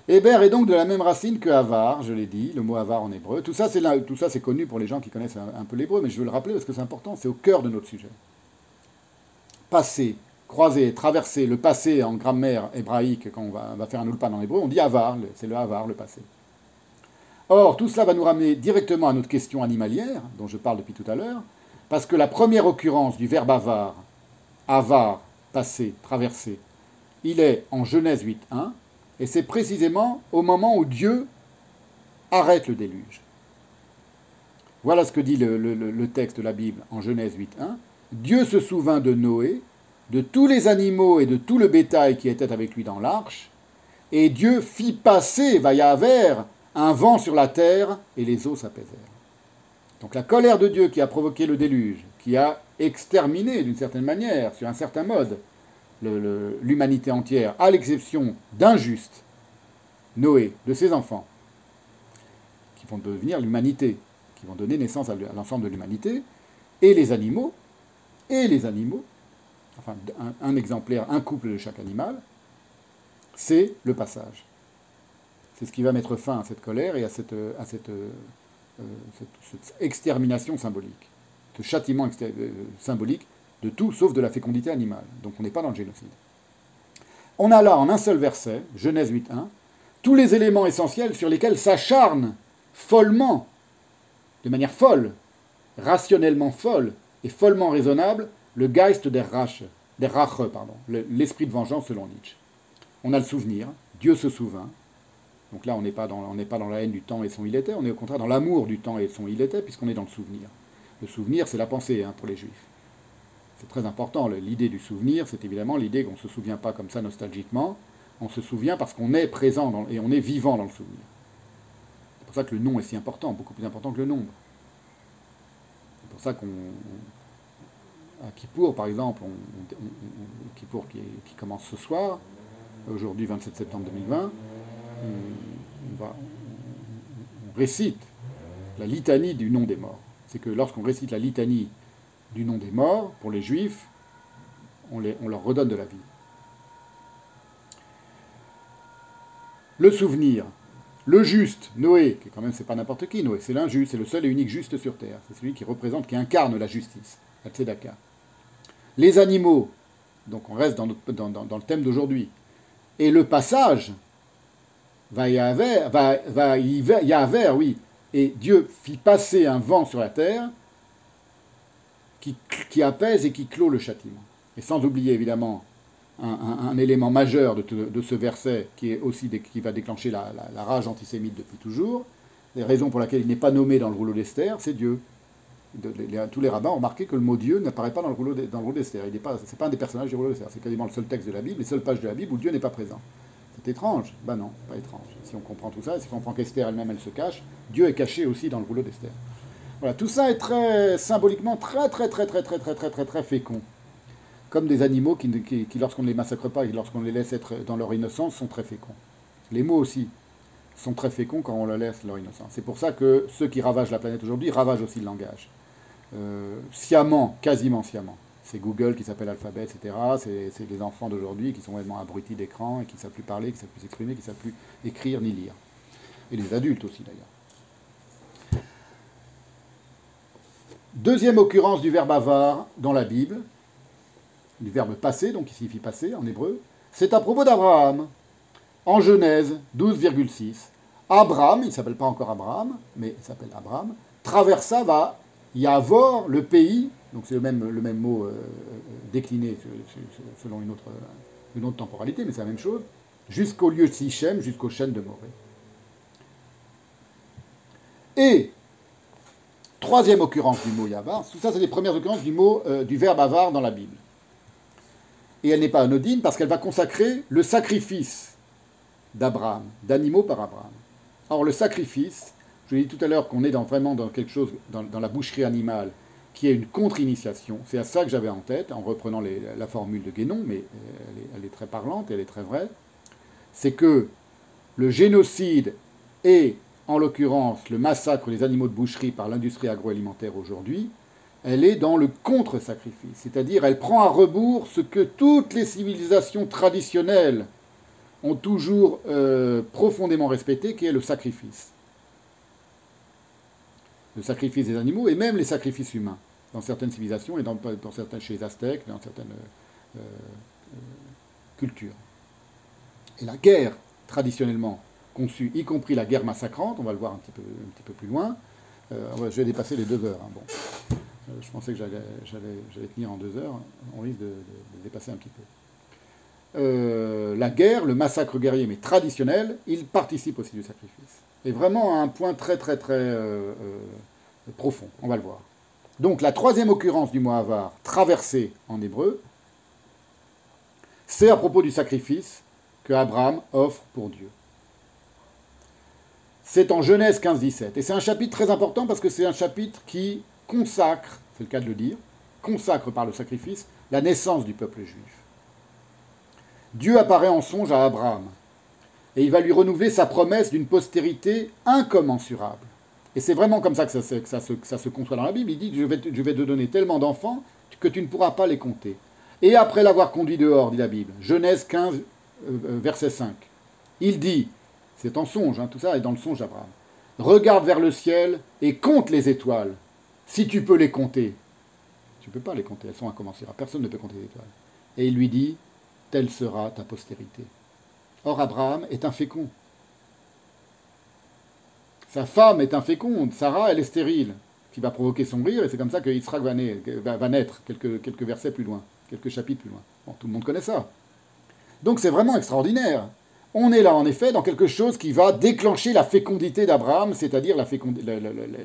A: Héber est donc de la même racine que Avar, je l'ai dit, le mot Avar en hébreu. Tout ça, c'est connu pour les gens qui connaissent un, peu l'hébreu, mais je veux le rappeler parce que c'est important, c'est au cœur de notre sujet. Passer, croiser, traverser, le passé en grammaire hébraïque, quand on va, faire un ulpan en hébreu, on dit Avar, c'est le Avar, le passé. Or, tout cela va nous ramener directement à notre question animalière, dont je parle depuis tout à l'heure, parce que la première occurrence du verbe Avar, Avar, passé, traverser, il est en Genèse 8.1, et c'est précisément au moment où Dieu arrête le déluge. Voilà ce que dit le, texte de la Bible en Genèse 8.1. Dieu se souvint de Noé, de tous les animaux et de tout le bétail qui était avec lui dans l'arche, et Dieu fit passer, vers un vent sur la terre, et les eaux s'apaisèrent. Donc la colère de Dieu qui a provoqué le déluge, qui a exterminé d'une certaine manière, sur un certain mode, l'humanité entière, à l'exception d'un juste, Noé, de ses enfants, qui vont devenir l'humanité, qui vont donner naissance à l'ensemble de l'humanité, et les animaux, et les animaux, enfin un, exemplaire, un couple de chaque animal, c'est le passage. C'est ce qui va mettre fin à cette colère et à cette, cette, euh, cette extermination symbolique, ce châtiment euh, symbolique de tout sauf de la fécondité animale. Donc on n'est pas dans le génocide. On a là en un seul verset, Genèse 8.1, tous les éléments essentiels sur lesquels s'acharne follement, de manière folle, rationnellement folle et follement raisonnable, le Geist der Rache, der Rache pardon, l'esprit de vengeance selon Nietzsche. On a le souvenir, Dieu se souvint. Donc là, on n'est pas, dans, pas dans la haine du temps et son il était, on est au contraire dans l'amour du temps et son il était, puisqu'on est dans le souvenir. Le souvenir, c'est la pensée hein, pour les juifs. C'est très important. L'idée du souvenir, c'est évidemment l'idée qu'on ne se souvient pas comme ça nostalgiquement. On se souvient parce qu'on est présent et on est vivant dans le souvenir. C'est pour ça que le nom est si important, beaucoup plus important que le nombre. C'est pour ça qu'on. À Kippour, par exemple, on, qui, commence ce soir, aujourd'hui 27 septembre 2020, on, va, on récite la litanie du nom des morts. C'est que lorsqu'on récite la litanie du nom des morts, pour les juifs, on, leur redonne de la vie. Le souvenir, le juste, Noé, qui quand même c'est pas n'importe qui, Noé, c'est l'injuste, c'est le seul et unique juste sur terre, c'est celui qui représente, qui incarne la justice, la tzedaka. Les animaux, donc on reste dans, le thème d'aujourd'hui, et le passage, va y avoir, va, va oui, et Dieu fit passer un vent sur la terre qui, apaise et qui clôt le châtiment. Et sans oublier évidemment un, élément majeur de, ce verset qui est aussi qui va déclencher la, rage antisémite depuis toujours, les raisons pour lesquelles il n'est pas nommé dans le rouleau d'Esther, c'est Dieu. tous les rabbins ont remarqué que le mot Dieu n'apparaît pas dans le rouleau d'Esther. Il n'est pas un des personnages du rouleau d'Esther. C'est quasiment le seul texte de la Bible, les seules pages de la Bible où Dieu n'est pas présent. C'est étrange Ben non, pas étrange. Si on comprend tout ça, si on comprend qu'Esther elle-même elle se cache, Dieu est caché aussi dans le rouleau d'Esther. Voilà, tout ça est très symboliquement très très très très très très très très très fécond comme des animaux qui, lorsqu'on ne les massacre pas et lorsqu'on les laisse être dans leur innocence, sont très féconds. Les mots aussi sont très féconds quand on leur laisse leur innocence. C'est pour ça que ceux qui ravagent la planète aujourd'hui ravagent aussi le langage. Euh, sciemment, quasiment sciemment. C'est Google qui s'appelle Alphabet, etc. C'est les enfants d'aujourd'hui qui sont vraiment abrutis d'écran et qui ne savent plus parler, qui ne savent plus s'exprimer, qui ne savent plus écrire ni lire. Et les adultes aussi d'ailleurs. Deuxième occurrence du verbe avare dans la Bible, du verbe passer, donc qui signifie passer en hébreu, c'est à propos d'Abraham. En Genèse 12,6, Abraham, il ne s'appelle pas encore Abraham, mais il s'appelle Abraham, traversa va Yavor, le pays, donc c'est le même, le même mot euh, décliné selon une autre, une autre temporalité, mais c'est la même chose, jusqu'au lieu de Sichem, jusqu'aux chaînes de Morée. Et, troisième occurrence du mot Yavar, tout ça c'est les premières occurrences du mot, euh, du verbe avare dans la Bible et elle n'est pas anodine parce qu'elle va consacrer le sacrifice d'Abraham, d'animaux par Abraham. Or, le sacrifice, je l'ai dit tout à l'heure qu'on est vraiment dans quelque chose, dans, la boucherie animale, qui est une contre-initiation. C'est à ça que j'avais en tête, en reprenant la formule de Guénon, mais elle est, très parlante et elle est très vraie. C'est que le génocide et, en l'occurrence, le massacre des animaux de boucherie par l'industrie agroalimentaire aujourd'hui, elle est dans le contre-sacrifice, c'est-à-dire elle prend à rebours ce que toutes les civilisations traditionnelles ont toujours euh, profondément respecté, qui est le sacrifice. Le sacrifice des animaux et même les sacrifices humains, dans certaines civilisations et dans, certains, chez les Aztèques, dans certaines euh, euh, cultures. Et la guerre, traditionnellement conçue, y compris la guerre massacrante, on va le voir un petit peu, plus loin, je vais dépasser les deux heures. Hein, bon. Euh, je pensais que j'allais tenir en deux heures. On risque de, dépasser un petit peu. Euh, la guerre, le massacre guerrier, mais traditionnel, il participe aussi du sacrifice. Et vraiment à un point très très très euh, profond. On va le voir. Donc la troisième occurrence du mot avare, traversé en hébreu, c'est à propos du sacrifice que Abraham offre pour Dieu. C'est en Genèse 15-17. Et c'est un chapitre très important parce que c'est un chapitre qui consacre, c'est le cas de le dire, consacre par le sacrifice la naissance du peuple juif. Dieu apparaît en songe à Abraham et il va lui renouveler sa promesse d'une postérité incommensurable. Et c'est vraiment comme ça que ça, se, conçoit dans la Bible. Il dit je vais, te donner tellement d'enfants que tu ne pourras pas les compter. Et après l'avoir conduit dehors, dit la Bible, Genèse 15, euh, euh, verset 5, il dit, c'est en songe, hein, tout ça est dans le songe d'Abraham, regarde vers le ciel et compte les étoiles, si tu peux les compter. Tu ne peux pas les compter, elles sont incommensurables. Personne ne peut compter les étoiles. Et il lui dit, telle sera ta postérité. Or, Abraham est infécond. Sa femme est inféconde. Sarah, elle est stérile, qui va provoquer son rire, et c'est comme ça que Yitzhak va, naître, quelques, quelques versets plus loin, quelques chapitres plus loin. Bon, tout le monde connaît ça. Donc c'est vraiment extraordinaire. On est là en effet dans quelque chose qui va déclencher la fécondité d'Abraham, c'est-à-dire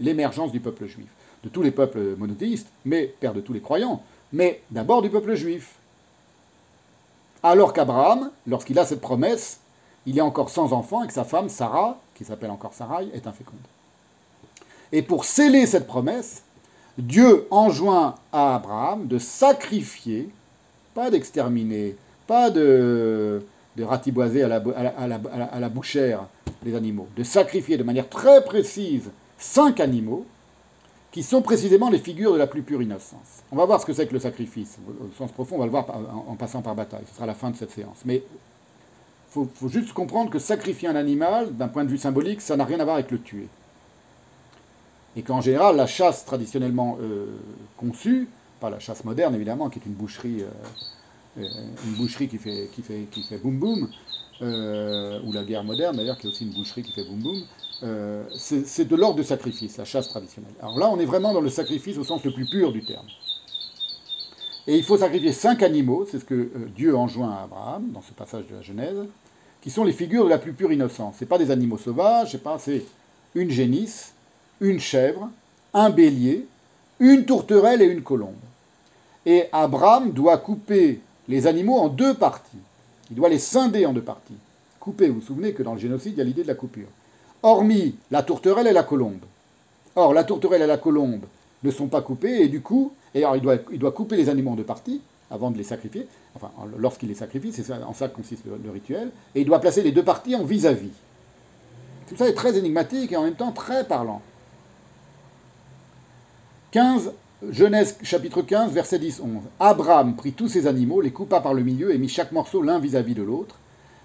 A: l'émergence du peuple juif de tous les peuples monothéistes, mais père de tous les croyants, mais d'abord du peuple juif. Alors qu'Abraham, lorsqu'il a cette promesse, il est encore sans enfant et que sa femme, Sarah, qui s'appelle encore Sarai, est inféconde. Et pour sceller cette promesse, Dieu enjoint à Abraham de sacrifier, pas d'exterminer, pas de, de ratiboiser à la, bouchère les animaux, de sacrifier de manière très précise cinq animaux, qui sont précisément les figures de la plus pure innocence. On va voir ce que c'est que le sacrifice. Au sens profond, on va le voir en passant par bataille. Ce sera la fin de cette séance. Mais il faut, juste comprendre que sacrifier un animal, d'un point de vue symbolique, ça n'a rien à voir avec le tuer. Et qu'en général, la chasse traditionnellement euh, conçue, pas la chasse moderne évidemment, qui est une boucherie, euh, une boucherie qui fait, qui fait, boum boum, euh, ou la guerre moderne d'ailleurs, qui est aussi une boucherie qui fait boum boum, euh, c'est de l'ordre de sacrifice, la chasse traditionnelle. Alors là, on est vraiment dans le sacrifice au sens le plus pur du terme. Et il faut sacrifier cinq animaux, c'est ce que euh, Dieu enjoint à Abraham dans ce passage de la Genèse, qui sont les figures de la plus pure innocence. Ce pas des animaux sauvages, c'est pas, c'est une génisse, une chèvre, un bélier, une tourterelle et une colombe. Et Abraham doit couper les animaux en deux parties. Il doit les scinder en deux parties. Couper, vous vous souvenez que dans le génocide, il y a l'idée de la coupure. Hormis la tourterelle et la colombe. Or, la tourterelle et la colombe ne sont pas coupées, et du coup, alors il doit, il doit couper les animaux en deux parties, avant de les sacrifier, enfin, lorsqu'il les sacrifie, c'est en ça que consiste le, rituel, et il doit placer les deux parties en vis-à-vis. Tout ça est très énigmatique et en même temps très parlant. 15, Genèse chapitre 15, verset 10-11. Abraham prit tous ses animaux, les coupa par le milieu et mit chaque morceau l'un vis-à-vis de l'autre,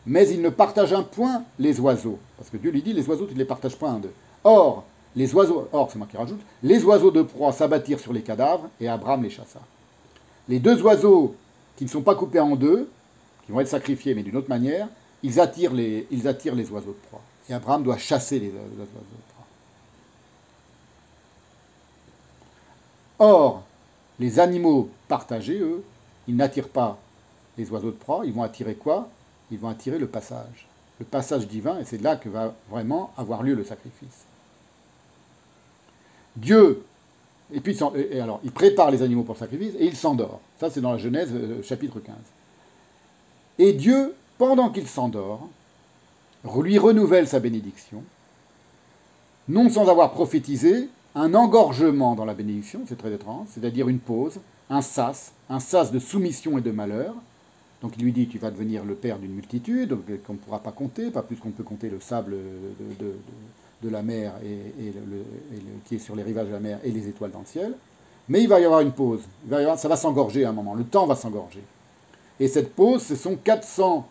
A: mais il ne partagea point les oiseaux. Parce que Dieu lui dit, les oiseaux, tu ne les partages pas un d'eux. Or, les oiseaux, or, c'est moi qui rajoute, les oiseaux de proie s'abattirent sur les cadavres, et Abraham les chassa. Les deux oiseaux qui ne sont pas coupés en deux, qui vont être sacrifiés, mais d'une autre manière, ils attirent, les, ils attirent les oiseaux de proie. Et Abraham doit chasser les, oiseaux. Or, les animaux partagés, eux, ils n'attirent pas les oiseaux de proie, ils vont attirer quoi? Ils vont attirer le passage. Le passage divin, et c'est là que va vraiment avoir lieu le sacrifice. Dieu, et puis et alors, il prépare les animaux pour le sacrifice et il s'endort. Ça, c'est dans la Genèse, euh, chapitre 15. Et Dieu, pendant qu'il s'endort, lui renouvelle sa bénédiction, non sans avoir prophétisé, un engorgement dans la bénédiction, c'est très étrange, c'est-à-dire une pause, un sas, un sas de soumission et de malheur. Donc il lui dit, tu vas devenir le père d'une multitude, qu'on ne pourra pas compter, pas plus qu'on peut compter le sable de, la mer et, qui est sur les rivages de la mer et les étoiles dans le ciel. Mais il va y avoir une pause, ça va s'engorger à un moment, le temps va s'engorger. Et cette pause, ce sont 400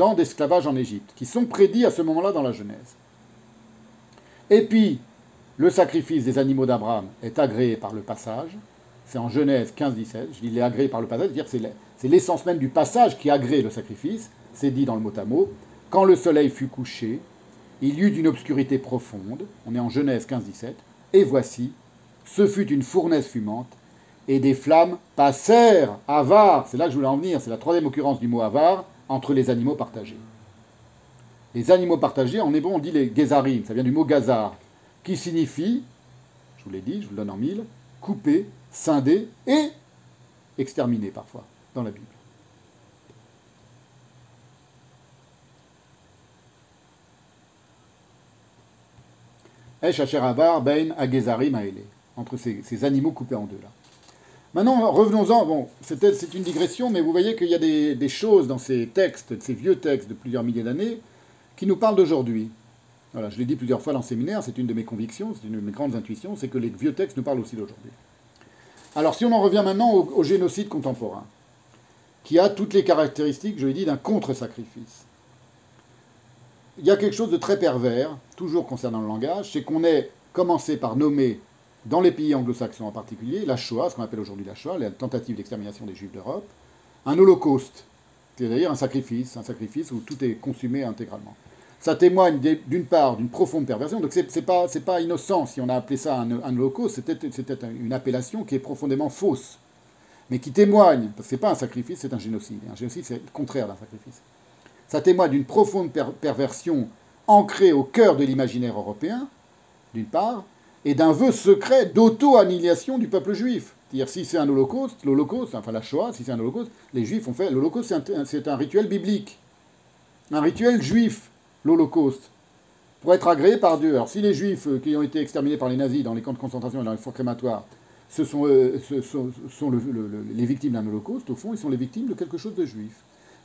A: ans d'esclavage en Égypte, qui sont prédits à ce moment-là dans la Genèse. Et puis, le sacrifice des animaux d'Abraham est agréé par le passage. C'est en Genèse 15-17. Je dis il est agréé par le passage, c'est-à-dire c'est l'essence même du passage qui agrée le sacrifice. C'est dit dans le mot à mot. Quand le soleil fut couché, il y eut une obscurité profonde. On est en Genèse 15-17. Et voici, ce fut une fournaise fumante, et des flammes passèrent, avare, c'est là que je voulais en venir, c'est la troisième occurrence du mot avare, entre les animaux partagés. Les animaux partagés, en hébreu on dit les gezarim, ça vient du mot gazar, qui signifie, je vous l'ai dit, je vous le donne en mille, couper, scinder et exterminer parfois dans la Bible. Entre ces, animaux coupés en deux là. Maintenant, revenons-en. Bon, c'est une digression, mais vous voyez qu'il y a des, des, choses dans ces textes, ces vieux textes de plusieurs milliers d'années, qui nous parlent d'aujourd'hui. Voilà, je l'ai dit plusieurs fois dans le séminaire, c'est une de mes convictions, c'est une de mes grandes intuitions, c'est que les vieux textes nous parlent aussi d'aujourd'hui. Alors si on en revient maintenant au, génocide contemporain, qui a toutes les caractéristiques, je l'ai dit, d'un contre-sacrifice. Il y a quelque chose de très pervers, toujours concernant le langage, c'est qu'on ait commencé par nommer, dans les pays anglo-saxons en particulier, la Shoah, ce qu'on appelle aujourd'hui la Shoah, la tentative d'extermination des Juifs d'Europe, un holocauste, c'est-à-dire un sacrifice, un sacrifice où tout est consumé intégralement ça témoigne d'une part d'une profonde perversion. Donc c'est pas pas innocent si on a appelé ça un, holocauste. C'était une appellation qui est profondément fausse, mais qui témoigne parce que c'est pas un sacrifice, c'est un génocide. Un génocide c'est le contraire d'un sacrifice. Ça témoigne d'une profonde perversion ancrée au cœur de l'imaginaire européen, d'une part, et d'un vœu secret d'auto-annihilation du peuple juif. C'est-à-dire, si c'est un holocauste, l'holocauste, enfin la Shoah, si c'est un holocauste, les juifs ont fait. L'holocauste, c'est un, rituel biblique, un rituel juif l'Holocauste, pour être agréé par Dieu. Alors si les Juifs euh, qui ont été exterminés par les nazis dans les camps de concentration et dans les fours crématoires, sont, euh, les victimes d'un Holocauste, au fond, ils sont les victimes de quelque chose de juif.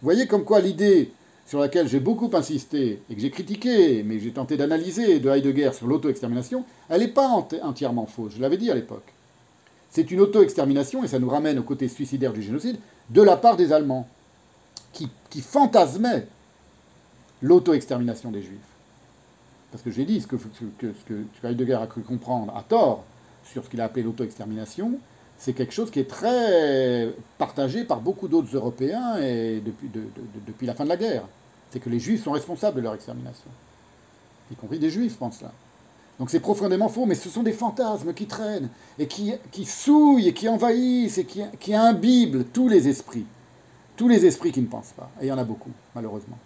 A: Vous voyez comme quoi l'idée sur laquelle j'ai beaucoup insisté et que j'ai critiqué, mais j'ai tenté d'analyser de Heidegger sur l'auto-extermination, elle n'est pas entièrement fausse, je l'avais dit à l'époque. C'est une auto-extermination, et ça nous ramène au côté suicidaire du génocide, de la part des Allemands, qui, qui fantasmaient l'auto-extermination des Juifs. Parce que j'ai dit, ce que, ce que a cru comprendre à tort sur ce qu'il a appelé l'auto-extermination, c'est quelque chose qui est très partagé par beaucoup d'autres Européens depuis, la fin de la guerre. c'est que les juifs sont responsables de leur extermination. Y compris des juifs pensent cela. Donc c'est profondément faux, mais ce sont des fantasmes qui traînent, et qui, qui souillent, et qui envahissent, et qui, qui imbibent tous les esprits. Tous les esprits qui ne pensent pas. Et il y en a beaucoup, malheureusement.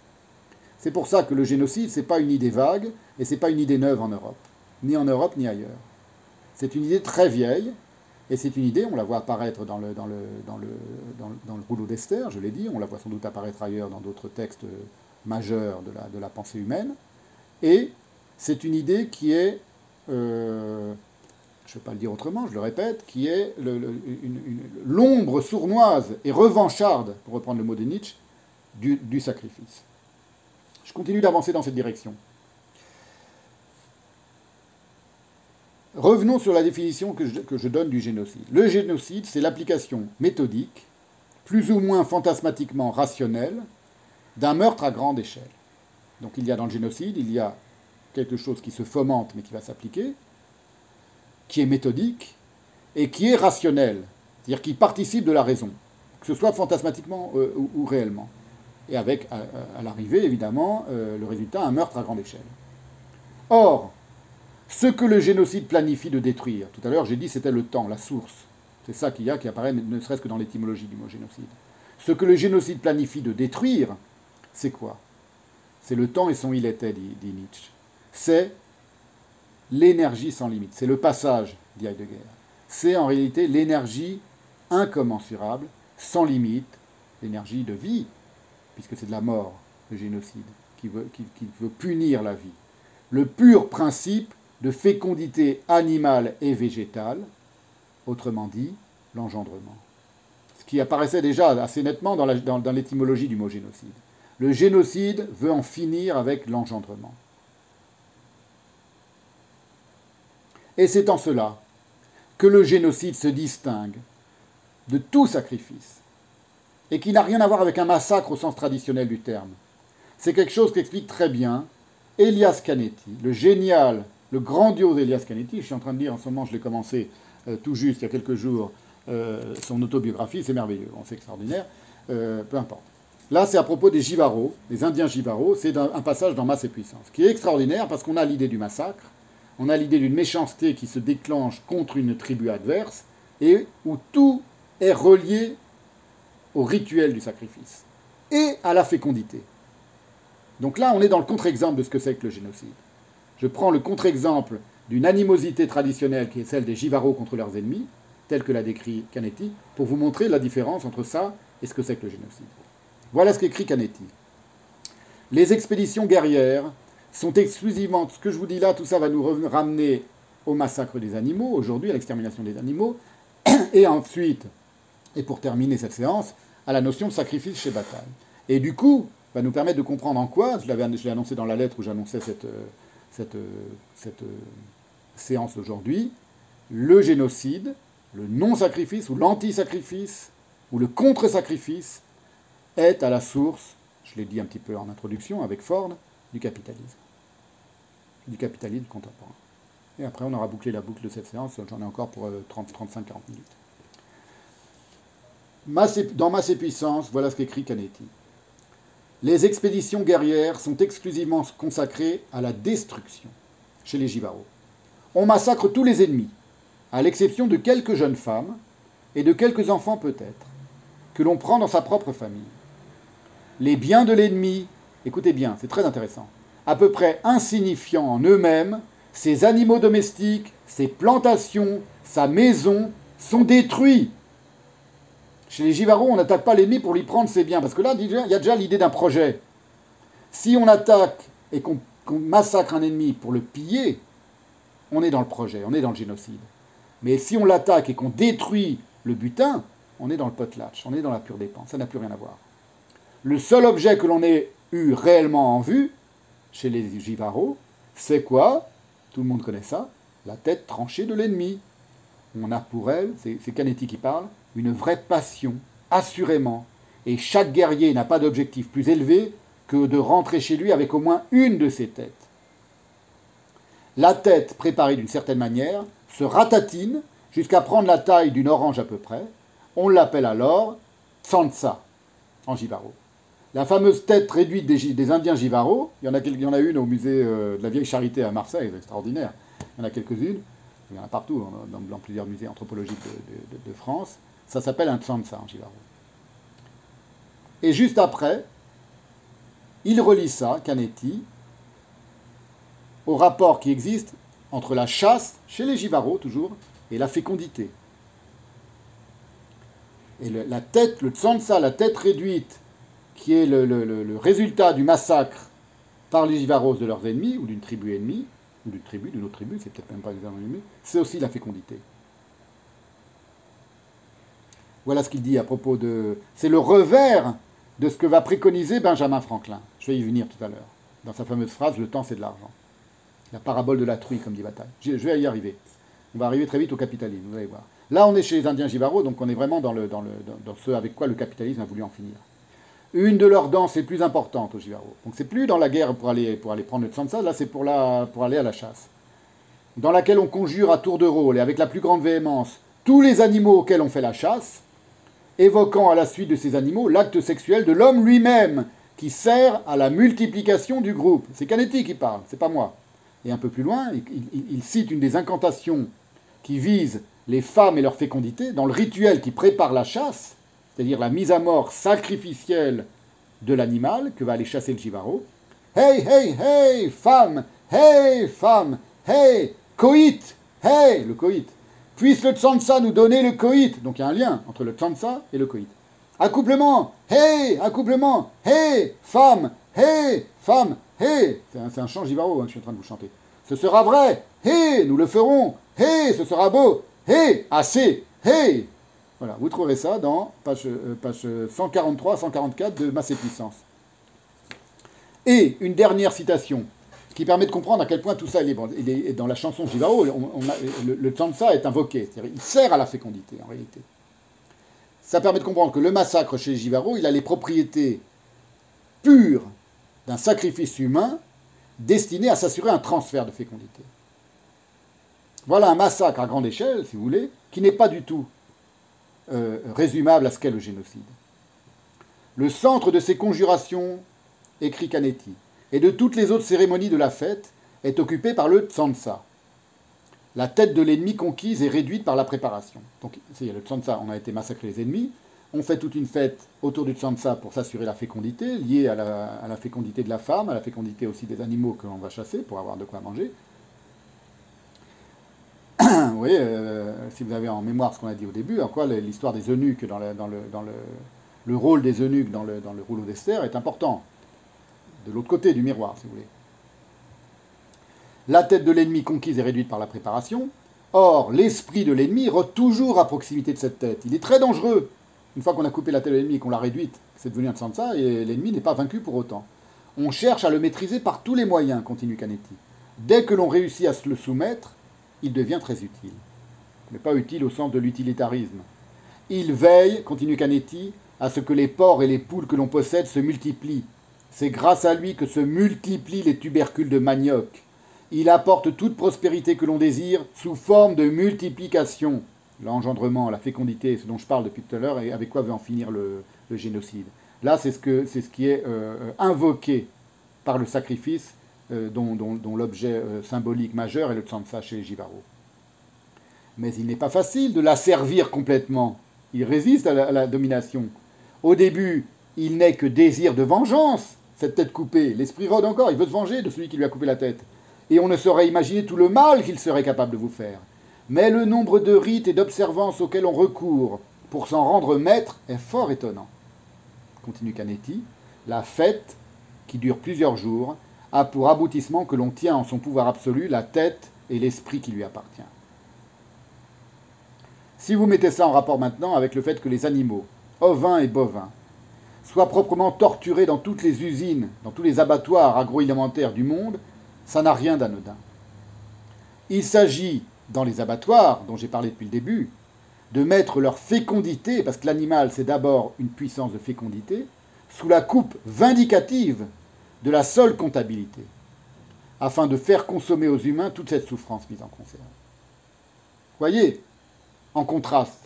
A: C'est pour ça que le génocide, ce n'est pas une idée vague, et ce n'est pas une idée neuve en Europe. Ni en Europe, ni ailleurs. C'est une idée très vieille, et c'est une idée, on la voit apparaître dans le, dans le, dans le, dans, le rouleau d'Esther, je l'ai dit, on la voit sans doute apparaître ailleurs dans d'autres textes majeurs de la, pensée humaine. Et c'est une idée qui est, euh, je ne vais pas le dire autrement, je le répète, qui est l'ombre sournoise et revancharde, pour reprendre le mot de Nietzsche, du sacrifice. Je continue d'avancer dans cette direction. Revenons sur la définition que je, donne du génocide. Le génocide, c'est l'application méthodique, plus ou moins fantasmatiquement rationnelle, d'un meurtre à grande échelle. Donc il y a dans le génocide, il y a quelque chose qui se fomente mais qui va s'appliquer, qui est méthodique et qui est rationnel, c'est-à-dire qui participe de la raison, que ce soit fantasmatiquement euh, ou, réellement. Et avec, à, l'arrivée, évidemment, euh, le résultat, un meurtre à grande échelle. Or, ce que le génocide planifie de détruire, tout à l'heure j'ai dit c'était le temps, la source, c'est ça qu'il y a qui apparaît ne serait-ce que dans l'étymologie du mot génocide. Ce que le génocide planifie de détruire, c'est quoi? C'est le temps et son il était, dit Nietzsche c'est l'énergie sans limite. C'est le passage, dit Heidegger. C'est en réalité l'énergie incommensurable, sans limite, l'énergie de vie, puisque c'est de la mort, le génocide, qui veut, punir la vie. Le pur principe de fécondité animale et végétale, autrement dit, l'engendrement. Ce qui apparaissait déjà assez nettement dans l'étymologie du mot génocide. Le génocide veut en finir avec l'engendrement. Et c'est en cela que le génocide se distingue de tout sacrifice, et qui n'a rien à voir avec un massacre au sens traditionnel du terme. C'est quelque chose qu'explique très bien Elias Canetti, le génial, le grandiose Elias Canetti. Je suis en train de lire en ce moment, je l'ai commencé euh, tout juste il y a quelques jours, euh, son autobiographie, c'est merveilleux, c'est extraordinaire, euh, peu importe. Là, c'est à propos des Jivaros, des Indiens Jivaros, c'est un, un passage dans Masse et Puissance, qui est extraordinaire parce qu'on a l'idée du massacre, on a l'idée d'une méchanceté qui se déclenche contre une tribu adverse, et où tout est relié au rituel du sacrifice, et à la fécondité. Donc là, on est dans le contre-exemple de ce que c'est que le génocide. Je prends le contre-exemple d'une animosité traditionnelle qui est celle des Jivaros contre leurs ennemis, telle que l'a décrit Canetti, pour vous montrer la différence entre ça et ce que c'est que le génocide. Voilà ce qu'écrit Canetti. Les expéditions guerrières sont exclusivement, ce que je vous dis là, tout ça va nous ramener au massacre des animaux, aujourd'hui à l'extermination des animaux, et ensuite, et pour terminer cette séance, à la notion de sacrifice chez bataille. Et du coup, va nous permettre de comprendre en quoi, je l'ai annoncé dans la lettre où j'annonçais cette, cette, cette séance d'aujourd'hui, le génocide, le non-sacrifice ou l'anti-sacrifice ou le contre-sacrifice est à la source, je l'ai dit un petit peu en introduction avec Ford, du capitalisme du capitalisme contemporain. Et après, on aura bouclé la boucle de cette séance, j'en ai encore pour 30, 35, 40 minutes. Dans Masse et Puissance, voilà ce qu'écrit Canetti. Les expéditions guerrières sont exclusivement consacrées à la destruction chez les Jivaros. On massacre tous les ennemis, à l'exception de quelques jeunes femmes et de quelques enfants peut-être, que l'on prend dans sa propre famille. Les biens de l'ennemi, écoutez bien, c'est très intéressant, à peu près insignifiants en eux-mêmes, ces animaux domestiques, ces plantations, sa maison sont détruits. Chez les Givaros, on n'attaque pas l'ennemi pour lui prendre ses biens, parce que là, il y a déjà l'idée d'un projet. Si on attaque et qu'on massacre un ennemi pour le piller, on est dans le projet, on est dans le génocide. Mais si on l'attaque et qu'on détruit le butin, on est dans le potlatch, on est dans la pure dépense, ça n'a plus rien à voir. Le seul objet que l'on ait eu réellement en vue, chez les Jivaros, c'est quoi? Tout le monde connaît ça, la tête tranchée de l'ennemi. On a pour elle, c'est Canetti qui parle, une vraie passion, assurément. Et chaque guerrier n'a pas d'objectif plus élevé que de rentrer chez lui avec au moins une de ses têtes. La tête, préparée d'une certaine manière, se ratatine jusqu'à prendre la taille d'une orange à peu près. On l'appelle alors Tsantsa en Jivaro. la fameuse tête réduite des, Indiens Jivaro, il y, en a, une au musée euh, de la Vieille Charité à Marseille, c'est extraordinaire. Il y en a quelques-unes, il y en a partout, dans, plusieurs musées anthropologiques de, France. Ça s'appelle un Tsansa en Jivaro. Et juste après, il relie ça, Canetti, au rapport qui existe entre la chasse, chez les Jivaro toujours, et la fécondité. Et la tête, le la tête réduite qui est le, résultat du massacre par les Jivaros de leurs ennemis, ou d'une tribu ennemie, ou d'une tribu, d'une autre tribu, c'est peut-être même pas exactement ennemi, c'est aussi la fécondité. Voilà ce qu'il dit à propos de... C'est le revers de ce que va préconiser Benjamin Franklin. Je vais y venir tout à l'heure. Dans sa fameuse phrase, le temps c'est de l'argent. La parabole de la truie, comme dit Bataille. Je vais y arriver. On va arriver très vite au capitalisme, vous allez voir. Là, on est chez les Indiens Jivaro, donc on est vraiment dans, le, dans, le, dans ce avec quoi le capitalisme a voulu en finir une de leurs danses les plus importantes au Jivaro. Donc c'est plus dans la guerre pour aller, pour aller prendre le Tsansa, là c'est pour, pour aller à la chasse. Dans laquelle on conjure à tour de rôle et avec la plus grande véhémence tous les animaux auxquels on fait la chasse, évoquant à la suite de ces animaux l'acte sexuel de l'homme lui-même, qui sert à la multiplication du groupe. C'est Canetti qui parle, c'est pas moi. Et un peu plus loin, il cite une des incantations qui vise les femmes et leur fécondité dans le rituel qui prépare la chasse, c'est-à-dire la mise à mort sacrificielle de l'animal que va aller chasser le Jivaro. Hey, hey, hey, femme, hey, femme, hey, coït, hey, le coït. Puisse le Tsansa nous donner le coït. Donc il y a un lien entre le Tsansa et le coït. Accouplement, hey, accouplement, hey, femme, hey, femme, hey. C'est un, chant Jivaro hein, que je suis en train de vous chanter. Ce sera vrai, hey, nous le ferons, hey, ce sera beau, hey, assez, hey, voilà, vous trouverez ça dans page, 143-144 euh, de Masse et Puissance. Et une dernière citation qui permet de comprendre à quel point tout ça est, dans la chanson Jivaro, le, le Tsansa est invoqué, il sert à la fécondité en réalité. Ça permet de comprendre que le massacre chez Jivaro, il a les propriétés pures d'un sacrifice humain destiné à s'assurer un transfert de fécondité. Voilà un massacre à grande échelle, si vous voulez, qui n'est pas du tout euh, résumable à ce qu'est le génocide. Le centre de ces conjurations, écrit Canetti, et de toutes les autres cérémonies de la fête est occupé par le Tsansa. La tête de l'ennemi conquise est réduite par la préparation. Donc, il y a le Tsansa, on a été massacré les ennemis. On fait toute une fête autour du Tsansa pour s'assurer la fécondité, liée à la, fécondité de la femme, à la fécondité aussi des animaux que l'on va chasser pour avoir de quoi manger. vous voyez, euh, si vous avez en mémoire ce qu'on a dit au début, en quoi l'histoire des eunuques, dans le, rôle des eunuques dans le, dans le rouleau d'Esther est important. De l'autre côté du miroir, si vous voulez. La tête de l'ennemi conquise est réduite par la préparation. Or, l'esprit de l'ennemi rôde toujours à proximité de cette tête. Il est très dangereux. Une fois qu'on a coupé la tête de l'ennemi et qu'on l'a réduite, c'est devenu un Sansa, et l'ennemi n'est pas vaincu pour autant. On cherche à le maîtriser par tous les moyens, continue Canetti. Dès que l'on réussit à se le soumettre, il devient très utile. Mais pas utile au sens de l'utilitarisme. Il veille, continue Canetti, à ce que les porcs et les poules que l'on possède se multiplient. C'est grâce à lui que se multiplient les tubercules de manioc. Il apporte toute prospérité que l'on désire sous forme de multiplication. L'engendrement, la fécondité, ce dont je parle depuis tout à l'heure, et avec quoi veut en finir le, génocide. Là, c'est ce, ce qui est euh, invoqué par le sacrifice euh, dont, l'objet euh, symbolique majeur est le Tsansa chez les Jivaro. Mais il n'est pas facile de la servir complètement. Il résiste à la, domination. Au début, il n'est que désir de vengeance, cette tête coupée. L'esprit rôde encore, il veut se venger de celui qui lui a coupé la tête. Et on ne saurait imaginer tout le mal qu'il serait capable de vous faire. Mais le nombre de rites et d'observances auxquels on recourt pour s'en rendre maître est fort étonnant. Continue Canetti, la fête, qui dure plusieurs jours, a pour aboutissement que l'on tient en son pouvoir absolu la tête et l'esprit qui lui appartient. Si vous mettez ça en rapport maintenant avec le fait que les animaux, ovins et bovins, soient proprement torturés dans toutes les usines, dans tous les abattoirs agroalimentaires du monde, ça n'a rien d'anodin. Il s'agit, dans les abattoirs, dont j'ai parlé depuis le début, de mettre leur fécondité, parce que l'animal c'est d'abord une puissance de fécondité, sous la coupe vindicative de la seule comptabilité, afin de faire consommer aux humains toute cette souffrance mise en conserve. Voyez, en contraste,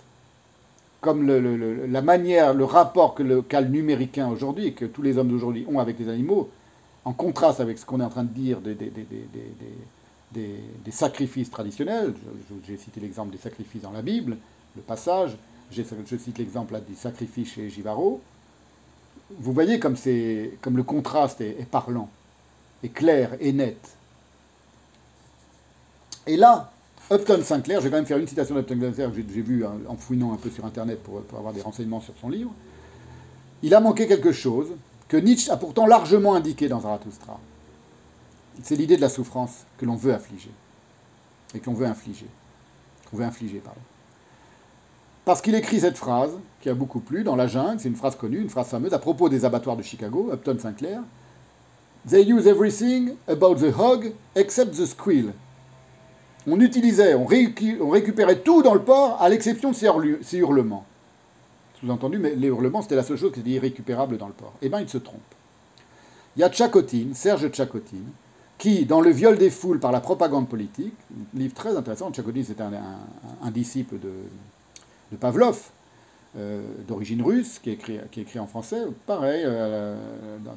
A: comme la manière, le rapport que le, le numéricain aujourd'hui que tous les hommes d'aujourd'hui ont avec les animaux, en contraste avec ce qu'on est en train de dire des, sacrifices traditionnels. J'ai cité l'exemple des sacrifices dans la Bible, le passage. Je cite l'exemple des sacrifices chez Givaro. Vous voyez comme, comme le contraste est, est parlant, est clair et net. Et là, Upton Sinclair, je vais quand même faire une citation d'Upton Sinclair que j'ai vue hein, en fouinant un peu sur Internet pour, avoir des renseignements sur son livre. Il a manqué quelque chose que Nietzsche a pourtant largement indiqué dans Zarathustra. C'est l'idée de la souffrance que l'on veut affliger. Et que l'on veut infliger. Qu'on veut infliger, pardon. Parce qu'il écrit cette phrase, qui a beaucoup plu, dans La Jungle, c'est une phrase connue, une phrase fameuse, à propos des abattoirs de Chicago, Upton Sinclair. They use everything about the hog except the squeal on utilisait, on, récupérait tout dans le port, à l'exception de ces, hurlements. Sous-entendu, mais les hurlements, c'était la seule chose qui était irrécupérable dans le port. Eh bien, il se trompe. Il y a Tchakotine, Serge Tchakotine, qui, dans Le viol des foules par la propagande politique, livre très intéressant, Tchakotine c'était un, disciple de, Pavlov, euh, d'origine russe, qui écrit, en français, pareil, euh,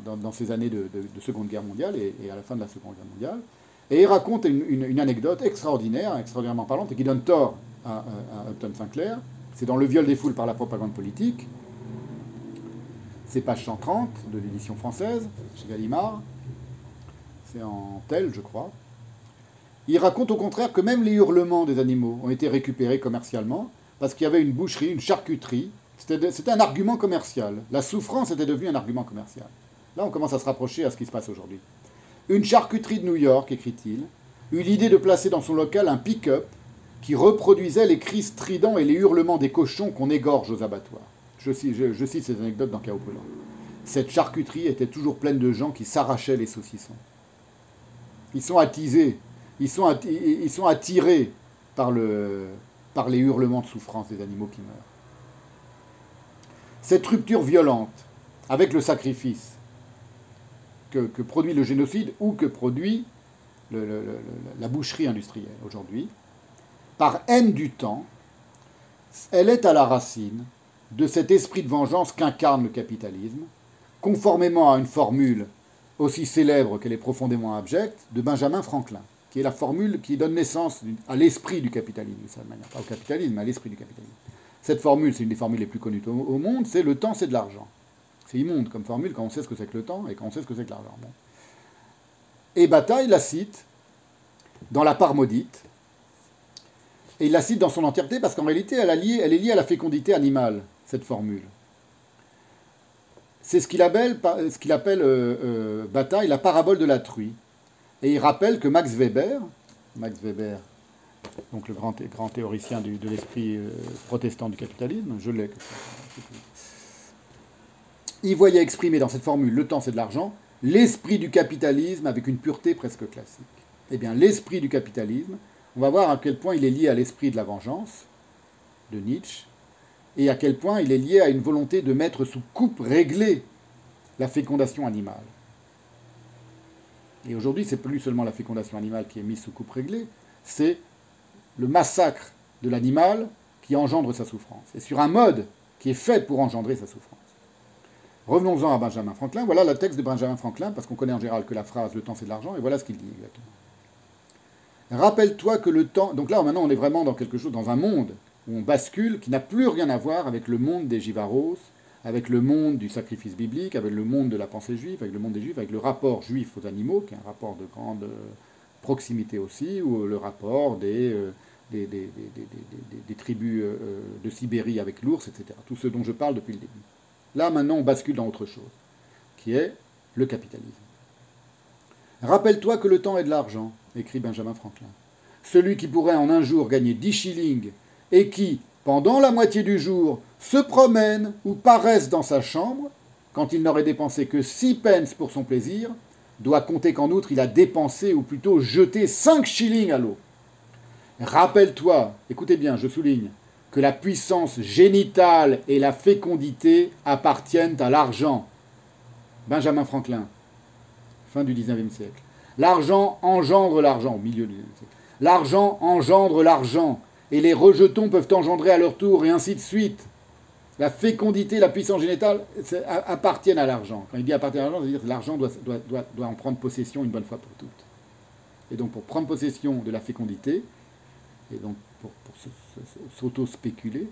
A: dans, ces années de, Seconde Guerre mondiale et, à la fin de la Seconde Guerre mondiale. Et il raconte une, anecdote extraordinaire, extraordinairement parlante, et qui donne tort à, Upton Sinclair. C'est dans Le viol des foules par la propagande politique. C'est page 130 de l'édition française, chez Gallimard. C'est en tel, je crois. Il raconte au contraire que même les hurlements des animaux ont été récupérés commercialement, parce qu'il y avait une boucherie, une charcuterie. C'était un argument commercial. La souffrance était devenue un argument commercial. Là, on commence à se rapprocher à ce qui se passe aujourd'hui. Une charcuterie de New York, écrit-il, eut l'idée de placer dans son local un pick-up qui reproduisait les cris stridents et les hurlements des cochons qu'on égorge aux abattoirs. Je, cite cette anecdote dans Chaos Cette charcuterie était toujours pleine de gens qui s'arrachaient les saucissons. Ils sont attisés, ils sont, attirés par les hurlements de souffrance des animaux qui meurent. Cette rupture violente avec le sacrifice que, produit le génocide ou que produit la boucherie industrielle aujourd'hui, par haine du temps, elle est à la racine de cet esprit de vengeance qu'incarne le capitalisme, conformément à une formule aussi célèbre qu'elle est profondément abjecte de Benjamin Franklin, qui est la formule qui donne naissance à l'esprit du capitalisme, de manière. Pas au capitalisme, mais à l'esprit du capitalisme. Cette formule, c'est une des formules les plus connues au monde, c'est le temps, c'est de l'argent. C'est immonde comme formule quand on sait ce que c'est que le temps et quand on sait ce que c'est que l'argent. Et Bataille la cite dans La part maudite. Et il la cite dans son entièreté parce qu'en réalité, elle, est liée à la fécondité animale, cette formule. C'est ce qu'il appelle, euh, euh, Bataille la parabole de la truie. Et il rappelle que Max Weber, Max Weber, donc le grand, grand théoricien de l'esprit euh, protestant du capitalisme, je l'ai il voyait exprimer dans cette formule le temps c'est de l'argent, l'esprit du capitalisme avec une pureté presque classique. Eh bien, l'esprit du capitalisme, on va voir à quel point il est lié à l'esprit de la vengeance de Nietzsche, et à quel point il est lié à une volonté de mettre sous coupe réglée la fécondation animale. Et aujourd'hui, c'est plus seulement la fécondation animale qui est mise sous coupe réglée, c'est le massacre de l'animal qui engendre sa souffrance. Et sur un mode qui est fait pour engendrer sa souffrance. Revenons-en à Benjamin Franklin. Voilà le texte de Benjamin Franklin, parce qu'on connaît en général que la phrase le temps c'est de l'argent, et voilà ce qu'il dit exactement. Rappelle-toi que le temps. Donc là, maintenant, on est vraiment dans quelque chose, dans un monde où on bascule, qui n'a plus rien à voir avec le monde des Jivaros, avec le monde du sacrifice biblique, avec le monde de la pensée juive, avec le monde des juifs, avec le rapport juif aux animaux, qui est un rapport de grande proximité aussi, ou le rapport des, euh, tribus euh, de Sibérie avec l'ours, etc. Tout ce dont je parle depuis le début. Là, maintenant, on bascule dans autre chose, qui est le capitalisme. Rappelle-toi que le temps est de l'argent, écrit Benjamin Franklin. Celui qui pourrait en un jour gagner 10 shillings et qui, pendant la moitié du jour, se promène ou paraisse dans sa chambre, quand il n'aurait dépensé que 6 pence pour son plaisir, doit compter qu'en outre il a dépensé ou plutôt jeté 5 shillings à l'eau. Rappelle-toi, écoutez bien, je souligne, que la puissance génitale et la fécondité appartiennent à l'argent. Benjamin Franklin, fin du XIXe siècle. L'argent engendre l'argent, au milieu du XIXe siècle. L'argent engendre l'argent, et les rejetons peuvent engendrer à leur tour, et ainsi de suite. la fécondité, la puissance génétale appartiennent à l'argent. Quand il dit appartiennent à l'argent, ça veut dire que l'argent doit, en prendre possession une bonne fois pour toutes. Et donc pour prendre possession de la fécondité, et donc pour, pour s'auto-spéculer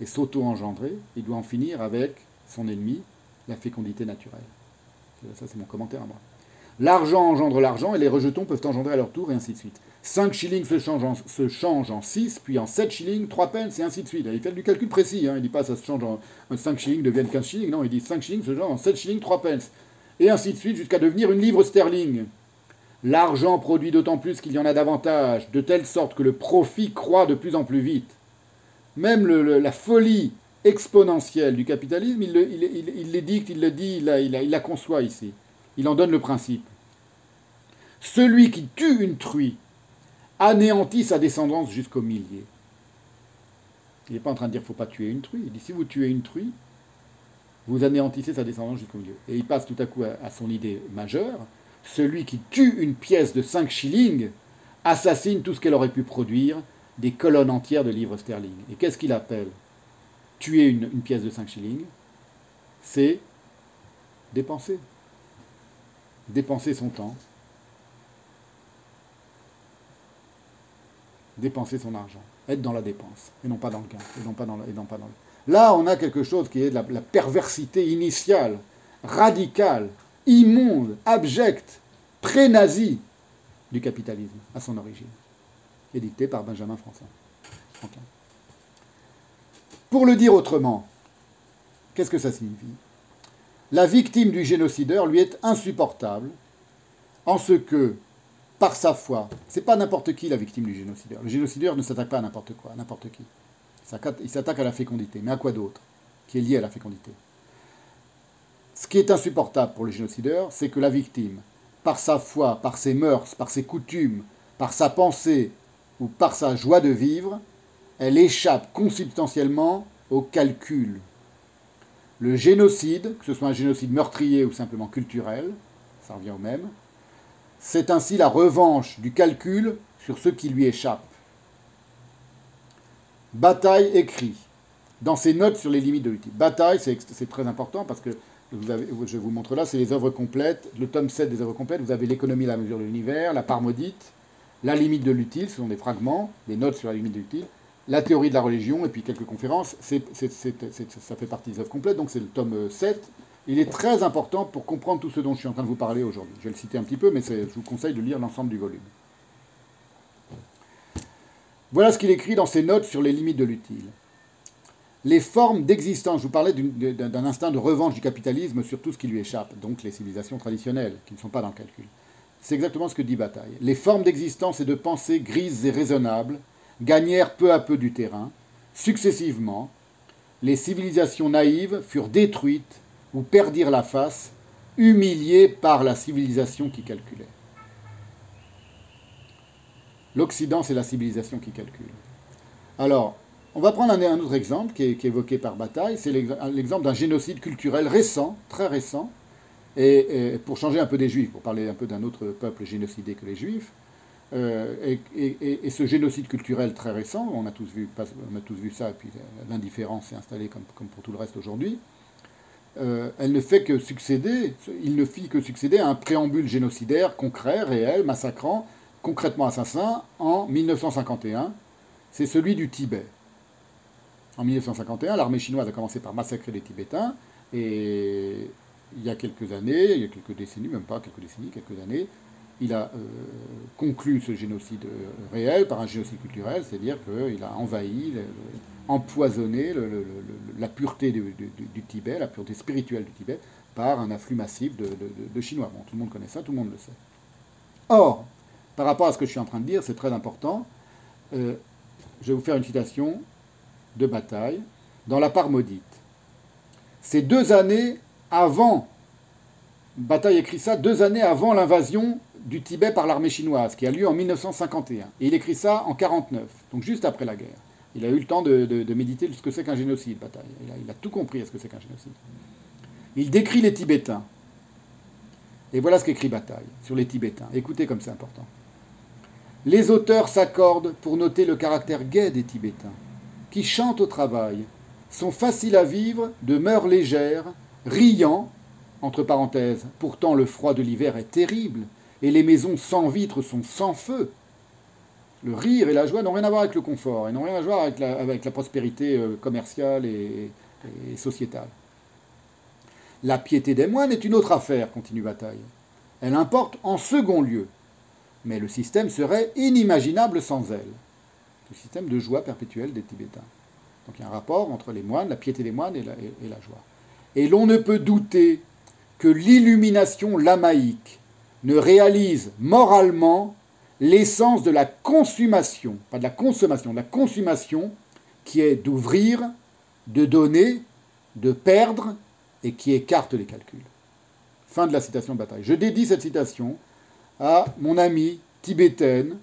A: et s'auto-engendrer, il doit en finir avec son ennemi, la fécondité naturelle. Ça c'est mon commentaire à moi. L'argent engendre l'argent et les rejetons peuvent engendrer à leur tour et ainsi de suite. 5 shillings se changent, en, se change en 6, puis en 7 shillings, 3 pence, et ainsi de suite. Il fait du calcul précis, hein. il ne dit pas ça se change en 5 shillings deviennent 15 shillings, non, il dit 5 shillings se change en 7 shillings, 3 pence, et ainsi de suite jusqu'à devenir une livre sterling. L'argent produit d'autant plus qu'il y en a davantage, de telle sorte que le profit croît de plus en plus vite. Même la folie exponentielle du capitalisme, il, il, le dit, il il la conçoit ici. Il en donne le principe. Celui qui tue une truie anéantit sa descendance jusqu'au millier. Il n'est pas en train de dire qu'il ne faut pas tuer une truie. Il dit si vous tuez une truie, vous anéantissez sa descendance jusqu'au milieu. Et il passe tout à coup à, son idée majeure. Celui qui tue une pièce de 5 shillings assassine tout ce qu'elle aurait pu produire, des colonnes entières de livres sterling. Et qu'est-ce qu'il appelle? Tuer une, pièce de 5 shillings C'est dépenser. Dépenser son temps, dépenser son argent, être dans la dépense, et non pas dans le gain, et non pas dans, pas dans. Là, on a quelque chose qui est la, la perversité initiale, radicale, immonde, abjecte, pré-nazie du capitalisme à son origine, édicté par Benjamin François. Pour le dire autrement, qu'est-ce que ça signifie? La victime du génocideur lui est insupportable en ce que par sa foi. C'est pas n'importe qui la victime du génocideur. Le génocideur ne s'attaque pas à n'importe quoi, à n'importe qui. Il s'attaque à la fécondité. Mais à quoi d'autre Qui est lié à la fécondité? Ce qui est insupportable pour le génocideur, c'est que la victime, par sa foi, par ses mœurs, par ses coutumes, par sa pensée ou par sa joie de vivre, elle échappe consubstantiellement au calcul. Le génocide, que ce soit un génocide meurtrier ou simplement culturel, ça revient au même, c'est ainsi la revanche du calcul sur ce qui lui échappe. Bataille écrit dans ses notes sur les limites de l'outil. Bataille, c'est très important parce que je vous montre là, c'est les œuvres complètes, le tome 7 des œuvres complètes. Vous avez l'économie la mesure de l'univers, la part maudite, la limite de l'utile, ce sont des fragments, des notes sur la limite de l'utile, la théorie de la religion et puis quelques conférences. ça fait partie des œuvres complètes, donc c'est le tome 7 il est très important pour comprendre tout ce dont je suis en train de vous parler aujourd'hui. Je vais le citer un petit peu, mais je vous conseille de lire l'ensemble du volume. Voilà ce qu'il écrit dans ses notes sur les limites de l'utile. Les formes d'existence, je vous parlais d'un instinct de revanche du capitalisme sur tout ce qui lui échappe, donc les civilisations traditionnelles, qui ne sont pas dans le calcul. C'est exactement ce que dit Bataille. Les formes d'existence et de pensée grises et raisonnables gagnèrent peu à peu du terrain. Successivement, les civilisations naïves furent détruites ou perdirent la face, humiliés par la civilisation qui calculait. L'Occident, c'est la civilisation qui calcule. Alors, on va prendre un, autre exemple qui est, évoqué par Bataille, c'est l'exemple d'un génocide culturel récent, très récent, et, pour changer un peu des Juifs, pour parler un peu d'un autre peuple génocidé que les Juifs, euh, et, ce génocide culturel très récent, on a tous vu, ça, et puis l'indifférence s'est installée comme, comme, pour tout le reste aujourd'hui, euh, elle ne fait que succéder, il ne fit que succéder à un préambule génocidaire concret, réel, massacrant, concrètement assassin, en 1951. C'est celui du Tibet. En 1951, l'armée chinoise a commencé par massacrer les Tibétains, et il y a quelques années, il y a quelques décennies, même pas quelques décennies, quelques années, il a euh, conclu ce génocide réel par un génocide culturel, c'est-à-dire qu'il a envahi empoisonner la pureté du, Tibet, la pureté spirituelle du Tibet, par un afflux massif de, Chinois. Bon, tout le monde connaît ça, tout le monde le sait. Or, par rapport à ce que je suis en train de dire, c'est très important. Euh, je vais vous faire une citation de bataille dans la part maudite. C'est deux années avant, Bataille écrit ça, deux années avant l'invasion du Tibet par l'armée chinoise, qui a lieu en 1951. Et il écrit ça en 49, donc juste après la guerre. Il a eu le temps de, méditer ce que c'est qu'un génocide, Bataille. Il a, tout compris à ce que c'est qu'un génocide. Il décrit les Tibétains. Et voilà ce qu'écrit Bataille sur les Tibétains. Écoutez comme c'est important. Les auteurs s'accordent pour noter le caractère gai des Tibétains, qui chantent au travail, sont faciles à vivre, de mœurs légères, riant, entre parenthèses, pourtant le froid de l'hiver est terrible, et les maisons sans vitres sont sans feu. Le rire et la joie n'ont rien à voir avec le confort, et n'ont rien à voir avec la, prospérité euh, commerciale et, et sociétale. La piété des moines est une autre affaire, continue Bataille. Elle importe en second lieu, mais le système serait inimaginable sans elle. Système de joie perpétuelle des Tibétains. Donc il y a un rapport entre les moines, la piété des moines et la, et la joie. Et l'on ne peut douter que l'illumination lamaïque ne réalise moralement l'essence de la consommation, pas de la consommation, de la consommation qui est d'ouvrir, de donner, de perdre et qui écarte les calculs. Fin de la citation de bataille. Je dédie cette citation à mon amie tibétaine,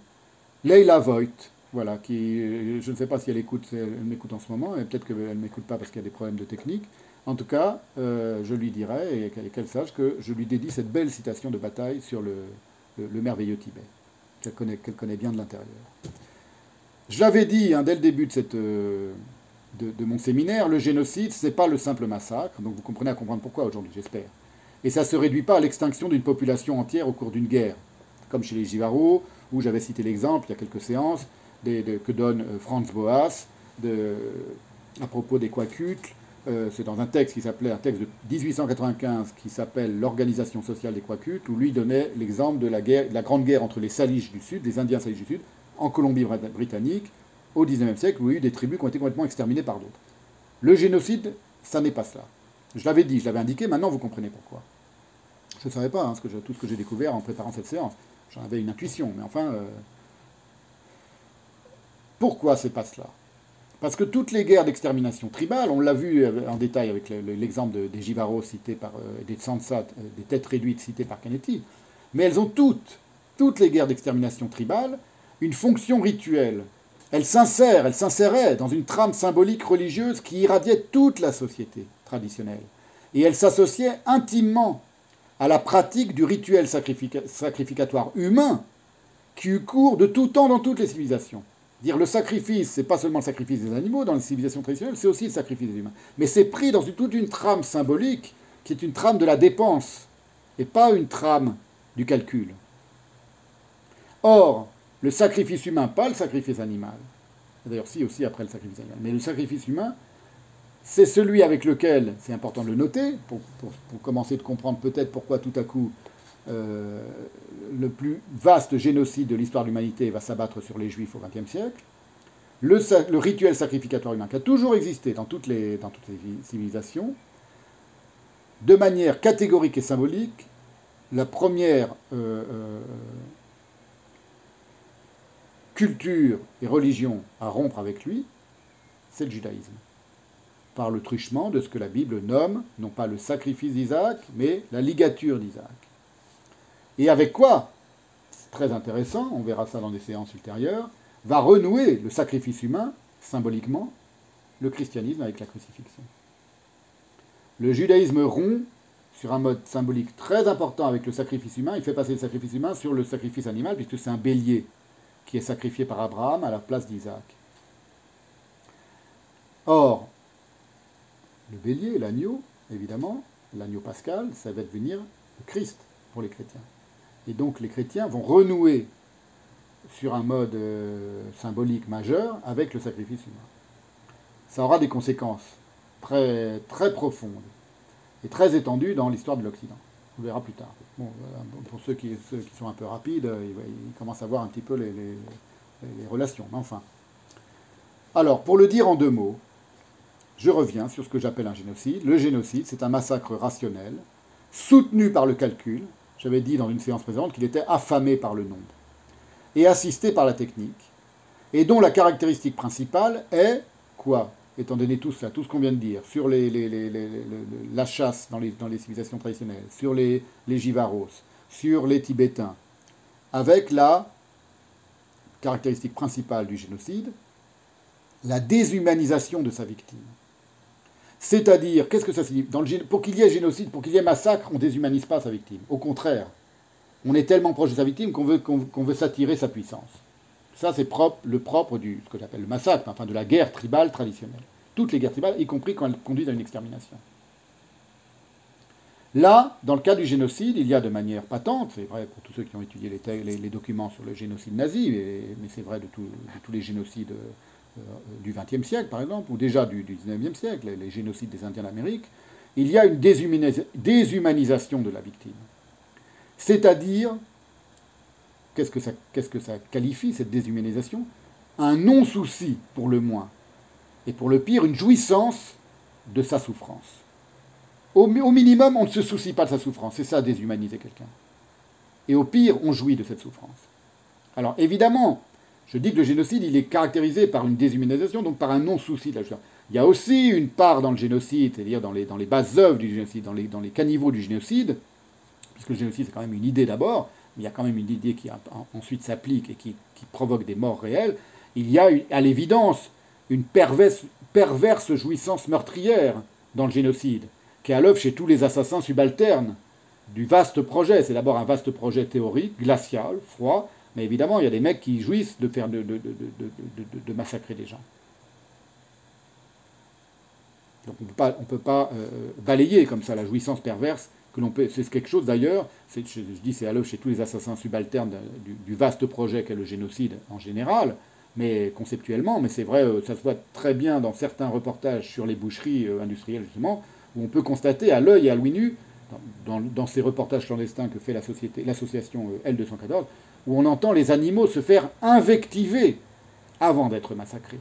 A: Leila Voigt, voilà, qui, je ne sais pas si elle écoute, elle m'écoute en ce moment, et peut-être qu'elle ne m'écoute pas parce qu'il y a des problèmes de technique. En tout cas, euh, je lui dirai, et qu'elle sache que je lui dédie cette belle citation de bataille sur le, merveilleux Tibet, qu'elle connaît, connaît, bien de l'intérieur. Je l'avais dit hein, dès le début de, cette, euh, de, mon séminaire, le génocide, ce n'est pas le simple massacre, donc vous comprenez à comprendre pourquoi aujourd'hui, j'espère. Et ça ne se réduit pas à l'extinction d'une population entière au cours d'une guerre, comme chez les Jivaro, où j'avais cité l'exemple il y a quelques séances que donne euh, Franz Boas à propos des Quakutles. Euh, c'est dans un texte qui s'appelait un texte de 1895 qui s'appelle L'organisation sociale des Quakutles, où lui donnait l'exemple de la, de grande guerre entre les Salish du Sud, les Indiens Salish du Sud, en Colombie-Britannique, au XIXe siècle, où il y a eu des tribus qui ont été complètement exterminées par d'autres. Le génocide, ça n'est pas cela. Je l'avais dit, je l'avais indiqué, maintenant vous comprenez pourquoi. Je ne savais pas hein, que tout ce que j'ai découvert en préparant cette séance. J'en avais une intuition, mais enfin, euh, pourquoi c'est pas cela? Parce que toutes les guerres d'extermination tribale, on l'a vu euh, en détail avec l'exemple des Jivaros cités par, euh, des Tsansat, des têtes réduites citées par Canetti, mais elles ont toutes, toutes les guerres d'extermination tribale, une fonction rituelle. Elles s'insèrent, elles s'inséraient dans une trame symbolique religieuse qui irradiait toute la société traditionnelle. Et elles s'associaient intimement à la pratique du rituel sacrificatoire humain qui eut cours de tout temps dans toutes les civilisations. Dire le sacrifice, c'est pas seulement le sacrifice des animaux dans les civilisations traditionnelles, c'est aussi le sacrifice des humains. Mais c'est pris dans toute une trame symbolique qui est une trame de la dépense et pas une trame du calcul. Or, le sacrifice humain, pas le sacrifice animal, d'ailleurs si aussi après le sacrifice animal, mais le sacrifice humain, c'est celui avec lequel, c'est important de le noter, pour, commencer de comprendre peut-être pourquoi tout à coup euh, le plus vaste génocide de l'histoire de l'humanité va s'abattre sur les juifs au XXe siècle, le, rituel sacrificatoire humain qui a toujours existé dans toutes les, civilisations, de manière catégorique et symbolique, la première euh, euh, culture et religion à rompre avec lui, c'est le judaïsme par le truchement de ce que la Bible nomme, non pas le sacrifice d'Isaac, mais la ligature d'Isaac. Et avec quoi très intéressant, on verra ça dans des séances ultérieures, va renouer le sacrifice humain, symboliquement, le christianisme avec la crucifixion. Le judaïsme rompt sur un mode symbolique très important avec le sacrifice humain, il fait passer le sacrifice humain sur le sacrifice animal, puisque c'est un bélier qui est sacrifié par Abraham à la place d'Isaac. Or, le bélier, l'agneau, évidemment, l'agneau pascal, ça va devenir le Christ pour les chrétiens. Et donc les chrétiens vont renouer sur un mode euh, symbolique majeur avec le sacrifice humain. Ça aura des conséquences très, très profondes et très étendues dans l'histoire de l'Occident. On verra plus tard. pour ceux qui, sont un peu rapides, ils, commencent à voir un petit peu les, relations. Enfin. Alors, pour le dire en deux mots, je reviens sur ce que j'appelle un génocide. Le génocide, c'est un massacre rationnel, soutenu par le calcul. J'avais dit dans une séance précédente qu'il était affamé par le nombre et assisté par la technique, et dont la caractéristique principale est quoi Étant donné tout cela, tout ce qu'on vient de dire, sur la chasse dans les, civilisations traditionnelles, sur les, les sur les Tibétains, avec la caractéristique principale du génocide, la déshumanisation de sa victime. C'est-à-dire, qu'est-ce que ça signifie Pour qu'il y ait génocide, pour qu'il y ait massacre, on ne déshumanise pas sa victime. Au contraire, on est tellement proche de sa victime qu'on veut, qu'on, s'attirer sa puissance. Ça, c'est le propre du, ce que j'appelle le massacre, enfin de la guerre tribale traditionnelle. toutes les guerres tribales, y compris quand elles conduisent à une extermination. Là, dans le cas du génocide, il y a de manière patente, c'est vrai pour tous ceux qui ont étudié les, documents sur le génocide nazi, mais, c'est vrai de, tous les génocides euh, du XXe siècle, par exemple, ou déjà du, XIXe siècle, les, génocides des Indiens d'Amérique, il y a une déshumanisation de la victime. C'est-à-dire, qu'est-ce que, ça, qu'est-ce que ça qualifie, cette déshumanisation? Un non-souci, pour le moins, et pour le pire, une jouissance de sa souffrance. Au, minimum, on ne se soucie pas de sa souffrance. C'est ça, déshumaniser quelqu'un. Et au pire, on jouit de cette souffrance. Alors évidemment, je dis que le génocide, il est caractérisé par une déshumanisation, donc par un non-souci de la souffrance. Il y a aussi une part dans le génocide, c'est-à-dire dans les, bases œuvres du génocide, dans les, caniveaux du génocide, puisque le génocide c'est quand même une idée d'abord, mais il y a quand même une idée qui ensuite s'applique et qui, qui, provoque des morts réelles, il y a à l'évidence une perverse, perverse jouissance meurtrière dans le génocide qui est à l'œuvre chez tous les assassins subalternes du vaste projet. C'est d'abord un vaste projet théorique, glacial, froid, mais évidemment, il y a des mecs qui jouissent de, faire de, massacrer des gens. Donc on ne peut pas euh, balayer comme ça la jouissance perverse que l'on peut. C'est quelque chose d'ailleurs, je, dis c'est à l'œuvre chez tous les assassins subalternes du, vaste projet qu'est le génocide en général, mais conceptuellement, mais c'est vrai, euh, ça se voit très bien dans certains reportages sur les boucheries euh, industrielles justement, où on peut constater à l'œil et à l'ouïe nu, dans, ces reportages clandestins que fait l'association euh, L214, où on entend les animaux se faire invectiver avant d'être massacrés.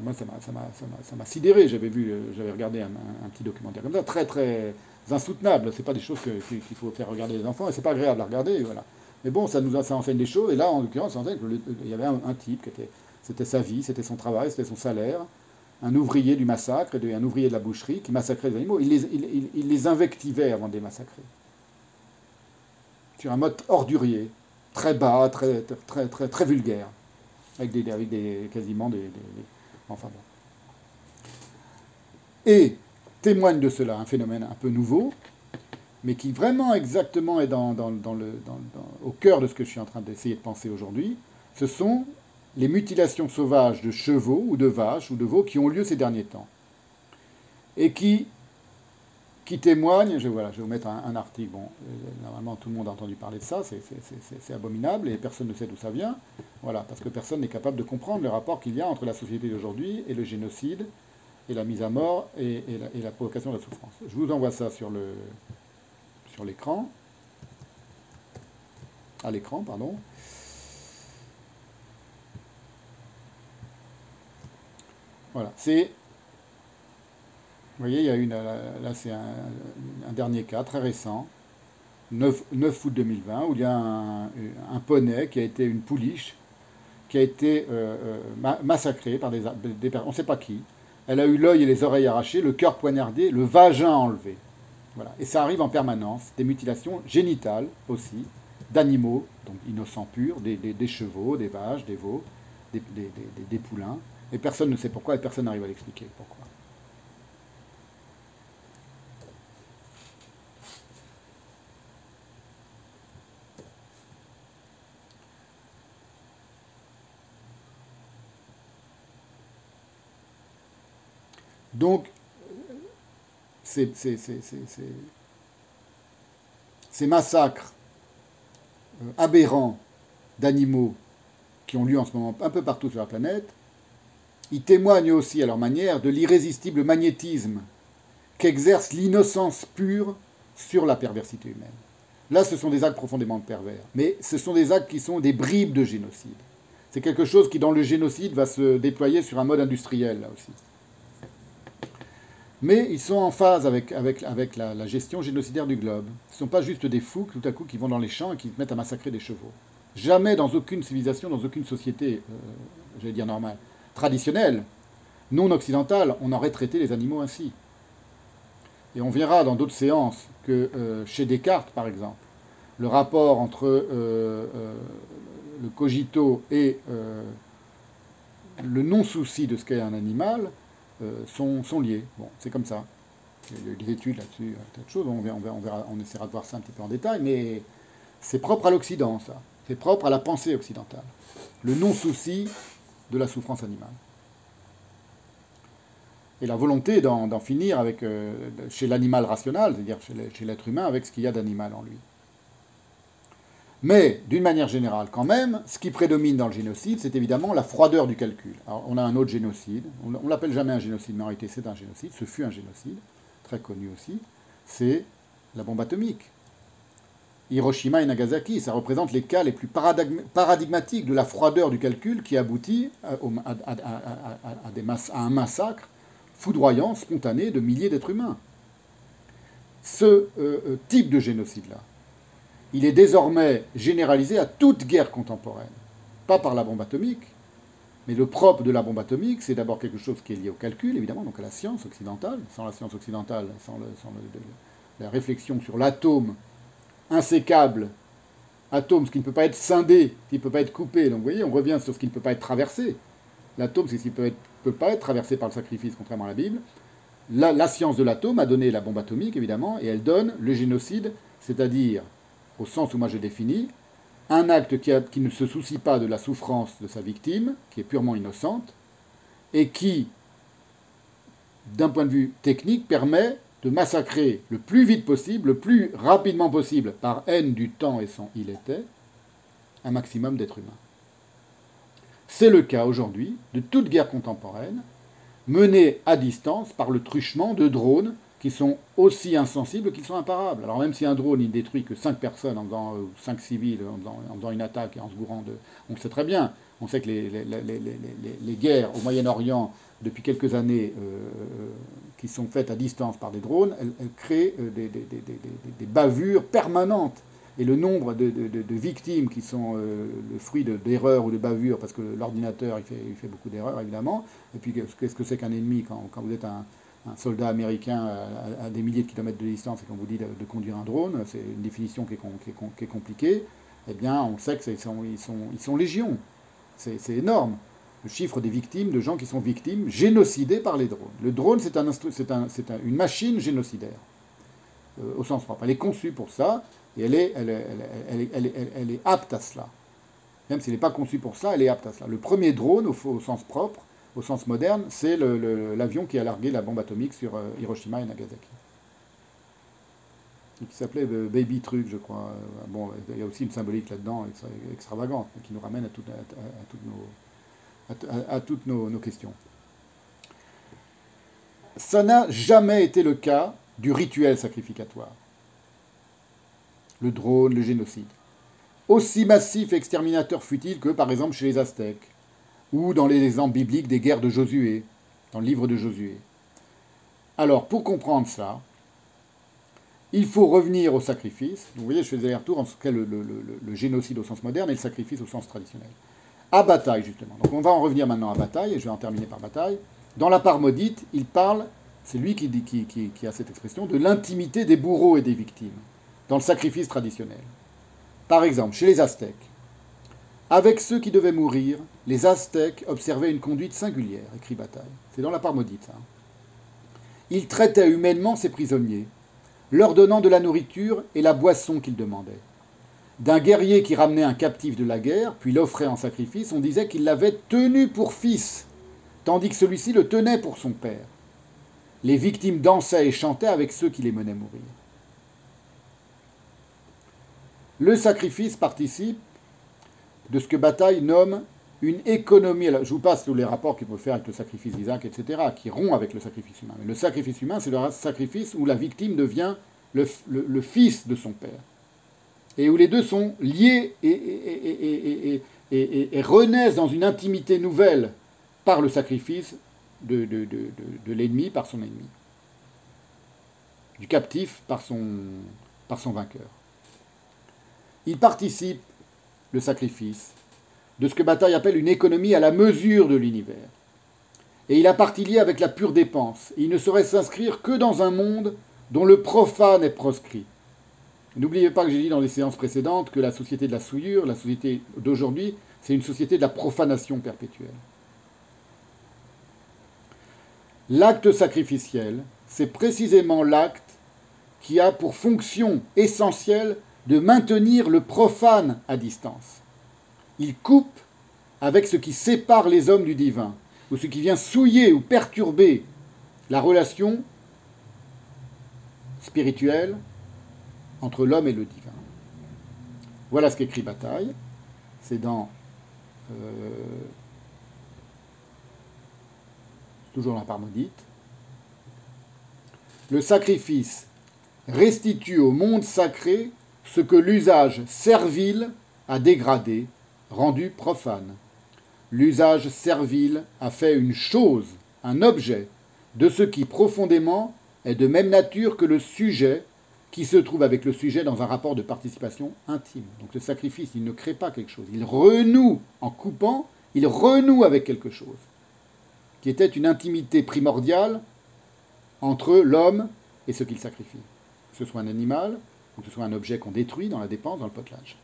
A: Moi, ça m'a sidéré. J'avais vu, euh, j'avais regardé un, petit documentaire comme ça, très très insoutenable. C'est pas des choses qu'il faut faire regarder les enfants, et c'est pas agréable à regarder. Voilà. Mais bon, ça nous ça enseigne des choses. Et là, en l'occurrence, il y avait un, type qui était, c'était sa vie, c'était son travail, c'était son salaire un ouvrier du massacre, un ouvrier de la boucherie qui massacrait les animaux. Il les, les invectivait avant de les massacrer. Sur un mode ordurier, très bas, très, très, très, très vulgaire, avec des, avec des quasiment des, Enfin bon. Et témoigne de cela un phénomène un peu nouveau, mais qui vraiment exactement est au cœur de ce que je suis en train d'essayer de penser aujourd'hui, ce sont les mutilations sauvages de chevaux ou de vaches ou de veaux qui ont lieu ces derniers temps. Et qui, qui témoignent, je, voilà, je vais vous mettre un, article, bon, euh, normalement tout le monde a entendu parler de ça, c'est abominable et personne ne sait d'où ça vient, voilà, parce que personne n'est capable de comprendre le rapport qu'il y a entre la société d'aujourd'hui et le génocide et la mise à mort et, la, provocation de la souffrance. Je vous envoie ça sur le sur l'écran, à l'écran, pardon. Voilà, c'est. Vous voyez, il y a une. Là, c'est un, dernier cas très récent, 9, 9, août 2020, où il y a un, poney qui a été une pouliche, qui a été euh, euh, massacrée par des, des on ne sait pas qui. Elle a eu l'œil et les oreilles arrachés, le cœur poignardé, le vagin enlevé. Voilà. Et ça arrive en permanence, des mutilations génitales aussi, d'animaux, donc innocents purs, des, chevaux, des vaches, des veaux, des poulains. Et personne ne sait pourquoi et personne n'arrive à l'expliquer pourquoi. Donc, ces, massacres euh, aberrants d'animaux qui ont lieu en ce moment un peu partout sur la planète ils témoignent aussi à leur manière de l'irrésistible magnétisme qu'exerce l'innocence pure sur la perversité humaine. Là, ce sont des actes profondément pervers, mais ce sont des actes qui sont des bribes de génocide. C'est quelque chose qui, dans le génocide, va se déployer sur un mode industriel, là aussi. Mais ils sont en phase avec, avec, avec la, gestion génocidaire du globe. Ce ne sont pas juste des fous, tout à coup, qui vont dans les champs et qui se mettent à massacrer des chevaux. Jamais dans aucune civilisation, dans aucune société, euh, j'allais dire normale, traditionnelle, non occidentale, on aurait traité les animaux ainsi. Et on verra dans d'autres séances que euh, chez Descartes, par exemple, le rapport entre euh, le cogito et le non-souci de ce qu'est un animal sont, sont, liés. Bon, c'est comme ça. Il y a des études là-dessus, de choses, on, verra, on, verra, on essaiera de voir ça un petit peu en détail, mais c'est propre à l'Occident, ça. C'est propre à la pensée occidentale. Le non-souci de la souffrance animale. et la volonté d'en finir avec, euh, chez l'animal rationnel, c'est-à-dire chez l'être humain, avec ce qu'il y a d'animal en lui. Mais, d'une manière générale, quand même, ce qui prédomine dans le génocide, c'est évidemment la froideur du calcul. Alors, on a un autre génocide, on ne l'appelle jamais un génocide, mais en réalité c'est un génocide, ce fut un génocide, très connu aussi, c'est la bombe atomique. Hiroshima et Nagasaki, ça représente les cas les plus paradigmatiques de la froideur du calcul qui aboutit à, un massacre foudroyant, spontané de milliers d'êtres humains. Ce euh, euh, type de génocide-là, il est désormais généralisé à toute guerre contemporaine. Pas par la bombe atomique, mais le propre de la bombe atomique, c'est d'abord quelque chose qui est lié au calcul, évidemment, donc à la science occidentale. Sans la science occidentale, sans, la réflexion sur l'atome insécable, atome, ce qui ne peut pas être scindé, ce qui ne peut pas être coupé. Donc vous voyez, on revient sur ce qui ne peut pas être traversé. L'atome, c'est ce qui ne peut, pas être traversé par le sacrifice, contrairement à la Bible. La science de l'atome a donné la bombe atomique, évidemment, et elle donne le génocide, c'est-à-dire, au sens où moi je définis, un acte qui, ne se soucie pas de la souffrance de sa victime, qui est purement innocente, et qui, d'un point de vue technique, permet de massacrer le plus vite possible, le plus rapidement possible, par haine du temps et son il était, un maximum d'êtres humains. C'est le cas aujourd'hui de toute guerre contemporaine, menée à distance par le truchement de drones qui sont aussi insensibles qu'ils sont imparables. Alors même si un drone il détruit que 5 personnes en faisant, 5 civils en faisant, une attaque et en se gourant de... On sait très bien, on sait que les, les guerres au Moyen-Orient depuis quelques années euh, qui sont faites à distance par des drones, elles, créent euh, des, bavures permanentes. Et le nombre de, victimes qui sont euh, le fruit d'erreurs ou de bavures, parce que l'ordinateur il fait, il fait, beaucoup d'erreurs évidemment, et puis qu'est-ce que c'est qu'un ennemi quand, quand, vous êtes un, soldat américain à, des milliers de kilomètres de distance et qu'on vous dit de, conduire un drone, c'est une définition qui est, compliquée, eh bien on sait qu'ils sont, ils sont, ils sont légions. C'est énorme le chiffre des victimes, de gens qui sont victimes, génocidés par les drones. Le drone, c'est un, un, une machine génocidaire, euh, au sens propre. Elle est conçue pour ça, et elle est, apte à cela. Même s'il n'est pas conçue pour ça, elle est apte à cela. Le premier drone, au, sens propre, au sens moderne, c'est l'avion qui a largué la bombe atomique sur euh, Hiroshima et Nagasaki. qui s'appelait euh, Baby Truc, je crois. Bon, il y a aussi une symbolique là-dedans extravagante, qui nous ramène à, tout, à, à toutes nos à, toutes nos, questions. Ça n'a jamais été le cas du rituel sacrificatoire. Le drone, le génocide. Aussi massif et exterminateur fut-il que, par exemple, chez les Aztèques, ou dans les exemples bibliques des guerres de Josué, dans le livre de Josué. Alors, pour comprendre ça, il faut revenir au sacrifice. vous voyez, je fais des allers-retours entre le, le, génocide au sens moderne et le sacrifice au sens traditionnel à bataille, justement. Donc on va en revenir maintenant à bataille, et je vais en terminer par bataille. Dans la part maudite, il parle, c'est lui qui, a cette expression, de l'intimité des bourreaux et des victimes, dans le sacrifice traditionnel. Par exemple, chez les Aztèques, avec ceux qui devaient mourir, les Aztèques observaient une conduite singulière, écrit Bataille. C'est dans la part maudite, ça. Ils traitaient humainement ces prisonniers, leur donnant de la nourriture et la boisson qu'ils demandaient d'un guerrier qui ramenait un captif de la guerre, puis l'offrait en sacrifice, on disait qu'il l'avait tenu pour fils, tandis que celui-ci le tenait pour son père. Les victimes dansaient et chantaient avec ceux qui les menaient mourir. Le sacrifice participe de ce que Bataille nomme une économie. je vous passe tous les rapports qu'il peut faire avec le sacrifice d'Isaac, etc., qui rompt avec le sacrifice humain. Mais le sacrifice humain, c'est le sacrifice où la victime devient le fils de son père et où les deux sont liés et, renaissent dans une intimité nouvelle par le sacrifice de, l'ennemi par son ennemi, du captif par son, par son vainqueur. Il participe, le sacrifice, de ce que Bataille appelle une économie à la mesure de l'univers. Et il a partie liée avec la pure dépense. il ne saurait s'inscrire que dans un monde dont le profane est proscrit. N'oubliez pas que j'ai dit dans les séances précédentes que la société de la souillure, la société d'aujourd'hui, c'est une société de la profanation perpétuelle. L'acte sacrificiel, c'est précisément l'acte qui a pour fonction essentielle de maintenir le profane à distance. Il coupe avec ce qui sépare les hommes du divin, ou ce qui vient souiller ou perturber la relation spirituelle entre l'homme et le divin. Voilà ce qu'écrit Bataille. C'est dans. Euh, toujours la part maudite. Le sacrifice restitue au monde sacré ce que l'usage servile a dégradé, rendu profane. L'usage servile a fait une chose, un objet, de ce qui profondément est de même nature que le sujet qui se trouve avec le sujet dans un rapport de participation intime. Donc le sacrifice, il ne crée pas quelque chose, il renoue en coupant, il renoue avec quelque chose, qui était une intimité primordiale entre l'homme et ce qu'il sacrifie. Que ce soit un animal, que ce soit un objet qu'on détruit dans la dépense, dans le potelage.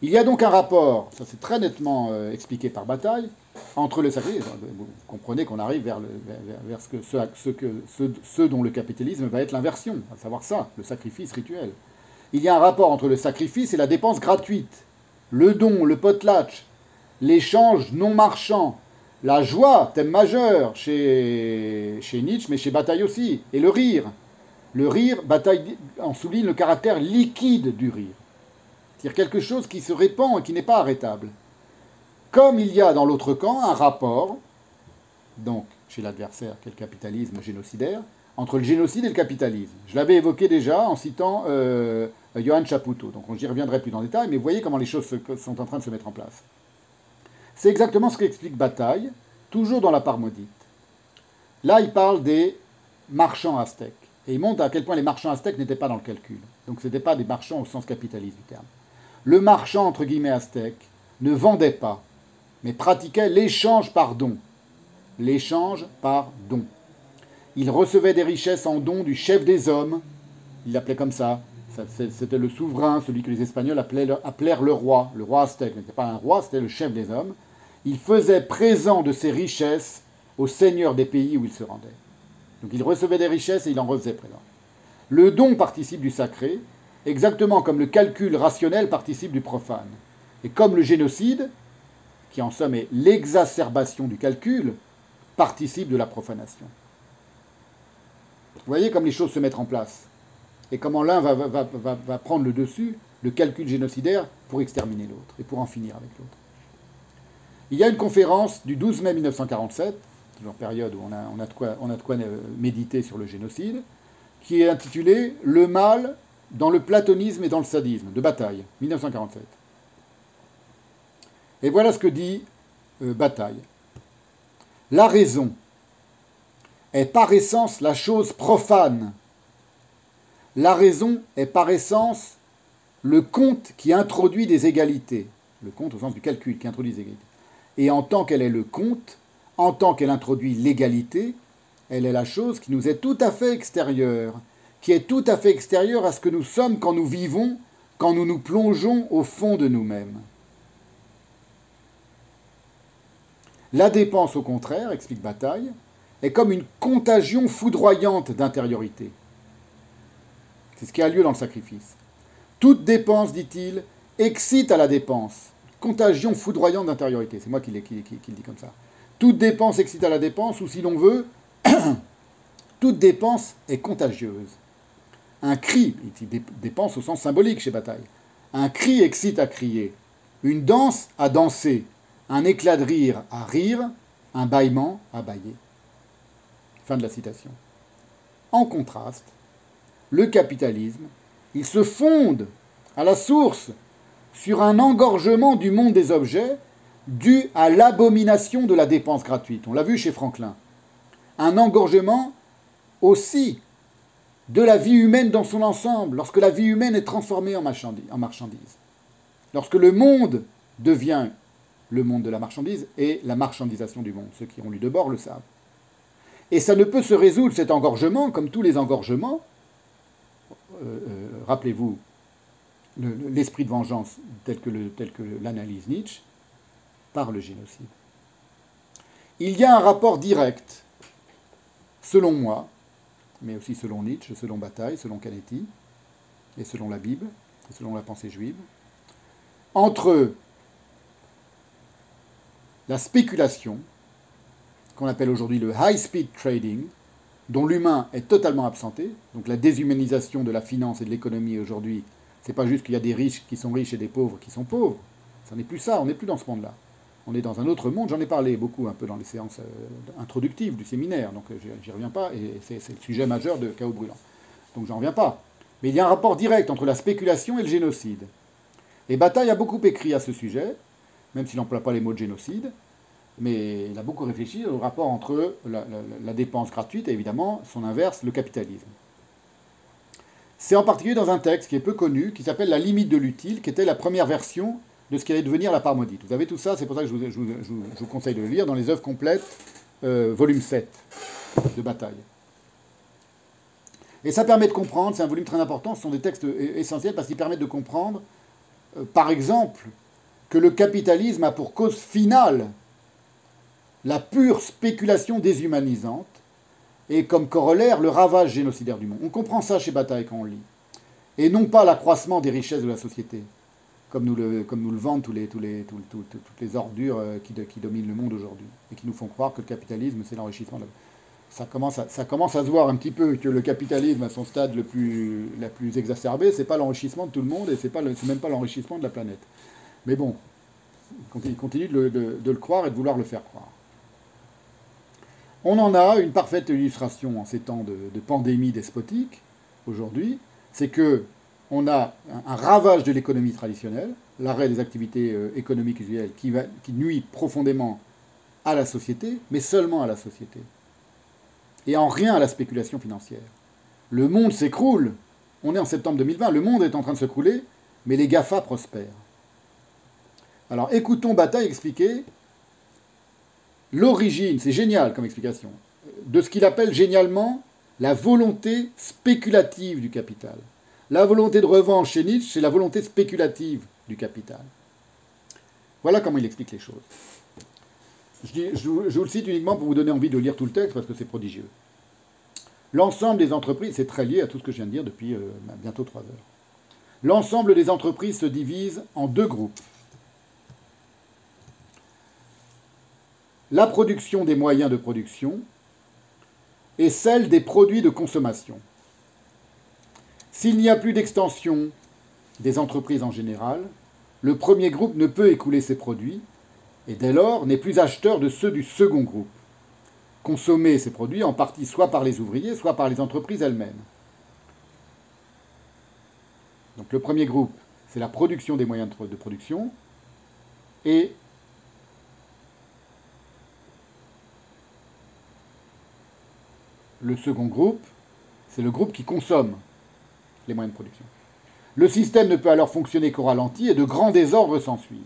A: Il y a donc un rapport, ça c'est très nettement euh, expliqué par Bataille, entre le sacrifice. Vous comprenez qu'on arrive vers, ce, que, ce, ce, dont le capitalisme va être l'inversion, à savoir ça, le sacrifice rituel. Il y a un rapport entre le sacrifice et la dépense gratuite, le don, le potlatch, l'échange non marchand, la joie, thème majeur chez, chez Nietzsche, mais chez Bataille aussi, et le rire. Le rire, Bataille en souligne le caractère liquide du rire. C'est-à-dire quelque chose qui se répand et qui n'est pas arrêtable. Comme il y a dans l'autre camp un rapport, donc chez l'adversaire, le capitalisme génocidaire, entre le génocide et le capitalisme. Je l'avais évoqué déjà en citant euh, Johann Chapoutot, donc j'y reviendrai plus dans le détail, mais voyez comment les choses sont en train de se mettre en place. C'est exactement ce qu'explique Bataille, toujours dans la part maudite. Là, il parle des marchands aztèques. Et il montre à quel point les marchands aztèques n'étaient pas dans le calcul. Donc ce n'étaient pas des marchands au sens capitaliste du terme le marchand, entre guillemets, aztèque, ne vendait pas, mais pratiquait l'échange par don. L'échange par don. Il recevait des richesses en don du chef des hommes, il l'appelait comme ça, c'était le souverain, celui que les Espagnols appelèrent le roi. Le roi aztèque n'était pas un roi, c'était le chef des hommes. Il faisait présent de ses richesses aux seigneurs des pays où il se rendait. Donc il recevait des richesses et il en refaisait présent. Le don participe du sacré, exactement comme le calcul rationnel participe du profane. Et comme le génocide, qui en somme est l'exacerbation du calcul, participe de la profanation. Vous voyez comme les choses se mettent en place. Et comment l'un va, va, prendre le dessus, le calcul génocidaire, pour exterminer l'autre et pour en finir avec l'autre. Il y a une conférence du 12 mai 1947, toujours période où on a, de, quoi, euh, méditer sur le génocide, qui est intitulée Le mal dans le platonisme et dans le sadisme, de Bataille, 1947. Et voilà ce que dit euh, Bataille. La raison est par essence la chose profane. La raison est par essence le compte qui introduit des égalités. Le compte au sens du calcul qui introduit des égalités. Et en tant qu'elle est le compte, en tant qu'elle introduit l'égalité, elle est la chose qui nous est tout à fait extérieure qui est tout à fait extérieur à ce que nous sommes quand nous vivons, quand nous nous plongeons au fond de nous-mêmes. La dépense, au contraire, explique Bataille, est comme une contagion foudroyante d'intériorité. C'est ce qui a lieu dans le sacrifice. Toute dépense, dit-il, excite à la dépense. Contagion foudroyante d'intériorité. C'est moi qui, le dis comme ça. Toute dépense excite à la dépense, ou si l'on veut, toute dépense est contagieuse. Un cri, il dépense au sens symbolique chez Bataille. Un cri excite à crier. Une danse à danser. Un éclat de rire à rire. Un bâillement à bâiller. Fin de la citation. En contraste, le capitalisme, il se fonde à la source sur un engorgement du monde des objets dû à l'abomination de la dépense gratuite. On l'a vu chez Franklin. Un engorgement aussi de la vie humaine dans son ensemble, lorsque la vie humaine est transformée en marchandise, lorsque le monde devient le monde de la marchandise et la marchandisation du monde. Ceux qui ont lu de bord le savent. Et ça ne peut se résoudre, cet engorgement, comme tous les engorgements. Euh, euh, rappelez-vous l'esprit de vengeance tel que, tel que l'analyse Nietzsche, le génocide. Il y a un rapport direct, selon moi, mais aussi selon Nietzsche, selon Bataille, selon Canetti, et selon la Bible, et selon la pensée juive, entre la spéculation, qu'on appelle aujourd'hui le high-speed trading, dont l'humain est totalement absenté. Donc la déshumanisation de la finance et de l'économie aujourd'hui, c'est pas juste qu'il y a des riches qui sont riches et des pauvres qui sont pauvres. Ça n'est plus ça, on n'est plus dans ce monde-là. On est dans un autre monde, j'en ai parlé beaucoup un peu dans les séances euh, introductives du séminaire, donc euh, j'y reviens pas, et c'est le sujet majeur de Chaos Brûlant. Donc j'en reviens pas. Mais il y a un rapport direct entre la spéculation et le génocide. Et Bataille a beaucoup écrit à ce sujet, même s'il n'emploie pas les mots de génocide, mais il a beaucoup réfléchi au rapport entre la, dépense gratuite et évidemment son inverse, le capitalisme. C'est en particulier dans un texte qui est peu connu, qui s'appelle La limite de l'utile, qui était la première version de ce qui allait devenir la part maudite. Vous avez tout ça, c'est pour ça que je vous, conseille de le lire dans les œuvres complètes, euh, volume 7 de Bataille. Et ça permet de comprendre, c'est un volume très important, ce sont des textes essentiels parce qu'ils permettent de comprendre, euh, par exemple, que le capitalisme a pour cause finale la pure spéculation déshumanisante et comme corollaire le ravage génocidaire du monde. On comprend ça chez Bataille quand on lit. Et non pas l'accroissement des richesses de la société, comme nous le, comme nous le vendent tous les, tous les, toutes les ordures euh, qui, qui dominent le monde aujourd'hui, et qui nous font croire que le capitalisme, c'est l'enrichissement de ça commence, à, ça commence à se voir un petit peu que le capitalisme à son stade le plus, la plus exacerbé, c'est pas l'enrichissement de tout le monde et c'est, même pas l'enrichissement de la planète. Mais bon, il continue de le, croire et de vouloir le faire croire. On en a une parfaite illustration en ces temps de, pandémie despotique aujourd'hui, c'est que on a un, ravage de l'économie traditionnelle, l'arrêt des activités euh, économiques usuelles qui, nuit profondément à la société, mais seulement à la société et en rien à la spéculation financière. Le monde s'écroule. On est en septembre 2020, le monde est en train de s'écrouler, mais les GAFA prospèrent. Alors écoutons Bataille expliquer l'origine, c'est génial comme explication, de ce qu'il appelle génialement la volonté spéculative du capital. La volonté de revanche chez Nietzsche, c'est la volonté spéculative du capital. Voilà comment il explique les choses. Je, vous le cite uniquement pour vous donner envie de lire tout le texte parce que c'est prodigieux. L'ensemble des entreprises, c'est très lié à tout ce que je viens de dire depuis euh, bah, bientôt trois heures. L'ensemble des entreprises se divise en deux groupes. La production des moyens de production et celle des produits de consommation. S'il n'y a plus d'extension des entreprises en général, le premier groupe ne peut écouler ses produits et dès lors n'est plus acheteur de ceux du second groupe. Consommer ces produits en partie soit par les ouvriers, soit par les entreprises elles-mêmes. Donc le premier groupe, c'est la production des moyens de production, et le second groupe, c'est le groupe qui consomme les moyens de production. Le système ne peut alors fonctionner qu'au ralenti et de grands désordres s'ensuivent.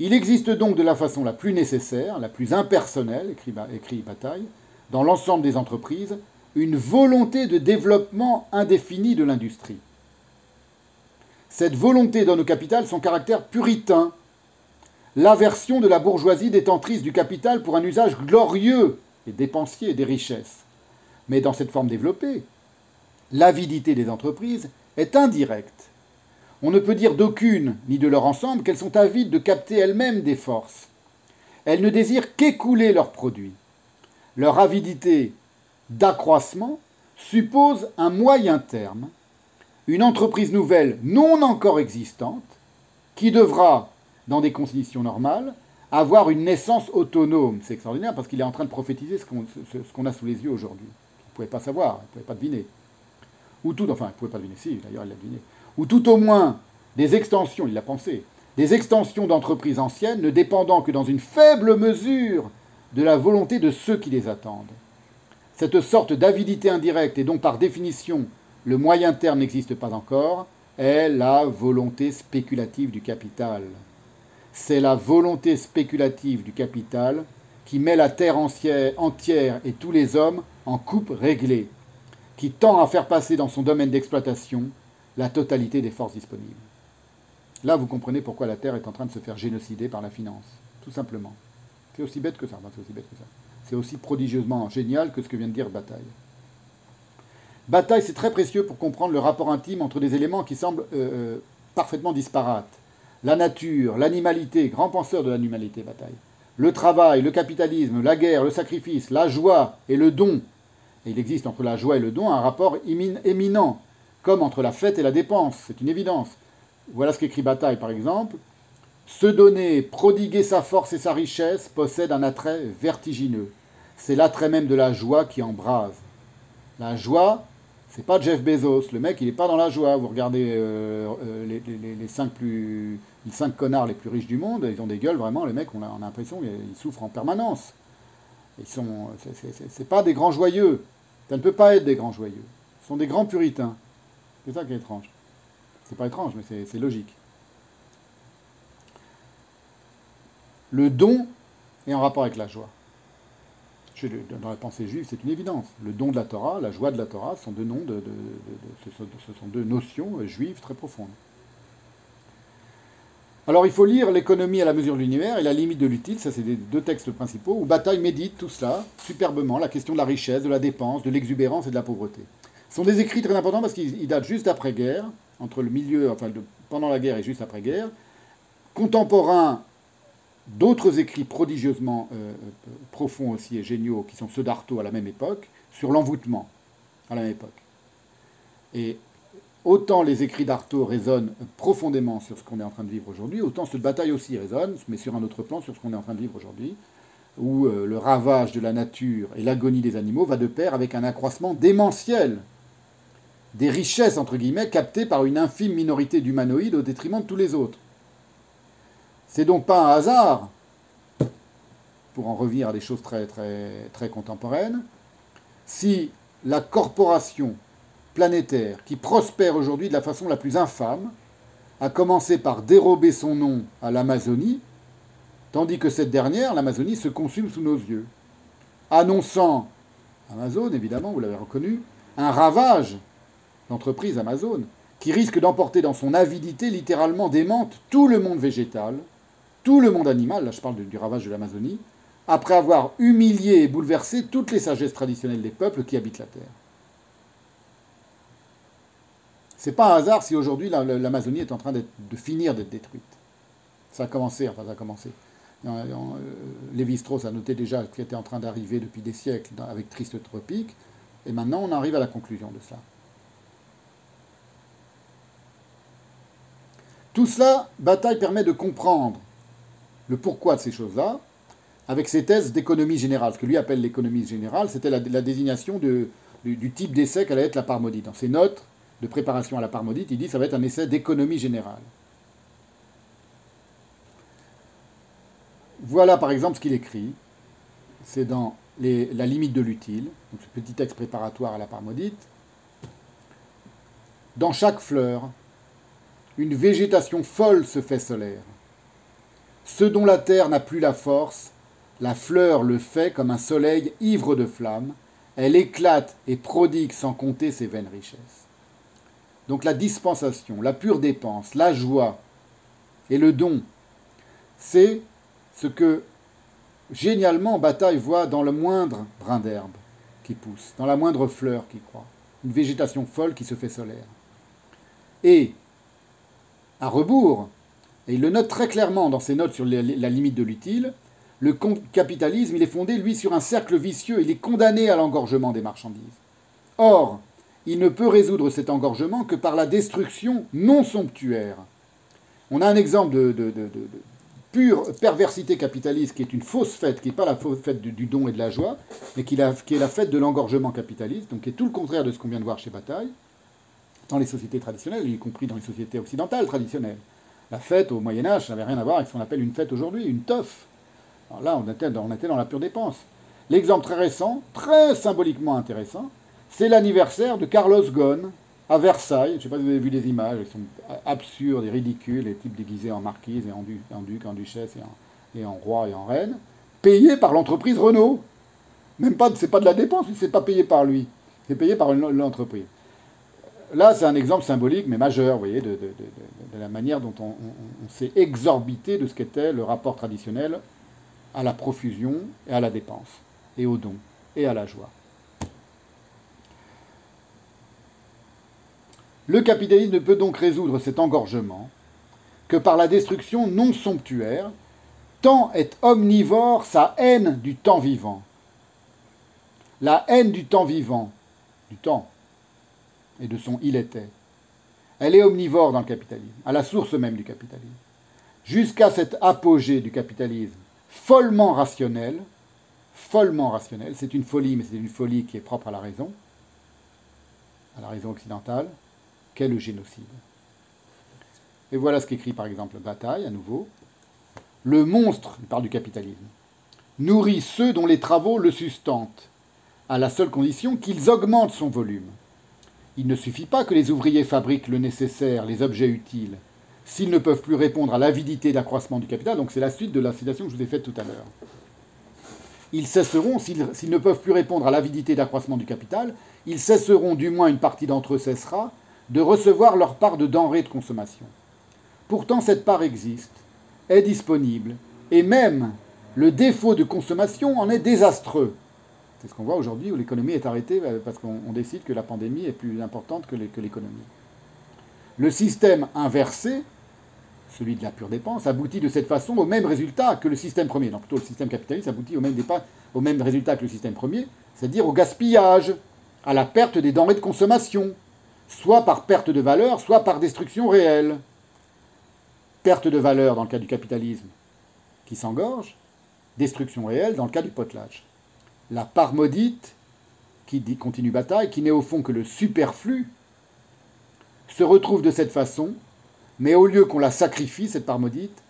A: Il existe donc de la façon la plus nécessaire, la plus impersonnelle, écrit, Bataille, dans l'ensemble des entreprises, une volonté de développement indéfini de l'industrie. Cette volonté donne au capital son caractère puritain, l'aversion de la bourgeoisie détentrice du capital pour un usage glorieux et dépensier des richesses. Mais dans cette forme développée, l'avidité des entreprises est indirecte on ne peut dire d'aucune, ni de leur ensemble, qu'elles sont avides de capter elles-mêmes des forces. Elles ne désirent qu'écouler leurs produits. Leur avidité d'accroissement suppose un moyen terme, une entreprise nouvelle non encore existante, qui devra, dans des conditions normales, avoir une naissance autonome. C'est extraordinaire parce qu'il est en train de prophétiser ce qu'on a sous les yeux aujourd'hui. Vous ne pouvez pas savoir, vous ne pouvez pas deviner. Ou tout, enfin, vous ne pouvez pas deviner, si, d'ailleurs, il l'a deviné ou tout au moins des extensions, il l'a pensé, des extensions d'entreprises anciennes ne dépendant que dans une faible mesure de la volonté de ceux qui les attendent. Cette sorte d'avidité indirecte, et dont par définition le moyen terme n'existe pas encore, est la volonté spéculative du capital. C'est la volonté spéculative du capital qui met la terre entière et tous les hommes en coupe réglée, qui tend à faire passer dans son domaine d'exploitation la totalité des forces disponibles. Là, vous comprenez pourquoi la Terre est en train de se faire génocider par la finance, tout simplement. C'est aussi bête que ça. c'est aussi bête que ça. C'est aussi prodigieusement génial que ce que vient de dire Bataille. Bataille, c'est très précieux pour comprendre le rapport intime entre des éléments qui semblent euh, euh, parfaitement disparates. La nature, l'animalité, grand penseur de l'animalité, Bataille. Le travail, le capitalisme, la guerre, le sacrifice, la joie et le don Il existe entre la joie et le don un rapport éminent, comme entre la fête et la dépense, c'est une évidence. Voilà ce qu'écrit Bataille par exemple. Se donner, prodiguer sa force et sa richesse possède un attrait vertigineux. C'est l'attrait même de la joie qui embrase. La joie, c'est pas Jeff Bezos. Le mec, il n'est pas dans la joie. Vous regardez euh, euh, les, cinq plus, les cinq connards les plus riches du monde, ils ont des gueules vraiment. Les mecs, on a, l'impression qu'ils souffrent en permanence. Ils sont, c'est pas des grands joyeux. Ça ne peut pas être des grands joyeux. Ce sont des grands puritains. C'est ça qui est étrange. C'est pas étrange, mais c'est logique. Le don est en rapport avec la joie. Dans la pensée juive, c'est une évidence. Le don de la Torah, la joie de la Torah, ce sont deux notions juives très profondes. Alors il faut lire l'économie à la mesure de l'univers et la limite de l'utile, ça c'est les deux textes principaux, où Bataille médite tout cela, superbement, la question de la richesse, de la dépense, de l'exubérance et de la pauvreté. Ce sont des écrits très importants parce qu'ils datent juste d'après-guerre, entre le milieu, enfin pendant la guerre et juste après-guerre, contemporains d'autres écrits prodigieusement euh, euh, profonds aussi et géniaux, qui sont ceux d'Artaud à la même époque, sur l'envoûtement, à la même époque. Et autant les écrits d'Artaud résonnent profondément sur ce qu'on est en train de vivre aujourd'hui, autant ceux de Bataille aussi résonnent, mais sur un autre plan, sur ce qu'on est en train de vivre aujourd'hui, où euh, le ravage de la nature et l'agonie des animaux va de pair avec un accroissement démentiel des richesses, entre guillemets, captées par une infime minorité d'humanoïdes au détriment de tous les autres. C'est donc pas un hasard, pour en revenir à des choses très, très, très contemporaines, si la corporation qui prospère aujourd'hui de la façon la plus infâme a commencé par dérober son nom à l'Amazonie, tandis que cette dernière, l'Amazonie, se consume sous nos yeux, annonçant, Amazon évidemment, vous l'avez reconnu, un ravage d'entreprise Amazon, qui risque d'emporter dans son avidité littéralement démente tout le monde végétal, tout le monde animal, là je parle du ravage de l'Amazonie, après avoir humilié et bouleversé toutes les sagesses traditionnelles des peuples qui habitent la Terre. C'est pas un hasard si aujourd'hui l'Amazonie est en train de finir d'être détruite. Ça a commencé, enfin ça a commencé. Euh, Lévi-Strauss a noté déjà qu'il était en train d'arriver depuis des siècles avec Triste Tropique, et maintenant on arrive à la conclusion de cela. Tout cela, Bataille permet de comprendre le pourquoi de ces choses-là, avec ses thèses d'économie générale. Ce que lui appelle l'économie générale, c'était la, désignation du, type d'essai qu'allait être la part maudite. Dans ses notes de préparation à la part il dit que ça va être un essai d'économie générale. Voilà par exemple ce qu'il écrit. C'est dans La limite de l'utile, donc ce petit texte préparatoire à la part. Dans chaque fleur, une végétation folle se fait solaire. Ce dont la terre n'a plus la force, la fleur le fait comme un soleil ivre de flamme, elle éclate et prodigue sans compter ses vaines richesses. Donc la dispensation, la pure dépense, la joie et le don, c'est ce que génialement Bataille voit dans le moindre brin d'herbe qui pousse, dans la moindre fleur qui croît, une végétation folle qui se fait solaire. Et, à rebours, et il le note très clairement dans ses notes sur la limite de l'utile, le capitalisme, il est fondé, lui, sur un cercle vicieux, il est condamné à l'engorgement des marchandises. Or, il ne peut résoudre cet engorgement que par la destruction non somptuaire. On a un exemple de, pure perversité capitaliste qui est une fausse fête, qui n'est pas la fête du, don et de la joie, mais qui, est la fête de l'engorgement capitaliste, donc qui est tout le contraire de ce qu'on vient de voir chez Bataille, dans les sociétés traditionnelles, y compris dans les sociétés occidentales traditionnelles. La fête au Moyen Âge, n'avait rien à voir avec ce qu'on appelle une fête aujourd'hui, une teuf. Alors là, on était dans la pure dépense. L'exemple très récent, très symboliquement intéressant, c'est l'anniversaire de Carlos Ghosn à Versailles. Je ne sais pas si vous avez vu les images, elles sont absurdes et ridicules, les types déguisés en marquise et en, duc, en duchesse et en, roi et en reine, payés par l'entreprise Renault. Même pas, c'est pas de la dépense, c'est pas payé par lui, c'est payé par l'entreprise. Là, c'est un exemple symbolique, mais majeur, vous voyez, de, la manière dont on, s'est exorbité de ce qu'était le rapport traditionnel à la profusion et à la dépense, et au don, et à la joie. Le capitalisme ne peut donc résoudre cet engorgement que par la destruction non somptuaire, tant est omnivore sa haine du temps vivant. la haine du temps vivant, du temps, et de son il était, elle est omnivore dans le capitalisme, à la source même du capitalisme. Jusqu'à cet apogée du capitalisme follement rationnel, follement rationnel, c'est une folie, mais c'est une folie qui est propre à la raison, à la raison occidentale, qu'est le génocide. Et voilà ce qu'écrit par exemple Bataille, à nouveau. Le monstre, il parle du capitalisme, nourrit ceux dont les travaux le sustentent, à la seule condition qu'ils augmentent son volume. Il ne suffit pas que les ouvriers fabriquent le nécessaire, les objets utiles, s'ils ne peuvent plus répondre à l'avidité d'accroissement du capital. Donc c'est la suite de la citation que je vous ai faite tout à l'heure. Ils cesseront, s'ils ne peuvent plus répondre à l'avidité d'accroissement du capital, ils cesseront, du moins une partie d'entre eux cessera, de recevoir leur part de denrées de consommation. Pourtant cette part existe, est disponible, et même le défaut de consommation en est désastreux. C'est ce qu'on voit aujourd'hui où l'économie est arrêtée euh, parce qu'on décide que la pandémie est plus importante que l'économie. Le système inversé, celui de la pure dépense, aboutit de cette façon au même résultat que le système premier. Non, plutôt le système capitaliste aboutit au même, au même résultat que le système premier, c'est-à-dire au gaspillage, à la perte des denrées de consommation, soit par perte de valeur, soit par destruction réelle. Perte de valeur dans le cas du capitalisme qui s'engorge, destruction réelle dans le cas du potelage la part maudite, qui dit continue bataille, qui n'est au fond que le superflu, se retrouve de cette façon, mais au lieu qu'on la sacrifie, cette part maudite,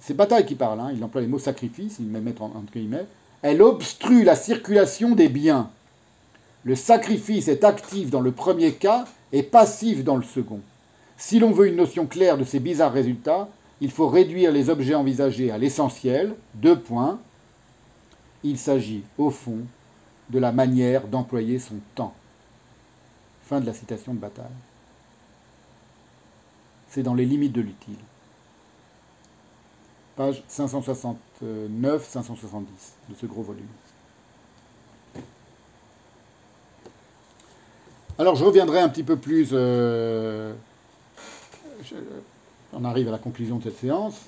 A: c'est Bataille qui parle, hein, il emploie les mots sacrifice, il met mettre guillemets, elle obstrue la circulation des biens. Le sacrifice est actif dans le premier cas et passif dans le second. Si l'on veut une notion claire de ces bizarres résultats, il faut réduire les objets envisagés à l'essentiel, deux points, il s'agit, au fond, de la manière d'employer son temps. Fin de la citation de Bataille. C'est dans les limites de l'utile. Page 569-570 de ce gros volume. Alors je reviendrai un petit peu plus. Euh, on arrive à la conclusion de cette séance,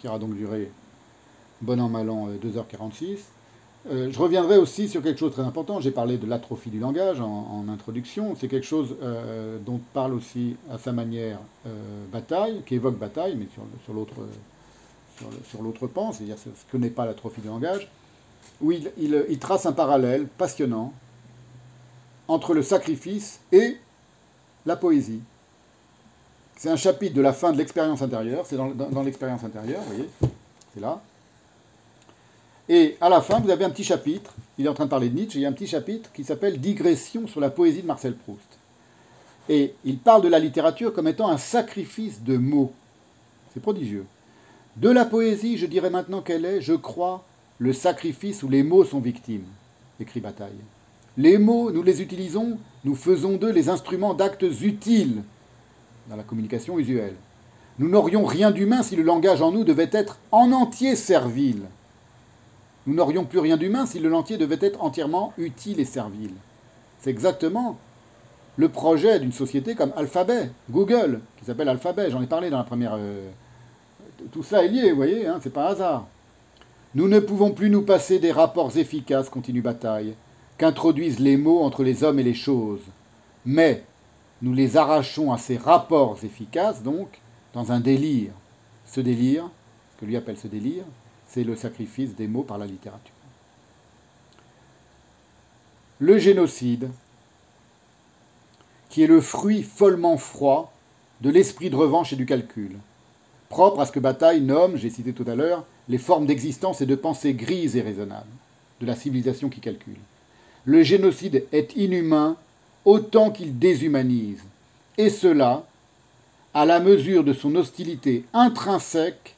A: qui aura donc duré bon an, mal an, 2h46. Euh, euh, je reviendrai aussi sur quelque chose de très important. J'ai parlé de l'atrophie du langage en, introduction. C'est quelque chose dont parle aussi à sa manière Bataille, qui évoque Bataille, mais sur, l'autre sur, pan, c'est-à-dire ce que n'est pas l'atrophie du langage, où il, trace un parallèle passionnant entre le sacrifice et la poésie. C'est un chapitre de la fin de l'expérience intérieure, c'est dans, l'expérience intérieure, vous voyez, c'est là. Et à la fin, vous avez un petit chapitre, il est en train de parler de Nietzsche, il y a un petit chapitre qui s'appelle Digression sur la poésie de Marcel Proust. Et il parle de la littérature comme étant un sacrifice de mots. C'est prodigieux. De la poésie, je dirais maintenant qu'elle est, je crois, le sacrifice où les mots sont victimes, écrit Bataille. Les mots, nous les utilisons, nous faisons d'eux les instruments d'actes utiles dans la communication usuelle. Nous n'aurions rien d'humain si le langage en nous devait être en entier servile. Nous n'aurions plus rien d'humain si le lentier devait être entièrement utile et servile. C'est exactement le projet d'une société comme Alphabet, Google, qui s'appelle Alphabet, j'en ai parlé dans la première... Euh, tout cela est lié, vous voyez, hein, c'est pas hasard. Nous ne pouvons plus nous passer des rapports efficaces, continue Bataille, qu'introduisent les mots entre les hommes et les choses. Mais nous les arrachons à ces rapports efficaces, donc, dans un délire. Ce délire, ce que lui appelle ce délire, c'est le sacrifice des mots par la littérature. Le génocide, qui est le fruit follement froid de l'esprit de revanche et du calcul, propre à ce que Bataille nomme, j'ai cité tout à l'heure, les formes d'existence et de pensée grises et raisonnables de la civilisation qui calcule. Le génocide est inhumain autant qu'il déshumanise, et cela à la mesure de son hostilité intrinsèque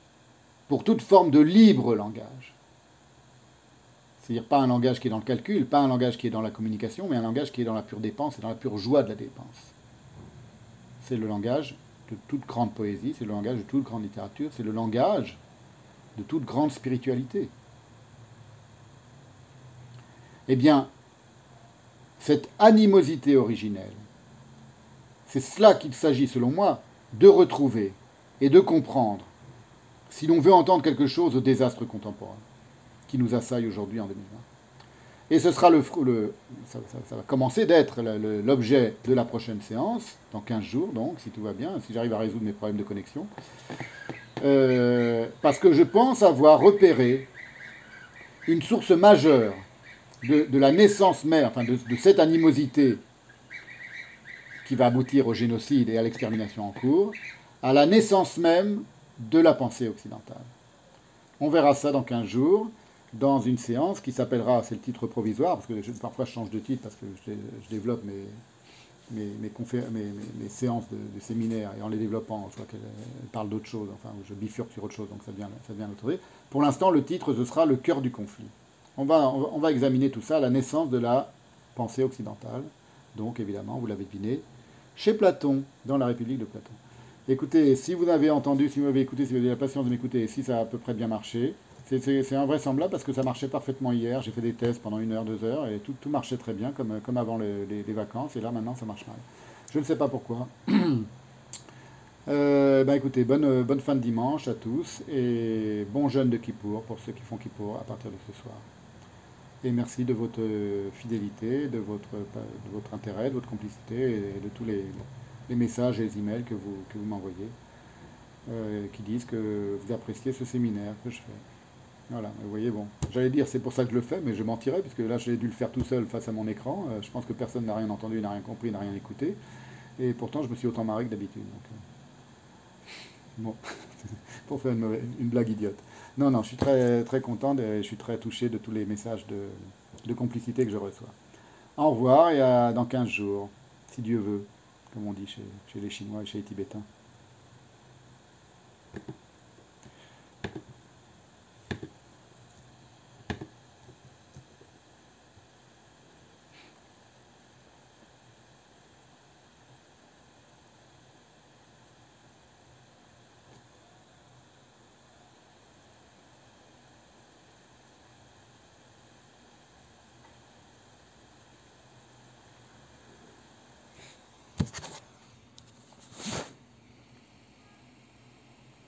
A: pour toute forme de libre langage. C'est-à-dire pas un langage qui est dans le calcul, pas un langage qui est dans la communication, mais un langage qui est dans la pure dépense et dans la pure joie de la dépense. C'est le langage de toute grande poésie, c'est le langage de toute grande littérature, c'est le langage de toute grande spiritualité. Eh bien, cette animosité originelle, c'est cela qu'il s'agit, selon moi, de retrouver et de comprendre si l'on veut entendre quelque chose au désastre contemporain qui nous assaille aujourd'hui en 2020. Et ce sera le, le ça, va commencer d'être l'objet de la prochaine séance, dans 15 jours, donc, si tout va bien, si j'arrive à résoudre mes problèmes de connexion. Euh, parce que je pense avoir repéré une source majeure de, la naissance même, enfin de, de, cette animosité qui va aboutir au génocide et à l'extermination en cours, à la naissance même de la pensée occidentale. On verra ça dans 15 jours dans une séance qui s'appellera, c'est le titre provisoire, parce que parfois je change de titre parce que je, développe mes, mes, séances de, séminaire et en les développant, je vois qu'elles parlent d'autre chose, enfin je bifurque sur autre chose, donc ça devient, ça devient autre Pour l'instant, le titre, ce sera le cœur du conflit. On va, examiner tout ça, la naissance de la pensée occidentale, donc évidemment, vous l'avez deviné, chez Platon, dans la République de Platon. Écoutez, si vous avez entendu, si vous avez écouté, si vous avez la patience de m'écouter, si ça a à peu près bien marché, c'est invraisemblable parce que ça marchait parfaitement hier. J'ai fait des tests pendant une heure, deux heures et tout, marchait très bien comme, avant les, vacances. Et là, maintenant, ça marche mal. Je ne sais pas pourquoi. euh, ben écoutez, bonne, bonne fin de dimanche à tous et bon jeûne de Kippour pour ceux qui font Kippour à partir de ce soir. Et merci de votre fidélité, de votre, de votre intérêt, de votre complicité et de tous les, les messages et les emails que vous, que vous m'envoyez euh, qui disent que vous appréciez ce séminaire que je fais. Voilà, vous voyez, bon, j'allais dire c'est pour ça que je le fais, mais je mentirais, puisque là j'ai dû le faire tout seul face à mon écran. Euh, je pense que personne n'a rien entendu, n'a rien compris, n'a rien écouté. Et pourtant, je me suis autant marré que d'habitude. Euh, bon, pour faire une, blague idiote. Non, non, je suis très, très content et je suis très touché de tous les messages de, complicité que je reçois. Au revoir et dans 15 jours, si Dieu veut, comme on dit chez les Chinois et chez les Tibétains.